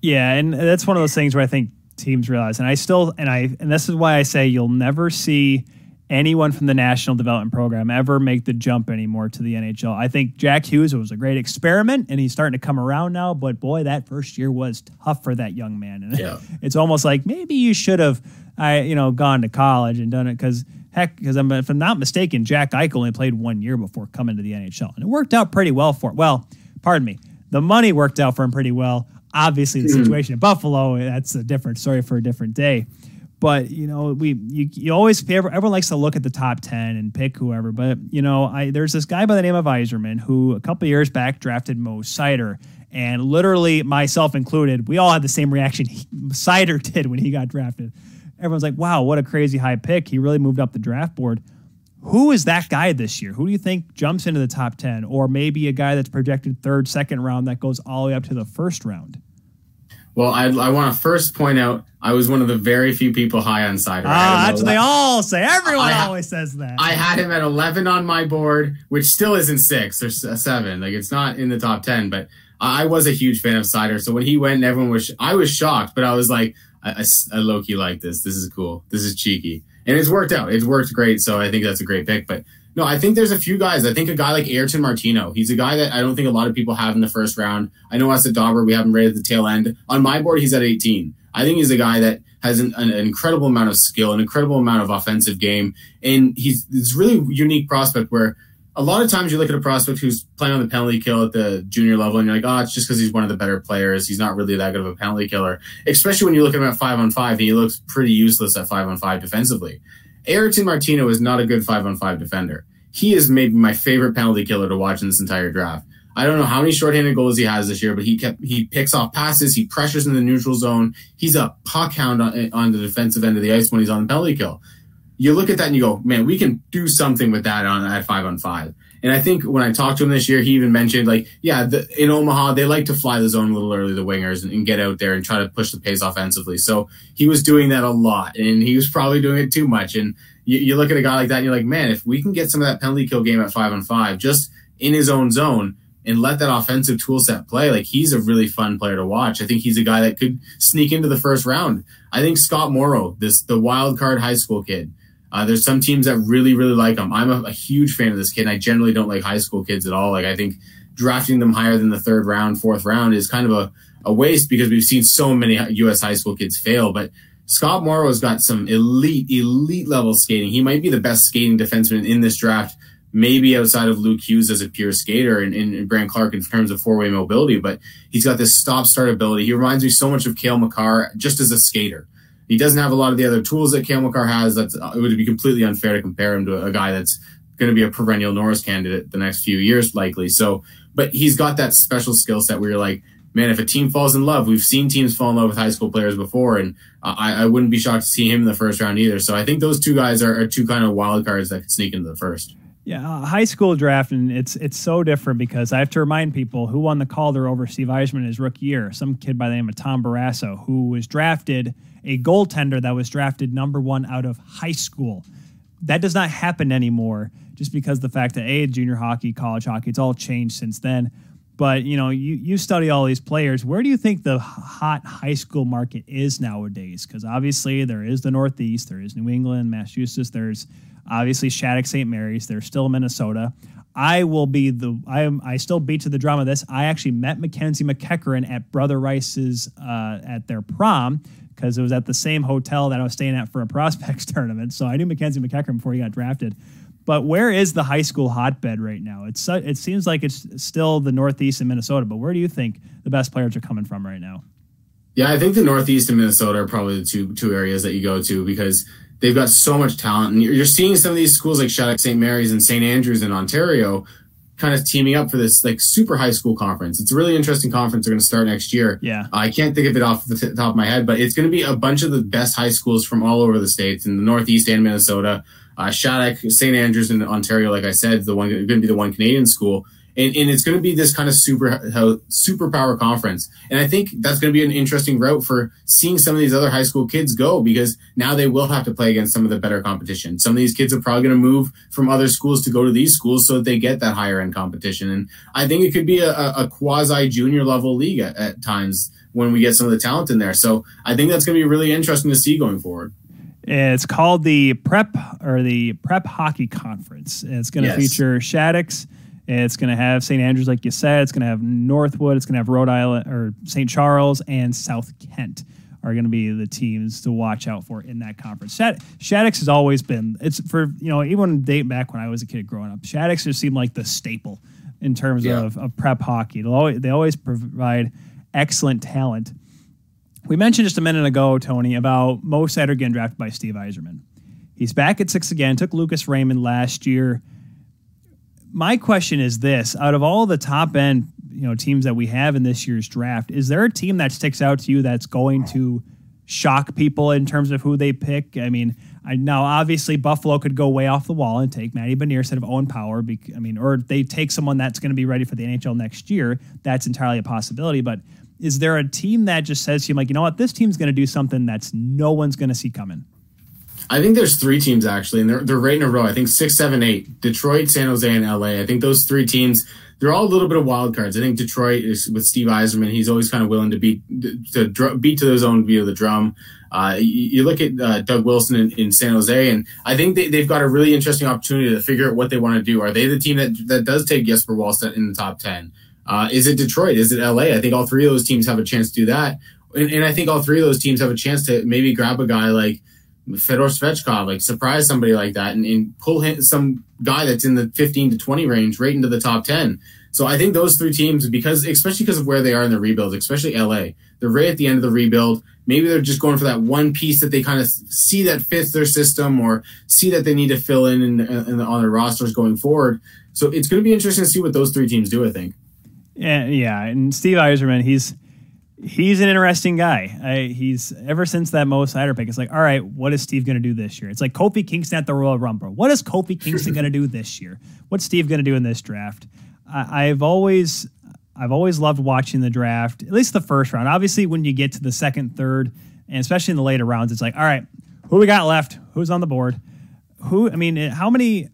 Yeah, and that's one of those things where I think teams realize, and I still, and I, and this is why I say you'll never see anyone from the National Development Program ever make the jump anymore to the NHL. I think Jack Hughes was a great experiment and he's starting to come around now, but boy, that first year was tough for that young man. And yeah. it's almost like maybe you should have I you know gone to college and done it cuz heck cuz I'm if I'm not mistaken, Jack Eichel only played 1 year before coming to the NHL. And it worked out pretty well for him. Well, pardon me. The money worked out for him pretty well. Obviously, the hmm. situation in Buffalo, that's a different story for a different day. But you know, we you, you always favor everyone likes to look at the top ten and pick whoever. But you know, I there's this guy by the name of Yzerman who a couple years back drafted Mo Seider, and literally myself included, we all had the same reaction he, Seider did when he got drafted. Everyone's like, "Wow, what a crazy high pick! He really moved up the draft board." Who is that guy this year? Who do you think jumps into the top 10? Or maybe a guy that's projected third, second round that goes all the way up to the first round? Well, I, I want to first point out I was one of the very few people high on Seider. Ah, that's what they all say. Everyone I, always says that. I had him at 11 on my board, which still isn't six or seven. Like it's not in the top 10, but I was a huge fan of Seider. So when he went, and everyone was, I was shocked, but I was like, I, I, I low key like this. This is cool. This is cheeky. And it's worked out. It's worked great. So I think that's a great pick. But no, I think there's a few guys. I think a guy like Ayrton Martino. He's a guy that I don't think a lot of people have in the first round. I know us at Dobber, we have him right at the tail end. On my board, he's at 18. I think he's a guy that has an, an incredible amount of skill, an incredible amount of offensive game, and he's this really unique prospect where a lot of times you look at a prospect who's playing on the penalty kill at the junior level and you're like, oh, it's just because he's one of the better players. He's not really that good of a penalty killer, especially when you look at him at five on five. He looks pretty useless at five on five defensively. Ayrton Martino is not a good five on five defender. He is maybe my favorite penalty killer to watch in this entire draft. I don't know how many shorthanded goals he has this year, but he kept he picks off passes, he pressures in the neutral zone. He's a puck hound on, on the defensive end of the ice when he's on the penalty kill. You look at that and you go, man, we can do something with that on at five on five. And I think when I talked to him this year, he even mentioned like, yeah, the, in Omaha they like to fly the zone a little early, the wingers, and, and, get out there and try to push the pace offensively. So he was doing that a lot, and he was probably doing it too much. And you, you look at a guy like that, and you're like, man, if we can get some of that penalty kill game at five on five, just in his own zone, and let that offensive tool set play, like he's a really fun player to watch. I think he's a guy that could sneak into the first round. I think Scott Morrow, this the wild card high school kid. Uh, there's some teams that really, really like him. I'm a, a, huge fan of this kid. And I generally don't like high school kids at all. Like I think drafting them higher than the third round, fourth round is kind of a, a waste because we've seen so many U.S. high school kids fail. But Scott Morrow's got some elite, elite level skating. He might be the best skating defenseman in this draft, maybe outside of Luke Hughes as a pure skater and, and Brandt Clarke in terms of four way mobility. But he's got this stop start ability. He reminds me so much of Cale Makar just as a skater. He doesn't have a lot of the other tools that Cale Makar has. That's it would be completely unfair to compare him to a guy that's going to be a perennial Norris candidate the next few years, likely. So, but he's got that special skill set where you're like, man, if a team falls in love, we've seen teams fall in love with high school players before, and I, I wouldn't be shocked to see him in the first round either. So I think those two guys are, are two kind of wild cards that could sneak into the first. Yeah, uh, high school draft, and it's it's so different because I have to remind people who won the Calder over Steve Yzerman his rookie year. Some kid by the name of Tom Barrasso, who was drafted a goaltender that was drafted number one out of high school. That does not happen anymore, just because the fact that a junior hockey, college hockey, it's all changed since then. But you know, you you study all these players. Where do you think the hot high school market is nowadays? Because obviously there is the Northeast, there is New England, Massachusetts. There's obviously Shattuck, St. Mary's. They're still Minnesota. I will be the I am I still beat to the drum of this. I actually met Mackenzie MacEachern at Brother Rice's uh, at their prom because it was at the same hotel that I was staying at for a prospects tournament. So I knew Mackenzie MacEachern before he got drafted. But where is the high school hotbed right now? It's it seems like it's still the Northeast and Minnesota. But where do you think the best players are coming from right now? Yeah, I think the Northeast and Minnesota are probably the two two areas that you go to because they've got so much talent, and you're seeing some of these schools like Shattuck St. Mary's and St. Andrews in Ontario kind of teaming up for this like super high school conference. It's a really interesting conference. They're going to start next year. Yeah, I can't think of it off the t- top of my head, but it's going to be a bunch of the best high schools from all over the states in the Northeast and Minnesota. Uh, Shattuck, St. Andrews in Ontario, like I said, the one going to be the one Canadian school, and, and it's going to be this kind of super uh, superpower conference. And I think that's going to be an interesting route for seeing some of these other high school kids go because now they will have to play against some of the better competition. Some of these kids are probably going to move from other schools to go to these schools so that they get that higher end competition. And I think it could be a, a quasi junior level league at, at times when we get some of the talent in there. So I think that's going to be really interesting to see going forward. It's called the Prep or the Prep Hockey Conference. It's going to yes. feature Shattuck's it's going to have St. Andrews, like you said. It's going to have Northwood. It's going to have Rhode Island or St. Charles and South Kent are going to be the teams to watch out for in that conference. Shad- Shattuck's has always been it's for you know even date back when I was a kid growing up. Shattuck's just seemed like the staple in terms yeah. of, of prep hockey. Always, they always provide excellent talent. We mentioned just a minute ago, Tony, about Mo Seider getting drafted by Steve Yzerman. He's back at six again. Took Lucas Raymond last year my question is this: out of all the top end, you know, teams that we have in this year's draft, is there a team that sticks out to you that's going to shock people in terms of who they pick? I mean, I now obviously Buffalo could go way off the wall and take Matty Benier instead of Owen Power. I mean, or they take someone that's going to be ready for the NHL next year. That's entirely a possibility. But is there a team that just says to you, like, you know what, this team's going to do something that's no one's going to see coming? I think there's three teams actually, and they're they're right in a row. I think six, seven, eight. Detroit, San Jose, and LA. I think those three teams. They're all a little bit of wild cards. I think Detroit is with Steve Yzerman. He's always kind of willing to beat to dr- beat to his own beat of the drum. Uh, you, you, look at uh, Doug Wilson in, in, San Jose, and I think they, have got a really interesting opportunity to figure out what they want to do. Are they the team that that does take Jesper Wallstedt in the top ten? Uh, is it Detroit? Is it LA? I think all three of those teams have a chance to do that, and, and I think all three of those teams have a chance to maybe grab a guy like Fedor Svechkov, like surprise somebody like that and, and pull him, some guy that's in the 15 to 20 range right into the top 10. So I think those three teams, because especially because of where they are in the rebuild, especially LA, they're right at the end of the rebuild. Maybe they're just going for that one piece that they kind of see that fits their system or see that they need to fill in, in, in on their rosters going forward. So it's going to be interesting to see what those three teams do. I think. Yeah, yeah, and Steve Yzerman, he's he's an interesting guy. I, he's ever since that Mo Seider pick. It's like, all right, what is Steve going to do this year? It's like Kofi Kingston at the Royal Rumble. What is Kofi Kingston going to do this year? What's Steve going to do in this draft? I, I've always, I've always loved watching the draft. At least the first round. Obviously, when you get to the second, third, and especially in the later rounds, it's like, all right, who we got left? Who's on the board? Who? I mean, how many?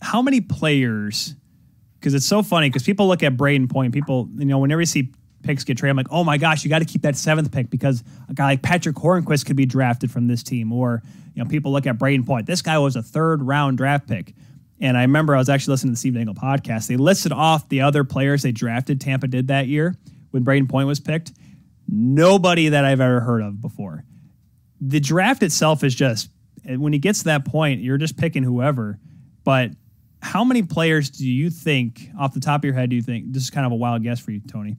How many players? Because it's so funny. Because people look at Brayden Point. People, you know, whenever you see picks get traded, I'm like, oh my gosh, you got to keep that seventh pick because a guy like Patrick Hornqvist could be drafted from this team. Or, you know, people look at Brayden Point. This guy was a third round draft pick. And I remember I was actually listening to the Steve Dangle podcast. They listed off the other players they drafted. Tampa did that year when Brayden Point was picked. Nobody that I've ever heard of before. The draft itself is just, eh, when he gets to that point, you're just picking whoever. But how many players do you think, off the top of your head, do you think, this is kind of a wild guess for you, Tony,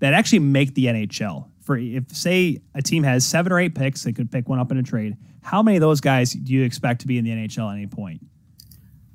that actually make the NHL. For if say a team has seven or eight picks, they could pick one up in a trade. How many of those guys do you expect to be in the NHL at any point?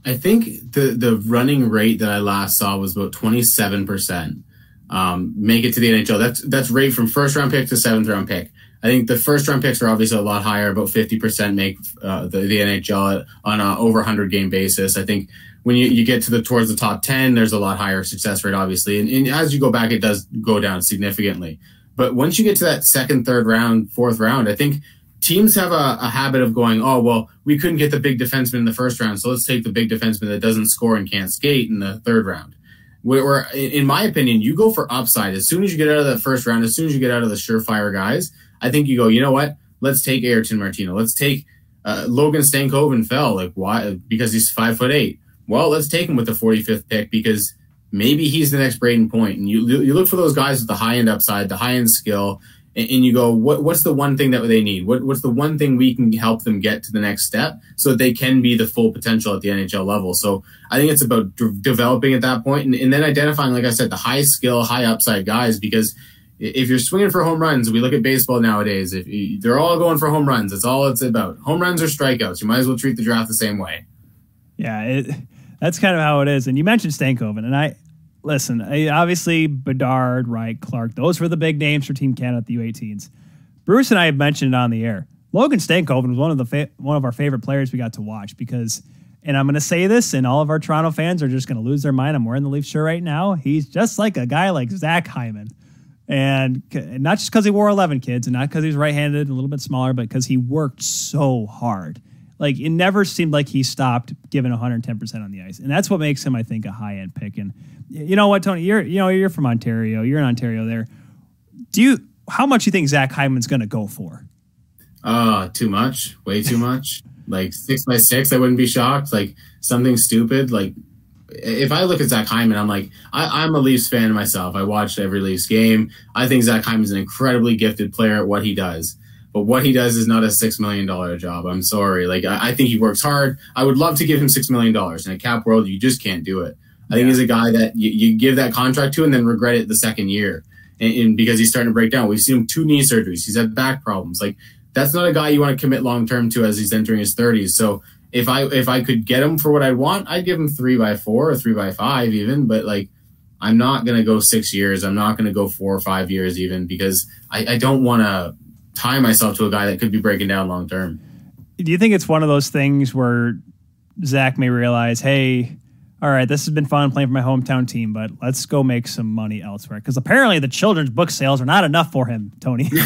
I think the the running rate that I last saw was about twenty seven percent. Um, make it to the NHL. That's that's rate from first round pick to seventh round pick. I think the first round picks are obviously a lot higher. About fifty percent make uh, the, the NHL on a over hundred game basis. I think when you, you get to the towards the top 10 there's a lot higher success rate obviously. And, and, as you go back it does go down significantly. But once you get to that second third round fourth round i think teams have a, a habit of going oh well we couldn't get the big defenseman in the first round so let's take the big defenseman that doesn't score and can't skate in the third round. Where, in my opinion you go for upside. As soon as you get out of that first round as soon as you get out of the surefire guys i think you go you know what? Let's take ayrton martino. Let's take uh, logan stankoven fell. Like why? Because he's five foot eight well, let's take him with the 45th pick because maybe he's the next Brayden Point. And you you look for those guys with the high end upside, the high end skill, and, and you go, what, what's the one thing that they need? What, what's the one thing we can help them get to the next step so that they can be the full potential at the NHL level? So I think it's about developing at that point and, and then identifying, like I said, the high skill, high upside guys because if you're swinging for home runs, we look at baseball nowadays. If you, they're all going for home runs, that's all it's about. Home runs or strikeouts. You might as well treat the draft the same way. Yeah, it, that's kind of how it is. And you mentioned Stankoven, and I listen. I, obviously, Bedard, Wright, Clarke, those were the big names for Team Canada at the U18s. Bruce and I have mentioned it on the air. Logan Stankoven was one of the fa- one of our favorite players we got to watch because and I'm going to say this, and all of our Toronto fans are just going to lose their mind. I'm wearing the Leaf shirt right now. He's just like a guy like Zach Hyman. And not just because he wore 11 kids and not because he's right handed and a little bit smaller, but because he worked so hard. Like it never seemed like he stopped giving 110% on the ice. And that's what makes him, I think, a high end pick. And you know what, Tony, you're, you know, you're from Ontario. You're in Ontario there. Do you, how much do you think Zach Hyman's going to go for? Uh, too much, way too much. like six by six, I wouldn't be shocked. Like something stupid. Like if I look at Zach Hyman, I'm like, I, am a Leafs fan myself. I watched every Leafs game. I think Zach Hyman's an incredibly gifted player at what he does. But what he does is not a six million dollar job. I'm sorry. Like I, I, think he works hard. I would love to give him six million dollars in a cap world. You just can't do it. I think he's a guy that you, you, give that contract to and then regret it the second year, and, and because he's starting to break down. We've seen him two knee surgeries. He's had back problems. Like that's not a guy you want to commit long term to as he's entering his 30s. So if I if I could get him for what I want, I'd give him three by four or three by five even. But like I'm not gonna go six years. I'm not gonna go four or five years even because I, I don't want to tie myself to a guy that could be breaking down long term. Do you think it's one of those things where Zach may realize, hey, all right, this has been fun playing for my hometown team, but let's go make some money elsewhere? Because apparently the children's book sales are not enough for him, Tony.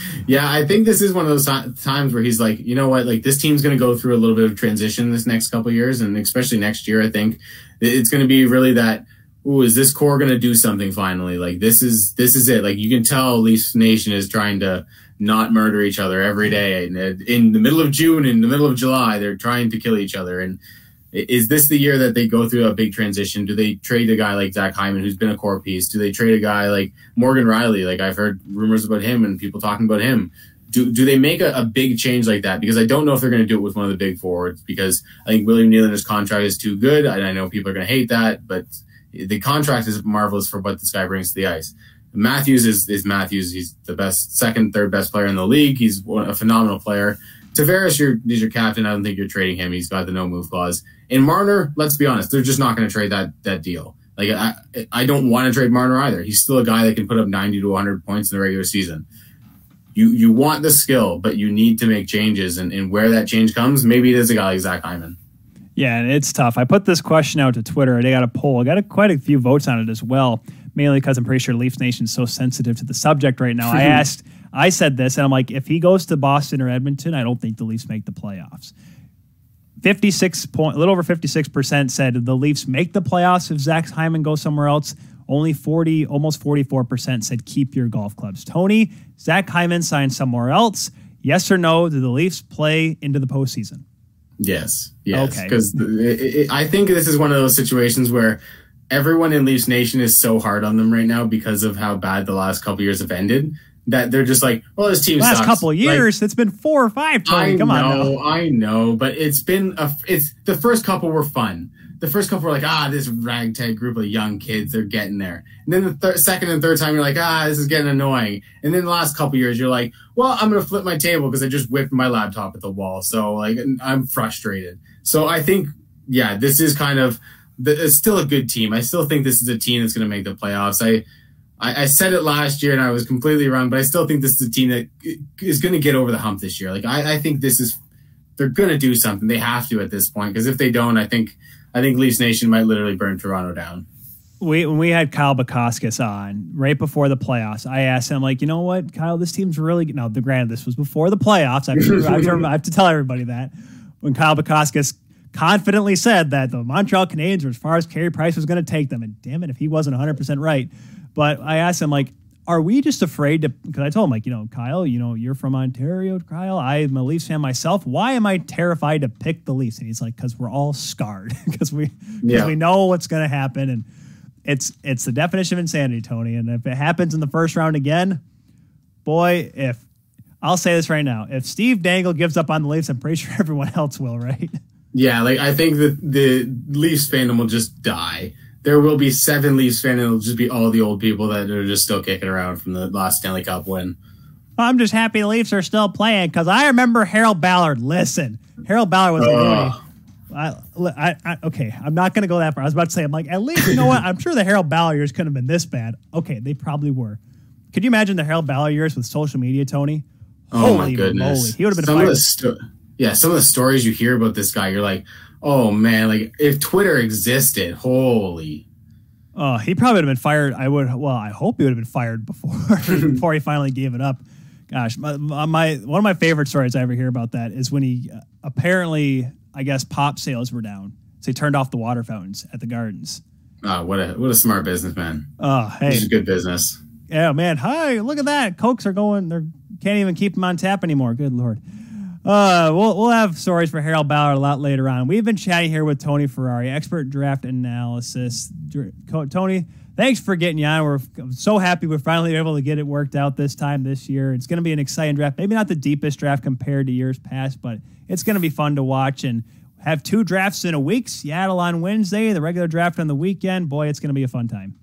yeah, I think this is one of those times where he's like, you know what, like this team's going to go through a little bit of transition this next couple years, and especially next year. I think it's going to be really that. Ooh, is this core going to do something finally? Like this is this is it. Like you can tell, Leafs Nation is trying to not murder each other every day. And uh, in the middle of June, in the middle of July, they're trying to kill each other. And is this the year that they go through a big transition? Do they trade a guy like Zach Hyman, who's been a core piece? Do they trade a guy like Morgan Rielly? Like I've heard rumors about him and people talking about him. Do, do they make a, a big change like that? Because I don't know if they're going to do it with one of the big forwards because I think William Nylander's contract is too good. I know people are going to hate that, but the contract is marvelous for what this guy brings to the ice. Matthews is, is Matthews. He's the best, second, third best player in the league. He's a phenomenal player. Tavares, you're, he's your captain. I don't think you're trading him. He's got the no move clause. And Marner, let's be honest, they're just not going to trade that that deal. Like I, I don't want to trade Marner either. He's still a guy that can put up 90 to 100 points in the regular season. You you want the skill, but you need to make changes, and, and where that change comes, maybe it is a guy like Zach Hyman. Yeah, and it's tough. I put this question out to Twitter. They got a poll. I got a, quite a few votes on it as well, mainly because I'm pretty sure Leafs Nation is so sensitive to the subject right now. I asked I said this, and I'm like, if he goes to Boston or Edmonton, I don't think the Leafs make the playoffs. 56 point, a little over 56% said the Leafs make the playoffs if Zach Hyman goes somewhere else. Only 40, almost 44% said keep your golf clubs. Tony, Zach Hyman signed somewhere else. Yes or no? Do the Leafs play into the postseason? Yes. Yes. Because okay. I think this is one of those situations where everyone in Leafs Nation is so hard on them right now because of how bad the last couple years have ended that they're just like, well, this team last sucks. couple of years, like, it's been four or five. Tony, I come know, on, I know, but it's been a. It's the first couple were fun. The first couple were like, ah, this ragtag group of young kids, they're getting there. And then the thir- second and third time, you're like, ah, this is getting annoying. And then the last couple years, you're like, well, I'm gonna flip my table because I just whipped my laptop at the wall, so like I'm frustrated. So I think, yeah, this is kind of. It's still a good team. I still think this is a team that's going to make the playoffs. I I, I, said it last year and I was completely wrong, but I still think this is a team that is going to get over the hump this year. Like I, I think this is they're going to do something. They have to at this point because if they don't, I think I think Leafs Nation might literally burn Toronto down. We when we had Kyle Bukauskas on right before the playoffs, I asked him like, you know what, Kyle, this team's really no. The granted, this was before the playoffs. I have, to, I have to tell everybody that when Kyle Bukauskas confidently said that the Montreal Canadiens were as far as Carey Price was going to take them, and damn it, if he wasn't 100 percent right. But I asked him like, are we just afraid to? Because I told him like, you know, Kyle, you know, you're from Ontario, Kyle. I'm a Leafs fan myself. Why am I terrified to pick the Leafs? And he's like, because we're all scarred, because we because yeah. we know what's going to happen, and it's it's the definition of insanity, Tony. And if it happens in the first round again, boy, if I'll say this right now, if Steve Dangle gives up on the Leafs, I'm pretty sure everyone else will, right? Yeah, like I think that the Leafs fandom will just die there will be seven Leafs fans, and it'll just be all the old people that are just still kicking around from the last Stanley Cup win. I'm just happy the Leafs are still playing because I remember Harold Ballard. Listen, Harold Ballard was uh. I, I, I, okay, I'm not going to go that far. I was about to say, I'm like, at least you know what? I'm sure the Harold Ballard years couldn't have been this bad. Okay, they probably were. Could you imagine the Harold Ballard years with social media, Tony? Oh Holy my goodness, moly. he would have been. Some of the sto- yeah, some of the stories you hear about this guy, you're like, Oh man, like if Twitter existed, holy. Oh, he probably would have been fired. I would. Well, I hope he would have been fired before before he finally gave it up. Gosh, my, my one of my favorite stories I ever hear about that is when he uh, apparently, I guess, pop sales were down, so he turned off the water fountains at the gardens. Oh, what a what a smart businessman. Oh, hey, this is good business. Yeah, man. Hi, look at that. Cokes are going. They're can't even keep them on tap anymore. Good lord. Uh, we'll we'll have stories for Harold Ballard a lot later on. We've been chatting here with Tony Ferrari, expert draft analysis. Tony, thanks for getting you on. We're so happy we're finally able to get it worked out this time this year. It's going to be an exciting draft. Maybe not the deepest draft compared to years past, but it's going to be fun to watch and have two drafts in a week. Seattle on Wednesday, the regular draft on the weekend. Boy, it's going to be a fun time.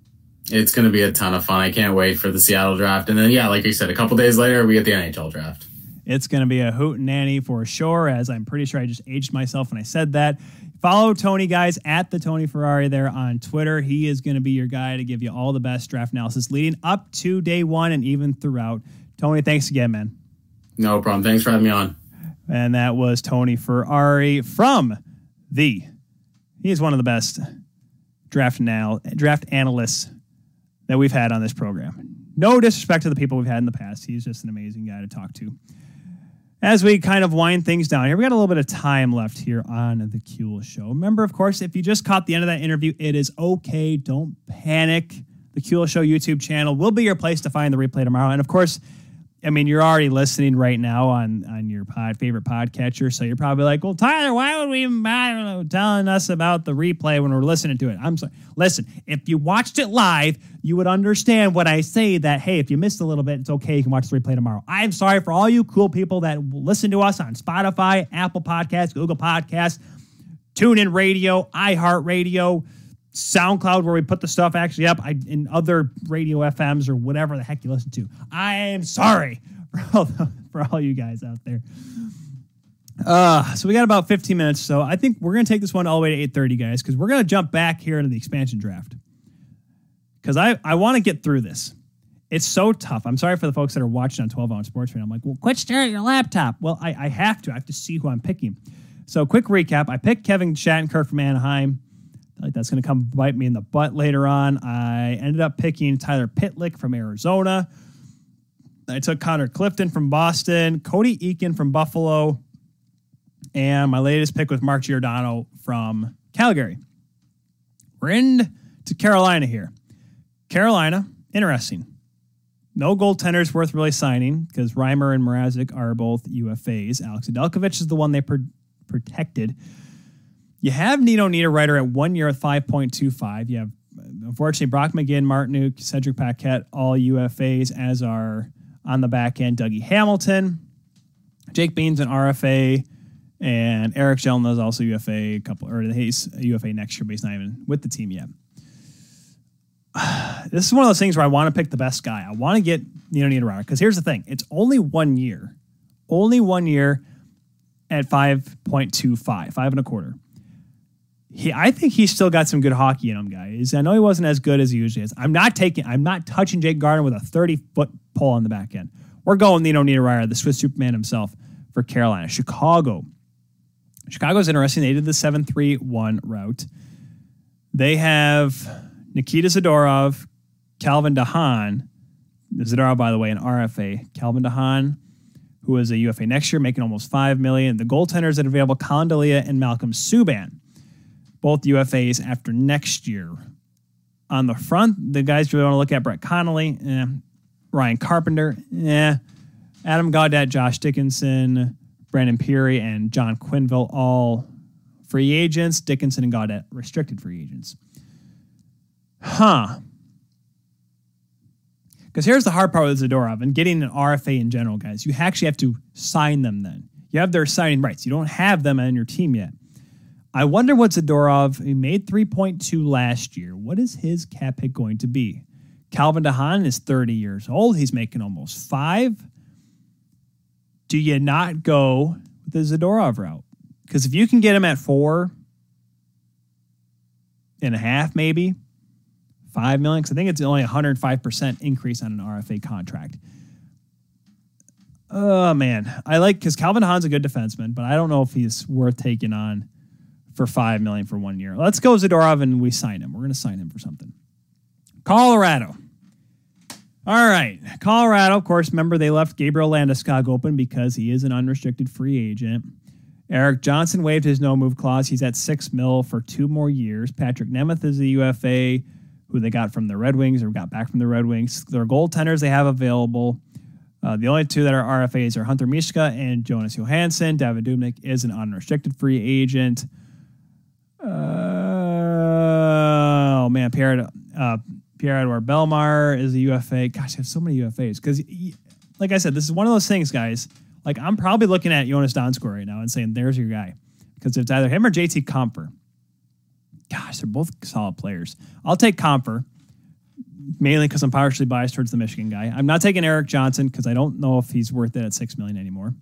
It's going to be a ton of fun. I can't wait for the Seattle draft. And then, yeah, like you said, a couple days later, we get the NHL draft. It's going to be a hoot and nanny for sure, as I'm pretty sure I just aged myself when I said that. Follow Tony, guys, at the Tony Ferrari there on Twitter. He is going to be your guy to give you all the best draft analysis leading up to day one and even throughout. Tony, thanks again, man. No problem. Thanks for having me on. And that was Tony Ferrari from the. He is one of the best draft now draft analysts that we've had on this program. No disrespect to the people we've had in the past. He's just an amazing guy to talk to. As we kind of wind things down here, we got a little bit of time left here on the Kuehl Show. Remember, of course, if you just caught the end of that interview, it is okay. Don't panic. The Kuehl Show YouTube channel will be your place to find the replay tomorrow. And of course, I mean, you're already listening right now on on your pod favorite podcatcher, so you're probably like, "Well, Tyler, why would we even bother telling us about the replay when we're listening to it?" I'm sorry. Listen, if you watched it live, you would understand what I say. That hey, if you missed a little bit, it's okay. You can watch the replay tomorrow. I'm sorry for all you cool people that listen to us on Spotify, Apple Podcasts, Google Podcasts, TuneIn Radio, iHeartRadio. SoundCloud where we put the stuff actually up I, in other radio FMs or whatever the heck you listen to. I am sorry for all, for all you guys out there. Uh, so we got about 15 minutes. So I think we're going to take this one all the way to 8.30, guys, because we're going to jump back here into the expansion draft. Because I, I want to get through this. It's so tough. I'm sorry for the folks that are watching on 12 Ounce Sports Radio. I'm like, well, quit staring at your laptop. Well, I, I have to. I have to see who I'm picking. So quick recap. I picked Kevin Shattenkirk from Anaheim like that's going to come bite me in the butt later on. I ended up picking Tyler Pitlick from Arizona. I took Connor Clifton from Boston, Cody Eakin from Buffalo, and my latest pick was Mark Giordano from Calgary. We're in to Carolina here. Carolina, interesting. No goaltenders worth really signing because Reimer and Mrazek are both UFAs. Alex Nedeljkovic is the one they pr- protected. You have Nino Niederreiter at one year at 5.25. You have, unfortunately, Brock McGinn, Martinook, Cedric Paquette, all UFAs, as are on the back end Dougie Hamilton, Jake Bean's an RFA, and Eric Gyllenhaal is also UFA. A couple, or he's UFA next year, but he's not even with the team yet. This is one of those things where I want to pick the best guy. I want to get Nino Niederreiter because here's the thing: it's only one year, only one year at 5.25, five and a quarter he, I think he's still got some good hockey in him, guys. I know he wasn't as good as he usually is. I'm not taking, I'm not touching Jake Gardiner with a 30 foot pole on the back end. We're going Nino Niederreiter, the Swiss Superman himself, for Carolina. Chicago. Chicago's interesting. They did the 7 3 1 route. They have Nikita Zadorov, Calvin DeHaan. Zadorov, by the way, an RFA. Calvin DeHaan, who is a UFA next year, making almost 5 million. The goaltenders that are available, Collin Delia and Malcolm Subban both UFAs after next year. On the front, the guys you want to look at Brett Connolly, eh. Ryan Carpenter, yeah, Adam Gaudette, Josh Dickinson, Brandon Pirri, and John Quenneville, all free agents. Dickinson and Gaudette, restricted free agents. Huh. Because here's the hard part with Zadorov and getting an RFA in general, guys. You actually have to sign them then. You have their signing rights. You don't have them on your team yet. I wonder what Zadorov, he made 3.2 last year. What is his cap hit going to be? Calvin DeHaan is 30 years old. He's making almost five. Do you not go with the Zadorov route? Because if you can get him at four and a half, maybe five million, because I think it's only 105% increase on an RFA contract. Oh man, I like because Calvin DeHaan's a good defenseman, but I don't know if he's worth taking on for five million for one year. Let's go Zadorov and we sign him. We're going to sign him for something. Colorado. All right, Colorado. Of course, remember they left Gabriel Landeskog open because he is an unrestricted free agent. Erik Johnson waived his no move clause. He's at six mil for two more years. Patrik Nemeth is the UFA who they got from the Red Wings or got back from the Red Wings. Their goaltenders they have available. Uh, the only two that are RFAs are Hunter Miska and Jonas Johansson. David Dubnyk is an unrestricted free agent. Uh, oh man, Pierre uh, Pierre Bellemare is a UFA. Gosh, I have so many UFAs because, like I said, this is one of those things, guys. Like I'm probably looking at Joonas Donskoi right now and saying, "There's your guy," because it's either him or JT Compher. Gosh, they're both solid players. I'll take Compher mainly because I'm partially biased towards the Michigan guy. I'm not taking Erik Johnson because I don't know if he's worth it at six million anymore.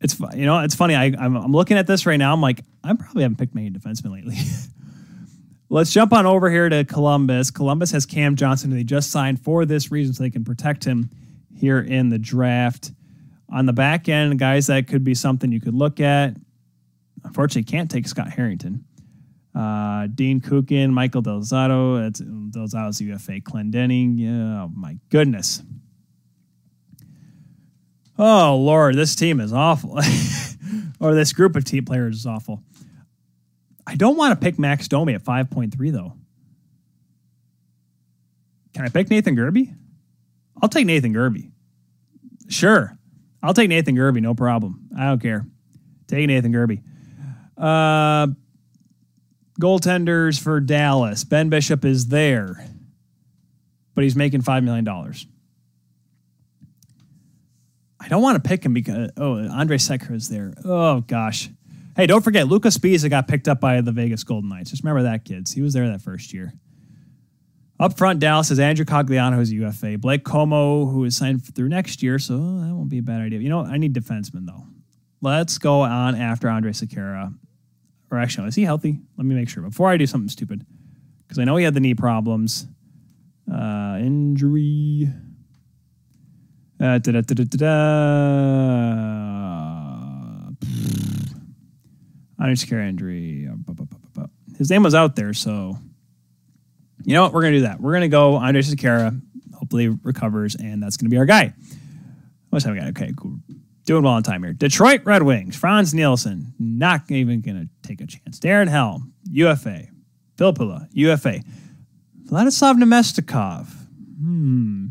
It's you know it's funny. I I'm, I'm looking at this right now. I'm like I probably haven't picked many defensemen lately. Let's jump on over here to Columbus. Columbus has Cam Johnson, and they just signed for this reason so they can protect him here in the draft. On the back end, guys that could be something you could look at. Unfortunately, can't take Scott Harrington. Uh, Dean Kukan, Michael Del Zotto, that's Del Zotto's UFA, Clendening. Yeah, oh my goodness. Oh Lord, this team is awful. or this group of team players is awful. I don't want to pick Max Domi at 5.3 though. Can I pick Nathan Gerbe? I'll take Nathan Gerbe. Sure. I'll take Nathan Gerbe, no problem. I don't care. Take Nathan Gerbe. Uh, goaltenders for Dallas. Ben Bishop is there, but he's making $5 million. I don't want to pick him because, oh, Andre Sekera is there. Oh, gosh. Hey, don't forget, Lucas Sbisa got picked up by the Vegas Golden Knights. Just remember that, kids. He was there that first year. Up front, Dallas is Andrew Cogliano, who's UFA. Blake Comeau, who is signed through next year, so that won't be a bad idea. You know, I need defensemen, though. Let's go on after Andre Sekera. Or actually, is he healthy? Let me make sure. Before I do something stupid, because I know he had the knee problems. Uh, injury. Uh, da, da, da, Andre Sekera injury. His name was out there, so you know what? We're gonna do that. We're gonna go Andre Sekera. Hopefully recovers, and that's gonna be our guy. What's that we? Okay, cool. Doing well on time here. Detroit Red Wings. Frans Nielsen, not even gonna take a chance. Darren Helm, UFA. Filppula, UFA. Vladislav Namestnikov. Hmm.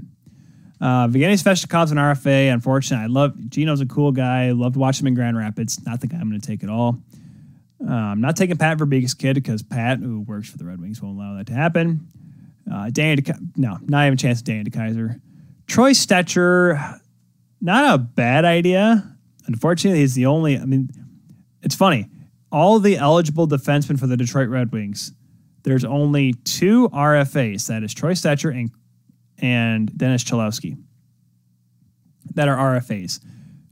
Uh, Evgeny Svechnikov's an RFA. Unfortunately, I love Gino's a cool guy. Loved watching him in Grand Rapids. Not the guy I'm going to take at all. Uh, I'm not taking Pat Verbeek's kid because Pat, who works for the Red Wings, won't allow that to happen. Uh, Danny, De- no, not even a chance. Of Danny DeKeyser, Troy Stecher, not a bad idea. Unfortunately, he's the only. I mean, it's funny. All the eligible defensemen for the Detroit Red Wings, there's only two RFAs. That is Troy Stecher and and Dennis Cholowski. That are RFAs.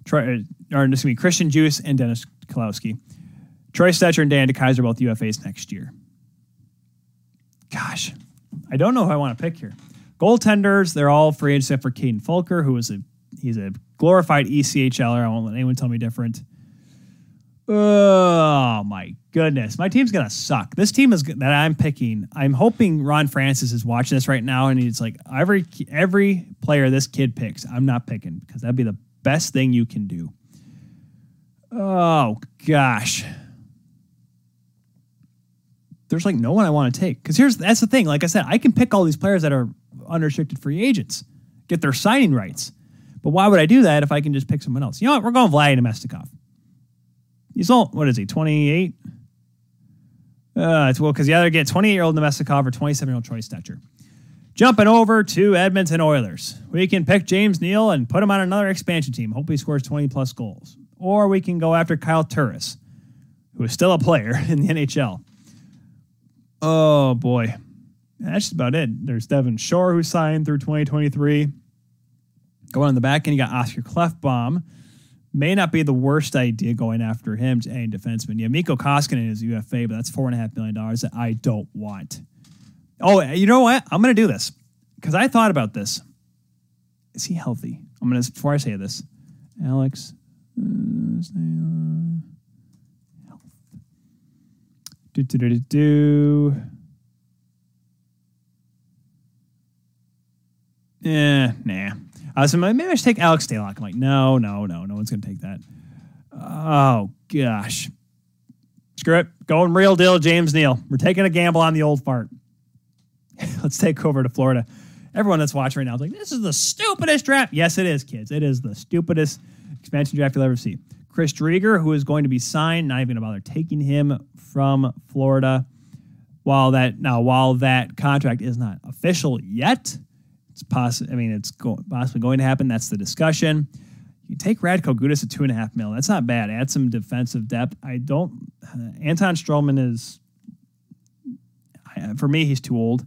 Troy, uh, or excuse me, Christian Djoos and Dennis Cholowski. Troy Stecher and Dan DeKeyser both UFAs next year. Gosh, I don't know who I want to pick here. Goaltenders, they're all free except for Kaden Fulcher, who is a he's a glorified ECHLer. I won't let anyone tell me different. Oh my goodness, my team's gonna suck. This team is that I'm picking. I'm hoping Ron Francis is watching this right now, and he's like, every every player this kid picks, I'm not picking because that'd be the best thing you can do. Oh gosh, there's like no one I want to take because here's that's the thing. Like I said, I can pick all these players that are unrestricted free agents, get their signing rights. But why would I do that if I can just pick someone else? You know what? We're going Vlad Namestnikov. He's all what is he? Twenty eight. Uh, it's well because the other get twenty eight year old Namestnikov or twenty seven year old Troy Stecher. Jumping over to Edmonton Oilers, we can pick James Neal and put him on another expansion team. Hope he scores twenty plus goals. Or we can go after Kyle Turris, who is still a player in the NHL. Oh boy, that's just about it. There's Devin Shore who signed through 2023. Going on the back end, you got Oscar Klefbom. May not be the worst idea going after him to any defenseman. Yeah, Mikko Koskinen is UFA, but that's four and a half million dollars that I don't want. Oh, you know what? I'm going to do this because I thought about this. Is he healthy? I'm going to before I say this, Alex. Uh, Do, do, do, do, do. Nah. Was like, maybe I should take Alex Daylock. I'm like, no, no, no, no one's gonna take that. Oh gosh. Screw it. Going real deal, James Neal. We're taking a gamble on the old fart. Let's take over to Florida. Everyone that's watching right now is like, this is the stupidest draft. Yes, it is, kids. It is the stupidest expansion draft you'll ever see. Chris Driedger, who is going to be signed, not even gonna bother taking him from Florida. While that now, while that contract is not official yet, it's possible. I mean, it's go- possibly going to happen. That's the discussion. You take Radko Gudas at two and a half mil. That's not bad. Add some defensive depth. I don't. Uh, Anton Stralman is, for me, he's too old.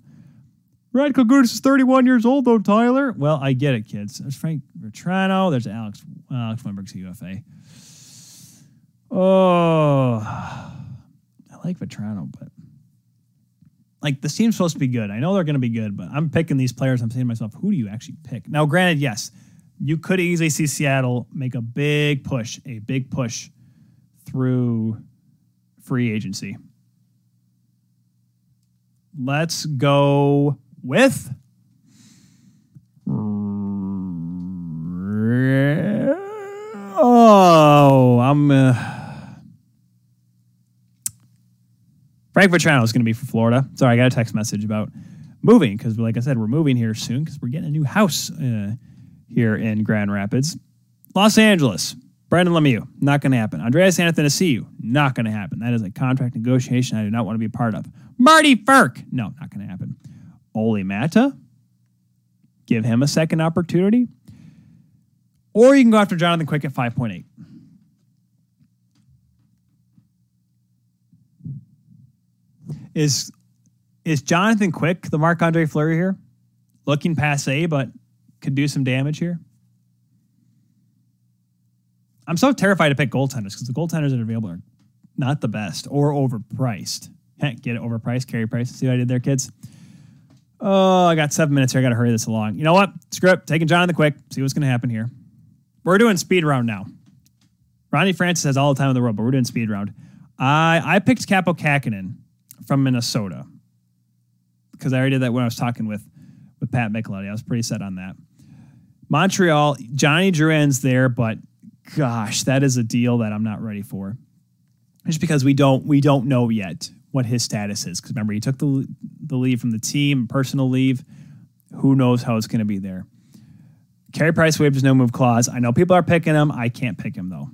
Radko Gudas is 31 years old, though, Tyler. Well, I get it, kids. There's Frank Vatrano. There's Alex. Well, Alex Wennberg's a UFA. Oh, I like Vatrano, but like the team's supposed to be good. I know they're going to be good, but I'm picking these players. I'm saying to myself, who do you actually pick? Now, granted, yes, you could easily see Seattle make a big push, a big push through free agency. Let's go with. Oh, I'm. Uh, Frank Vatrano is going to be for Florida. Sorry, I got a text message about moving because, like I said, we're moving here soon because we're getting a new house uh, here in Grand Rapids. Los Angeles, Brandon Lemieux, not going to happen. Andreas Athanasiou, not going to happen. That is a contract negotiation I do not want to be a part of. Marty Frk, no, not going to happen. Olli Maatta, give him a second opportunity. Or you can go after Jonathan Quick at 5.8. Is is Jonathan Quick the Marc Andre Fleury here? Looking passe, but could do some damage here. I'm so terrified to pick goaltenders because the goaltenders that are available are not the best or overpriced. Heck, get it overpriced, carry price. See what I did there, kids? Oh, I got seven minutes here. I got to hurry this along. You know what? Screw it. Taking Jonathan Quick. See what's going to happen here. We're doing speed round now. Ronnie Francis has all the time in the world, but we're doing speed round. I I picked Kaapo Kähkönen from Minnesota because I already did that when I was talking with with Pat Micheletti. I was pretty set on that. Montreal, Johnny Drouin's there, but gosh, that is a deal that I'm not ready for. Just because we don't we don't know yet what his status is. Because remember, he took the the leave from the team, personal leave. Who knows how it's going to be there? Carey Price waived his no move clause. I know people are picking him. I can't pick him though.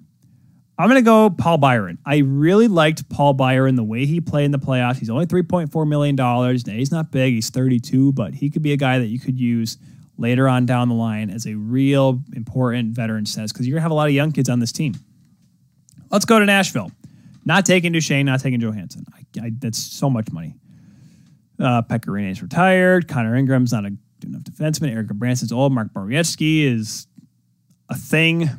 I'm going to go Paul Byron. I really liked Paul Byron the way he played in the playoffs. He's only $3.4 million. Now, he's not big, he's 32, but he could be a guy that you could use later on down the line as a real important veteran says because you're going to have a lot of young kids on this team. Let's go to Nashville. Not taking Duchene, not taking Johansen. I, I, that's so much money. Uh, retired. Connor Ingram's not a good enough defenseman. Erik Gudbranson's old. Mark Borowiecki is a thing.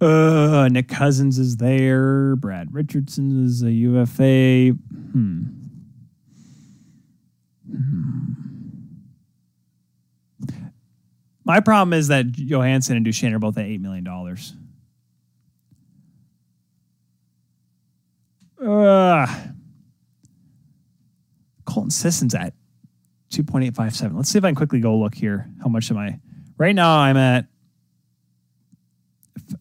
Uh, Nick Cousins is there. Brad Richardson is a UFA. Hmm. hmm. My problem is that Johansen and Duchene are both at $8 million. Uh, Colton Sisson's at 2.857. Let's see if I can quickly go look here. How much am I? Right now, I'm at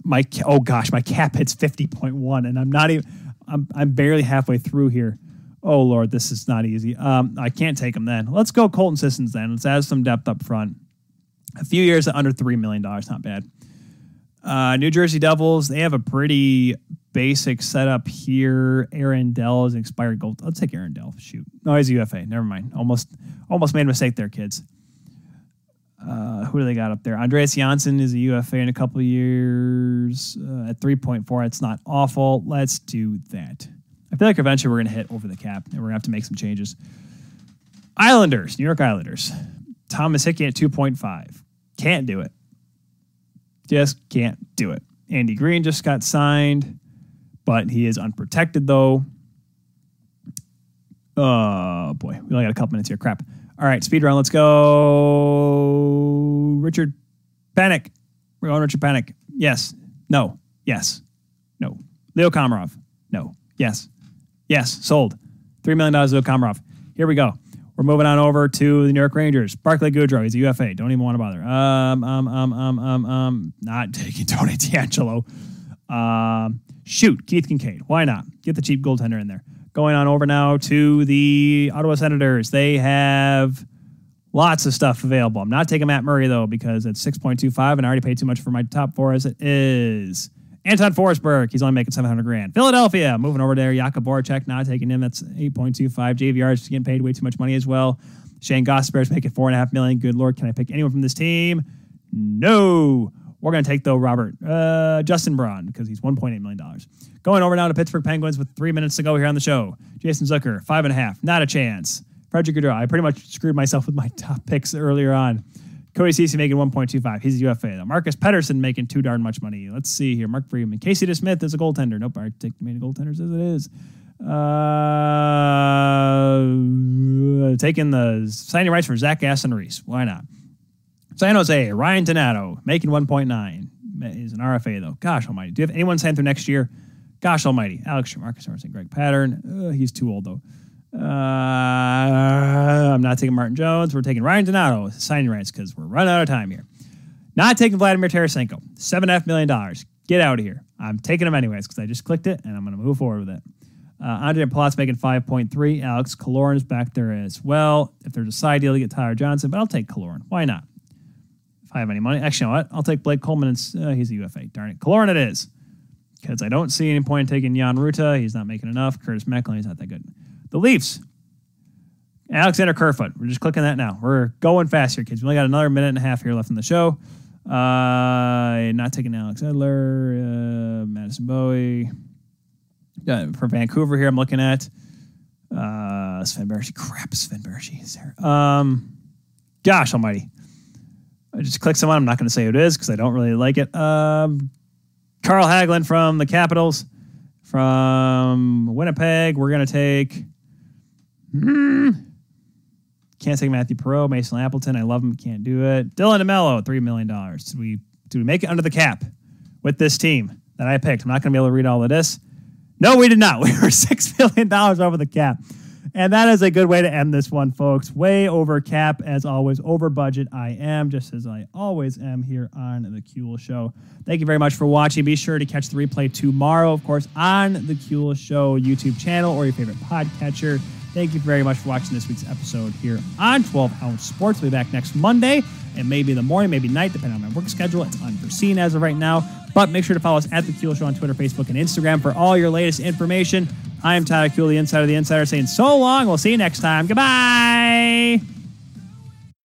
my oh gosh, my cap hits 50.1 and I'm not even I'm I'm barely halfway through here. Oh lord, this is not easy. Um, I can't take him then. Let's go Colton Sissons then. Let's add some depth up front. A few years at under three million dollars, not bad. Uh, New Jersey Devils, they have a pretty basic setup here. Aaron Dell is an expired gold. Let's take Aaron Dell. Shoot, no, he's UFA. Never mind. Almost, almost made a mistake there, kids. Uh, who do they got up there? Andreas Johnsson is a UFA in a couple years uh, at 3.4. It's not awful. Let's do that. I feel like eventually we're going to hit over the cap and we're going to have to make some changes. Islanders, New York Islanders. Thomas Hickey at 2.5. Can't do it. Just can't do it. Andy Greene just got signed, but he is unprotected though. Oh boy, we only got a couple minutes here. Crap. All right, speed round. Let's go. Richard Panik. We're going Richard Panik. Yes. No. Yes. No. Leo Komarov. No. Yes. Yes, sold. $3 million to Komarov. Here we go. We're moving on over to the New York Rangers. Barclay Goodrow, he's a UFA. Don't even want to bother. Um, um, um, um, um, um, not taking Tony DeAngelo. Um, shoot, Keith Kinkaid. Why not? Get the cheap goaltender in there. Going on over now to the Ottawa Senators. They have lots of stuff available. I'm not taking Matt Murray though because it's 6.25 and I already paid too much for my top four as it is. Anton Forsberg, he's only making 700 grand. Philadelphia, moving over there. Jakub Voracek, not taking him. That's 8.25. JVR is getting paid way too much money as well. Shane is making four and a half million. Good lord, can I pick anyone from this team? No. We're going to take though Robert uh, Justin Braun because he's 1.8 million dollars. Going over now to Pittsburgh Penguins with three minutes to go here on the show. Jason Zucker, five and a half, not a chance. Frederick Gaudreau, I pretty much screwed myself with my top picks earlier on. Cody Ceci making 1.25. He's a UFA. Though. Marcus Pettersson making too darn much money. Let's see here. Mark Freeman. Casey DeSmith is a goaltender. Nope, I take main goaltenders as it is. Uh, taking the signing rights for Zach Aston Reese. Why not? San Jose, Ryan Donato making 1.9. He's an RFA, though. Gosh almighty. Do you have anyone signed through next year? Gosh almighty. Alex Marcus Sorensen, Greg Pattern. Uh, he's too old, though. Uh, I'm not taking Martin Jones. We're taking Ryan Donato signing rights because we're running out of time here. Not taking Vladimir Tarasenko. Seven and a half million dollars. Get out of here. I'm taking him anyways because I just clicked it and I'm going to move forward with it. Uh, Andre Palat's making 5.3. Alex Killorn's back there as well. If there's a side deal to get Tyler Johnson, but I'll take Killorn. Why not? If I have any money. Actually, you know what? I'll take Blake Coleman. And, uh, he's a UFA. Darn it. Killorn it is. Because I don't see any point in taking Jan Rutta. He's not making enough. Curtis McElhinney, he's not that good. The Leafs. Alexander Kerfoot. We're just clicking that now. We're going fast here, kids. We only got another minute and a half here left in the show. Uh, not taking Alex Edler, uh, Madison Bowey. Uh, for Vancouver here, I'm looking at uh, Sven Baertschi. Crap, Sven Baertschi is there. Um, gosh almighty. I just clicked someone. I'm not going to say who it is because I don't really like it. Um, Carl Hagelin from the Capitals. From Winnipeg, we're going to take. Hmm, can't take Matthew Perreault, Mason Appleton. I love him. Can't do it. Dylan DeMelo, $3 million. We, did we make it under the cap with this team that I picked? I'm not going to be able to read all of this. No, we did not. We were $6 million over the cap. And that is a good way to end this one, folks. Way over cap, as always, over budget. I am, just as I always am here on The Kuehl Show. Thank you very much for watching. Be sure to catch the replay tomorrow, of course, on The Kuehl Show YouTube channel or your favorite podcatcher. Thank you very much for watching this week's episode here on 12 Ounce Sports. We'll be back next Monday and maybe in the morning, maybe night, depending on my work schedule. It's unforeseen as of right now. But make sure to follow us at The Kuehl Show on Twitter, Facebook, and Instagram for all your latest information. I am Tyler Kuehl, the Insider, of the Insider, saying so long. We'll see you next time. Goodbye.